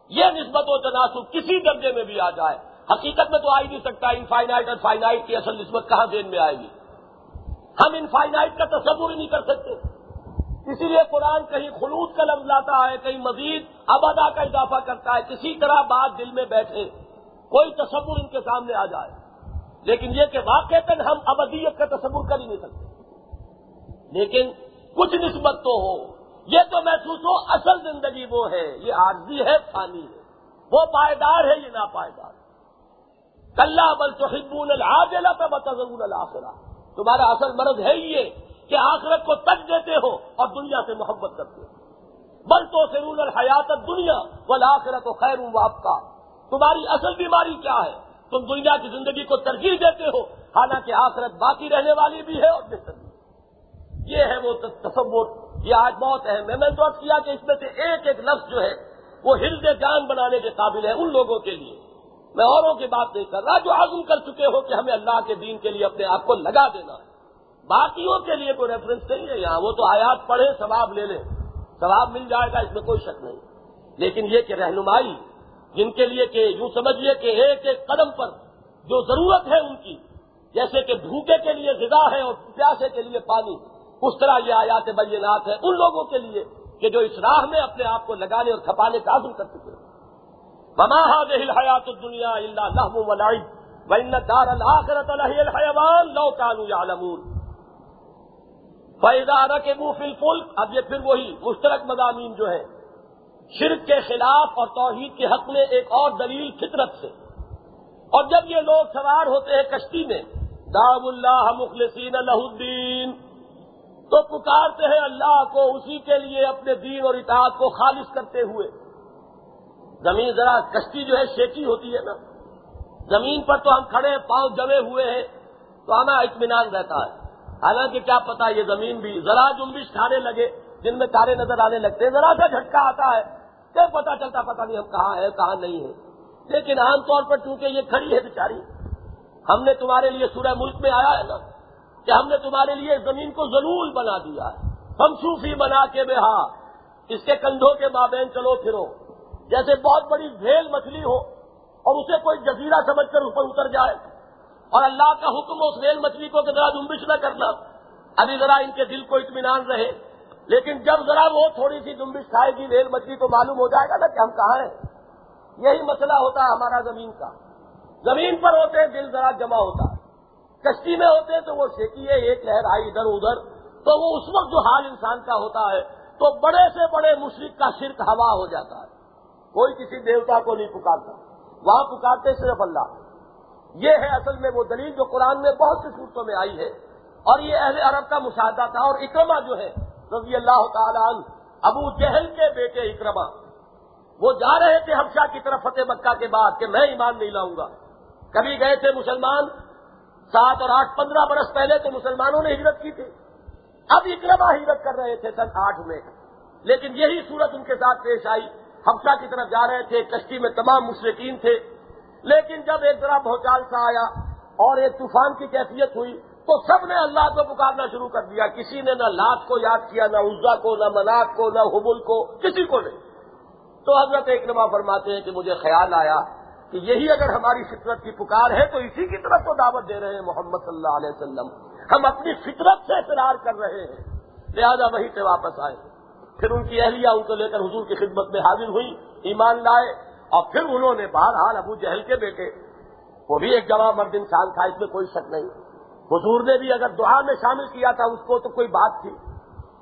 یہ نسبت و تناسب کسی درجے میں بھی آ جائے۔ حقیقت میں تو آ ہی نہیں سکتا انفائنائٹ اور فائنائٹ کی اصل نسبت کہاں دین میں آئے گی۔ ہم انفائنائٹ کا تصور ہی نہیں کر سکتے۔ اسی لیے قرآن کہیں خلوص کا لفظ لاتا ہے، کہیں مزید ابدا کا اضافہ کرتا ہے، کسی طرح بات دل میں بیٹھے، کوئی تصور ان کے سامنے آ جائے۔ لیکن یہ کہ واقع ہم ابدیت کا تصور کر ہی نہیں سکتے۔ لیکن کچھ نسبت تو ہو۔ یہ تو محسوس ہو، اصل زندگی وہ ہے، یہ عارضی ہے، فانی ہے۔ وہ پائیدار ہے، یہ نا پائیدار کلّا بل تو حبول العاجلہ کا بتضر الآخرہ تمہارا اصل مرض ہے یہ کہ آخرت کو تک دیتے ہو اور دنیا سے محبت کرتے ہو۔ بل تو سرون الحیات دنیا بل آخرت و خیر ہوں آپ کا تمہاری اصل بیماری کیا ہے؟ تم دنیا کی زندگی کو ترجیح دیتے ہو، حالانکہ آخرت باقی رہنے والی بھی ہے اور بہتر بھی یہ ہے وہ تصور۔ یہ آج بہت اہم ہے۔ میں نے تو کیا کہ اس میں سے ایک ایک لفظ جو ہے، وہ ہلد جان بنانے کے قابل ہے ان لوگوں کے لیے۔ میں اوروں کی بات نہیں کر رہا جو عزم کر چکے ہو کہ ہمیں اللہ کے دین کے لیے اپنے آپ کو لگا دینا ہے۔ باقیوں کے لیے کوئی ریفرنس نہیں ہے یہاں، وہ تو آیات پڑھے ثواب لے لیں۔ ثواب مل جائے گا، اس میں کوئی شک نہیں۔ لیکن یہ کہ رہنمائی، جن کے لیے کہ یوں سمجھیے کہ ایک ایک قدم پر جو ضرورت ہے ان کی، جیسے کہ بھوکے کے لیے غذا ہے اور پیاسے کے لیے پانی، اس طرح یہ آیات بینات ہے ان لوگوں کے لیے کہ جو اس راہ میں اپنے آپ کو لگانے اور کھپانے کا عزم کر چکے بما دہل حیات دنیا اللہ بین دار الآخرت الحیوان لو کانو یا فیضا کے منہ فل فل اب یہ پھر وہی مشترک مضامین جو ہے شرک کے خلاف اور توحید کے حق میں ایک اور دلیل فطرت سے۔ اور جب یہ لوگ سوار ہوتے ہیں کشتی میں دام اللہ مخلصین اللہ الدین تو پکارتے ہیں اللہ کو اسی کے لیے اپنے دین اور اطاعت کو خالص کرتے ہوئے۔ زمین ذرا کشتی جو ہے شیکی ہوتی ہے نا۔ زمین پر تو ہم کھڑے پاؤں جمے ہوئے ہیں، تو ہمیں اطمینان رہتا ہے۔ حالانکہ کیا پتا یہ زمین بھی ذرا جنبش کھانے لگے جن میں تارے نظر آنے لگتے ہیں، ذرا سا جھٹکا آتا ہے۔ کیا پتا چلتا پتا نہیں ہم کہاں ہیں، کہاں نہیں ہے لیکن عام طور پر چونکہ یہ کھڑی ہے بیچاری، ہم نے تمہارے لیے سورہ ملک میں آیا ہے نا، کہ ہم نے تمہارے لیے زمین کو ضرور بنا دیا ہے۔ ہم صوفی بنا کے بے ہاں اس کے کندھوں کے مابین چلو پھرو۔ جیسے بہت بڑی بھیل مچھلی ہو اور اسے کوئی جزیرہ سمجھ کر اوپر اتر جائے۔ اور اللہ کا حکم اس ریل مچھلی کو کہ ذرا جنبش نہ کرنا۔ ابھی ذرا ان کے دل کو اطمینان رہے۔ لیکن جب ذرا وہ تھوڑی سی جنبش کھائے گی، ریل مچھلی تو معلوم ہو جائے گا نا کہ ہم کہاں ہیں۔ یہی مسئلہ ہوتا ہے ہمارا زمین کا۔ زمین پر ہوتے ہیں، دل ذرا جمع ہوتا ہے۔ کشتی میں ہوتے ہیں تو وہ سیکی ہے، ایک لہر آئی ادھر ادھر۔ تو وہ اس وقت جو حال انسان کا ہوتا ہے، تو بڑے سے بڑے مشرق کا شرک ہوا ہو جاتا ہے۔ کوئی کسی دیوتا کو نہیں پکارتا۔ وہاں پکارتے صرف اللہ۔ یہ ہے اصل میں وہ دلیل جو قرآن میں بہت سی صورتوں میں آئی ہے۔ اور یہ اہل عرب کا مشاہدہ تھا اور اکرما جو ہے، رضی اللہ تعالیٰ عنہ، ابو جہل کے بیٹے اکرما وہ جا رہے تھے حبشہ کی طرف فتح مکہ کے بعد کہ میں ایمان نہیں لاؤں گا۔ کبھی گئے تھے مسلمان، سات اور آٹھ، پندرہ برس پہلے تو مسلمانوں نے ہجرت کی تھی۔ اب اکرما ہجرت کر رہے تھے سن آٹھ میں۔ لیکن یہی صورت ان کے ساتھ پیش آئی۔ حفصہ کی طرف جا رہے تھے، کشتی میں تمام مشرقین تھے۔ لیکن جب ایک ذرا بہچال سا آیا اور ایک طوفان کی کیفیت ہوئی تو سب نے اللہ کو پکارنا شروع کر دیا۔ کسی نے نہ لات کو یاد کیا، نہ عزا کو، نہ مناق کو، نہ حبل کو، کسی کو نہیں۔ تو حضرت ایک نما فرماتے ہیں کہ مجھے خیال آیا کہ یہی اگر ہماری فطرت کی پکار ہے تو اسی کی طرف تو دعوت دے رہے ہیں محمد صلی اللہ علیہ وسلم۔ ہم اپنی فطرت سے فرار کر رہے ہیں۔ لہذا وہیں سے واپس آئے۔ پھر ان کی اہلیہ ان کو لے کر حضور کی خدمت میں حاضر ہوئی، ایمان لائے۔ اور پھر انہوں نے بہرحال ابو جہل کے بیٹے، وہ بھی ایک جمع مرد انسان تھا، اس میں کوئی شک نہیں۔ حضور نے بھی اگر دعا میں شامل کیا تھا، اس کو تو کوئی بات تھی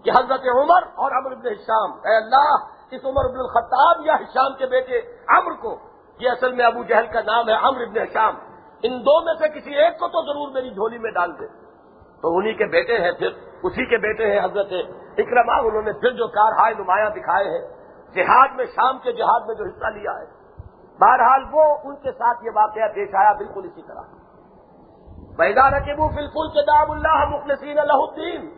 کہ حضرت عمر اور امر ابن حشام، اے اللہ، اس عمر ابن الخطاب یا حشام کے بیٹے امر کو، یہ اصل میں ابو جہل کا نام ہے امر ابن حشام۔ ان دو میں سے کسی ایک کو تو ضرور میری جھولی میں ڈال دے۔ تو انہی کے بیٹے ہیں، پھر اسی کے بیٹے ہیں حضرت اکرما انہوں نے پھر جو کار ہائے نمایاں دکھائے ہیں، جہاد میں، شام کے جہاد میں جو حصہ لیا ہے۔ بہرحال وہ ان کے ساتھ یہ واقعہ پیش آیا بالکل اسی طرح۔ میدان کے منہ بالکل کے دام اللہ مخلصین اللہ الدین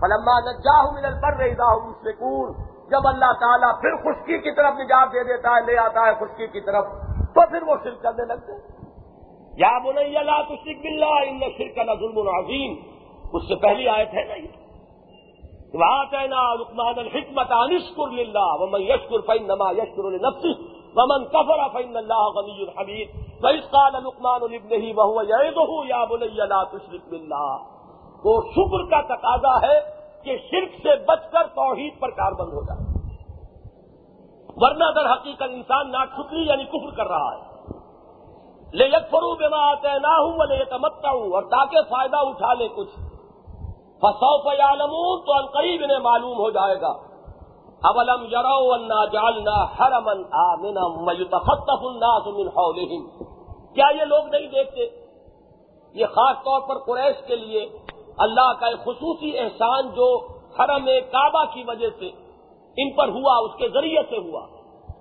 فلما نجاہ من البر رضا سکون جب اللہ تعالیٰ پھر خشکی کی طرف نجات دے دیتا ہے، لے آتا ہے خشکی کی طرف، تو پھر وہ شرک کرنے لگتے یا بولے اللہ تو شرک بلّہ ان شرک کا ظلم عظیم۔ اس سے پہلی آیت ہے نا یہ لقمان الحکمت انشکر للہ ومن یشکر فین یشکر نفسی ومن کفر فین اللہ غنی الحمید فیس قال لقمان لابنه وهو يعظه یا بني لا تشرك بالله. وہ شکر کا تقاضا ہے کہ شرک سے بچ کر توحید پر کاربند ہو جائے۔ ورنہ در حقیقت انسان نہ شکری یعنی کفر کر رہا ہے۔ لے یک فرو بما آتے نہ ہوں لے تمتا ہوں اور تاکہ فائدہ اٹھا لے کچھ۔ فسو فیالمون تو القریب انہیں معلوم ہو جائے گا۔ اولم یرو انا جالنا ہر امن آمنا میتفتف الناس من حولہم کیا یہ لوگ نہیں دیکھتے؟ یہ خاص طور پر قریش کے لیے اللہ کا ایک خصوصی احسان جو حرم کعبہ کی وجہ سے ان پر ہوا اس کے ذریعے سے ہوا۔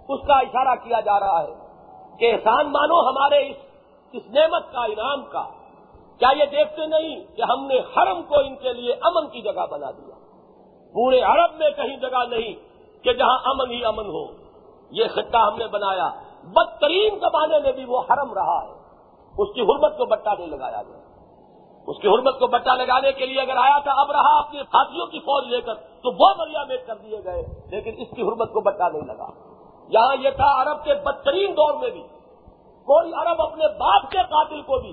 اس کا اشارہ کیا جا رہا ہے کہ احسان مانو ہمارے اس, اس نعمت کا انعام کا۔ کیا یہ دیکھتے نہیں کہ ہم نے حرم کو ان کے لیے امن کی جگہ بنا دیا؟ پورے عرب میں کہیں جگہ نہیں۔ کہ جہاں امن ہی امن ہو۔ یہ خطہ ہم نے بنایا۔ بدترین زمانے میں بھی وہ حرم رہا ہے۔ اس کی حرمت کو بٹا نہیں لگایا گیا۔ اس کی حرمت کو بٹا لگانے کے لیے اگر آیا تھا، اب رہا اپنے ساتھیوں کی فوج لے کر، تو وہ دریا میٹ کر دیے گئے۔ لیکن اس کی حرمت کو بٹا نہیں لگا۔ یہاں یہ تھا عرب کے بدترین دور میں بھی۔ کوئی عرب اپنے باپ کے قاتل کو بھی،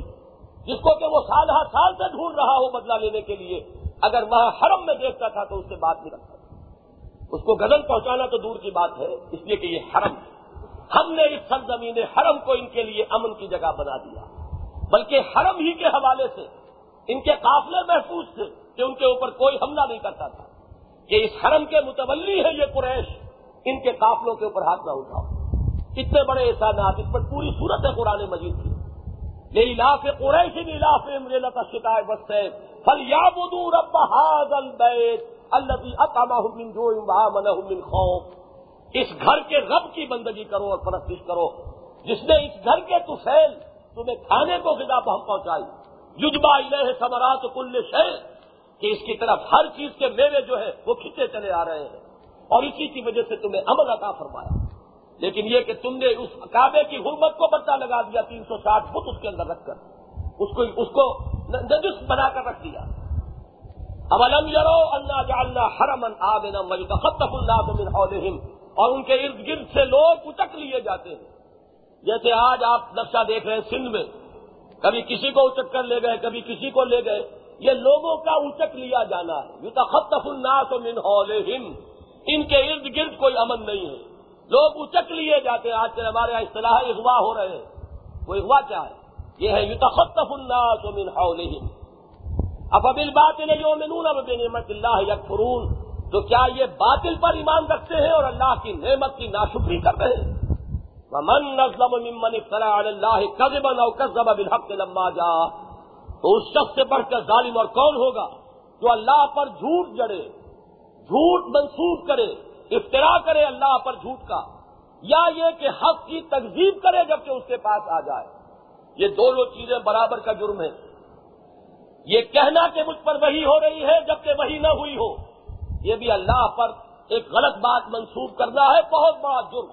جس کو کہ وہ سال ہر سال سے ڈھونڈ رہا ہو بدلہ لینے کے لیے، اگر وہ حرم میں دیکھتا تھا تو اس سے بات نہیں رکھتا۔ اس کو غزل پہنچانا تو دور کی بات ہے، اس لیے کہ یہ حرم ہم نے اس سرزمین حرم کو ان کے لیے امن کی جگہ بنا دیا۔ بلکہ حرم ہی کے حوالے سے ان کے قافلے محفوظ تھے کہ ان کے اوپر کوئی حملہ نہیں کرتا تھا۔ کہ اس حرم کے متولی ہے یہ قریش، ان کے قافلوں کے اوپر ہاتھ نہ اٹھاؤ۔ اتنے بڑے احسانات، اس پر پوری صورت ہے قرآن مجید کی۔ یہ علاق قریش علاف امریلا کا شکایت بس ہے فل یا بدور اللہ من خوف. اس گھر کے رب کی بندگی کرو اور پرستش کرو. جس نے اس گھر کے تفیل تمہیں کھانے کو غذا بہت پہنچائی. یجبا الہ سمرات کل شہ کہ اس کی طرف ہر چیز کے میوے جو ہے وہ کھچے چلے آ رہے ہیں. اور اسی کی وجہ سے تمہیں عمل عطا فرمایا. لیکن یہ کہ تم نے اس کعبے کی حرمت کو بٹا لگا دیا، تین سو ساٹھ فٹ اس کے اندر رکھ کر. اس کو اس کو نجس بنا کر رکھ دیا. اب الم یرو اللہ جالنا حرمن آبنا خطف اللہ من اور ان کے ارد گرد سے لوگ اچک لیے جاتے ہیں۔ جیسے آج آپ نقشہ دیکھ رہے ہیں سندھ میں۔ کبھی کسی کو اچک کر لے گئے، کبھی کسی کو لے گئے۔ یہ لوگوں کا اچک لیا جانا ہے۔ یو تخت الناس من حولہم ان کے ارد گرد کوئی امن نہیں ہے۔ لوگ اچک لیے جاتے ہیں۔ آج کل ہمارے یہاں اصطلاح اغوا ہو رہے ہیں۔ وہ اغوا کیا ہے؟ یہ ہے یو تخت الناس من حولہم اب ابل باطل یومنون اب نعمت اللہ یکفرون؟ تو کیا یہ باطل پر ایمان رکھتے ہیں اور اللہ کی نعمت کی ناشکری کر رہے ہیں؟ ومن نظلم ممن افترى على الله كذبا او كذب بالحق لما جاء۔ تو اس شخص سے بڑھ کر ظالم اور کون ہوگا؟ جو اللہ پر جھوٹ جڑے، جھوٹ منسوخ کرے افطرا کرے اللہ پر جھوٹ کا۔ یا یہ کہ حق کی تقزیب کرے جبکہ اس کے پاس آ جائے۔ یہ دونوں چیزیں برابر کا جرم ہے یہ کہنا کہ مجھ پر وہی ہو رہی ہے جبکہ وہی نہ ہوئی ہو۔ یہ بھی اللہ پر ایک غلط بات منسوخ کرنا ہے، بہت بڑا جرم۔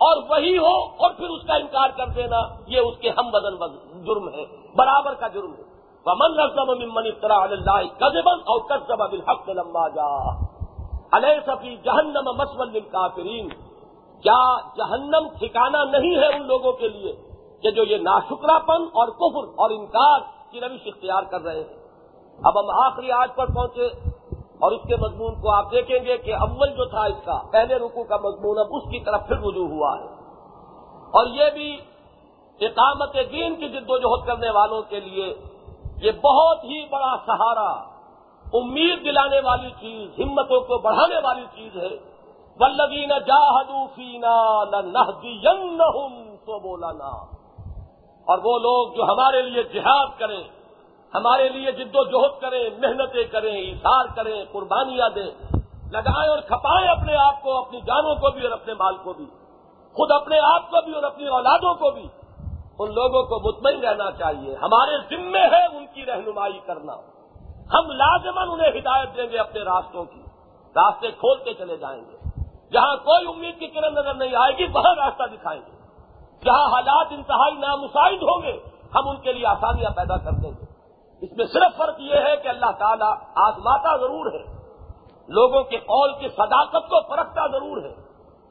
اور وہی ہو اور پھر اس کا انکار کر دینا، یہ اس کے ہم بدن جرم ہے، برابر کا جرم ہے۔ ومن ممن افطرا اللہ کذبن اور کذب بالحق لما جا علیہ صفی جہنم مسول کافرین کیا جہنم ٹھکانا نہیں ہے ان لوگوں کے لیے کہ جو یہ ناشکرا پن اور کفر اور انکار کی روش اختیار کر رہے ہیں۔ اب ہم آخری آج پر پہنچے اور اس کے مضمون کو آپ دیکھیں گے کہ اول جو تھا اس کا، پہلے رکو کا مضمون، اب اس کی طرف پھر رجوع ہوا ہے۔ اور یہ بھی اقامت دین کی جد و جہد کرنے والوں کے لیے یہ بہت ہی بڑا سہارا، امید دلانے والی چیز، ہمتوں کو بڑھانے والی چیز ہے۔ ولدین جاہدو فینا نہ تو بولانا اور وہ لوگ جو ہمارے لیے جہاد کریں، ہمارے لیے جد و جہد کریں، محنتیں کریں اشار کریں، قربانیاں دیں، لگائیں اور کھپائیں اپنے آپ کو، اپنی جانوں کو بھی اور اپنے مال کو بھی، خود اپنے آپ کو بھی اور اپنی اولادوں کو بھی۔ ان لوگوں کو مطمئن رہنا چاہیے، ہمارے ذمے ہے ان کی رہنمائی کرنا۔ ہم لازمن انہیں ہدایت دیں گے اپنے راستوں کی، راستے کھولتے چلے جائیں گے۔ جہاں کوئی امید کی کرن نظر نہیں آئے گی، وہاں راستہ دکھائیں گے۔ جہاں حالات انتہائی نامسائد ہوں گے، ہم ان کے لیے آسانیاں پیدا کر دیں گے۔ اس میں صرف فرق یہ ہے کہ اللہ تعالیٰ آزماتا ضرور ہے۔ لوگوں کے قول کی صداقت کو پرکھتا ضرور ہے۔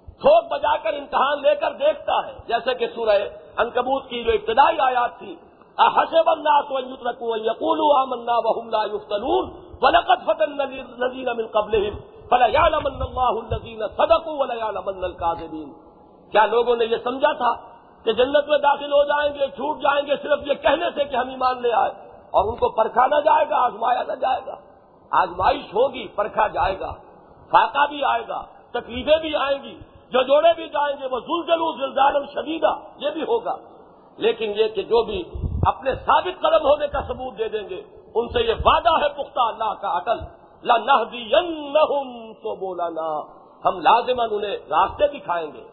تھوک بجا کر امتحان لے کر دیکھتا ہے۔ جیسے کہ سورہ انکبوت کی جو ابتدائی آیات تھی حسب الناس ويتركوا ويقولوا آمنا وهم لا يفتنون ولقد فتن الذين من قبلهم فلا يعلمن الله الذين صدقوا ولا يعلمن الكاذبين کیا لوگوں نے یہ سمجھا تھا؟ کہ جنت میں داخل ہو جائیں گے، چھوٹ جائیں گے، صرف یہ کہنے سے کہ ہم ایمان لے آئے۔ اور ان کو پرکھا نہ جائے گا، آزمایا نہ جائے گا۔ آزمائش ہوگی، پرکھا جائے گا۔ فاقہ بھی آئے گا، تکلیفیں بھی آئیں گی۔ جو جوڑے بھی جائیں گے، وہ زلزلو زلزال شدیدہ، یہ بھی ہوگا۔ لیکن یہ کہ جو بھی اپنے ثابت قدم ہونے کا ثبوت دے دیں گے، ان سے یہ وعدہ ہے پختہ اللہ کا اٹل نہ تو بولا نا ہم لازمن انہیں راستے دکھائیں گے۔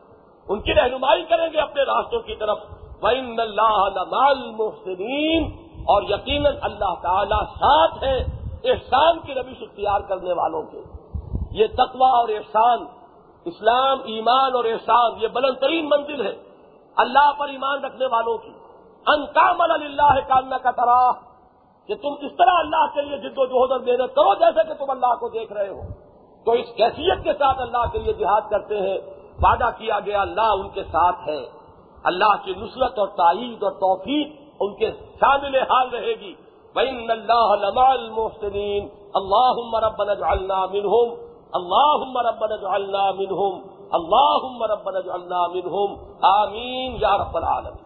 ان کی رہنمائی کریں گے اپنے راستوں کی طرف۔ وَإِنَّ اللَّهَ لَمَعَ الْمُحْسِنِينَ۔ اور یقیناً اللہ تعالی ساتھ ہے احسان کی روش اختیار کرنے والوں کے۔ یہ تقوی اور احسان، اسلام، ایمان اور احسان، یہ بلند ترین منزل ہے۔ اللہ پر ایمان رکھنے والوں کی۔ انکامل اللہ کامنا کا طرح کہ تم اس طرح اللہ کے لیے جد و جہد اور محنت کرو جیسے کہ تم اللہ کو دیکھ رہے ہو۔ تو اس کیفیت کے ساتھ اللہ کے لیے جہاد کرتے ہیں۔ وعدہ کیا گیا، اللہ ان کے ساتھ ہے۔ اللہ کی نصرت اور تائید اور توفیق ان کے شامل حال رہے گی۔ بین اللہ لما المحسنین اللہ ربنا اجعلنا منہم اللہ ربنا اجعلنا منہم اللہ ربنا اجعلنا منہم آمین، یا رب العالمین۔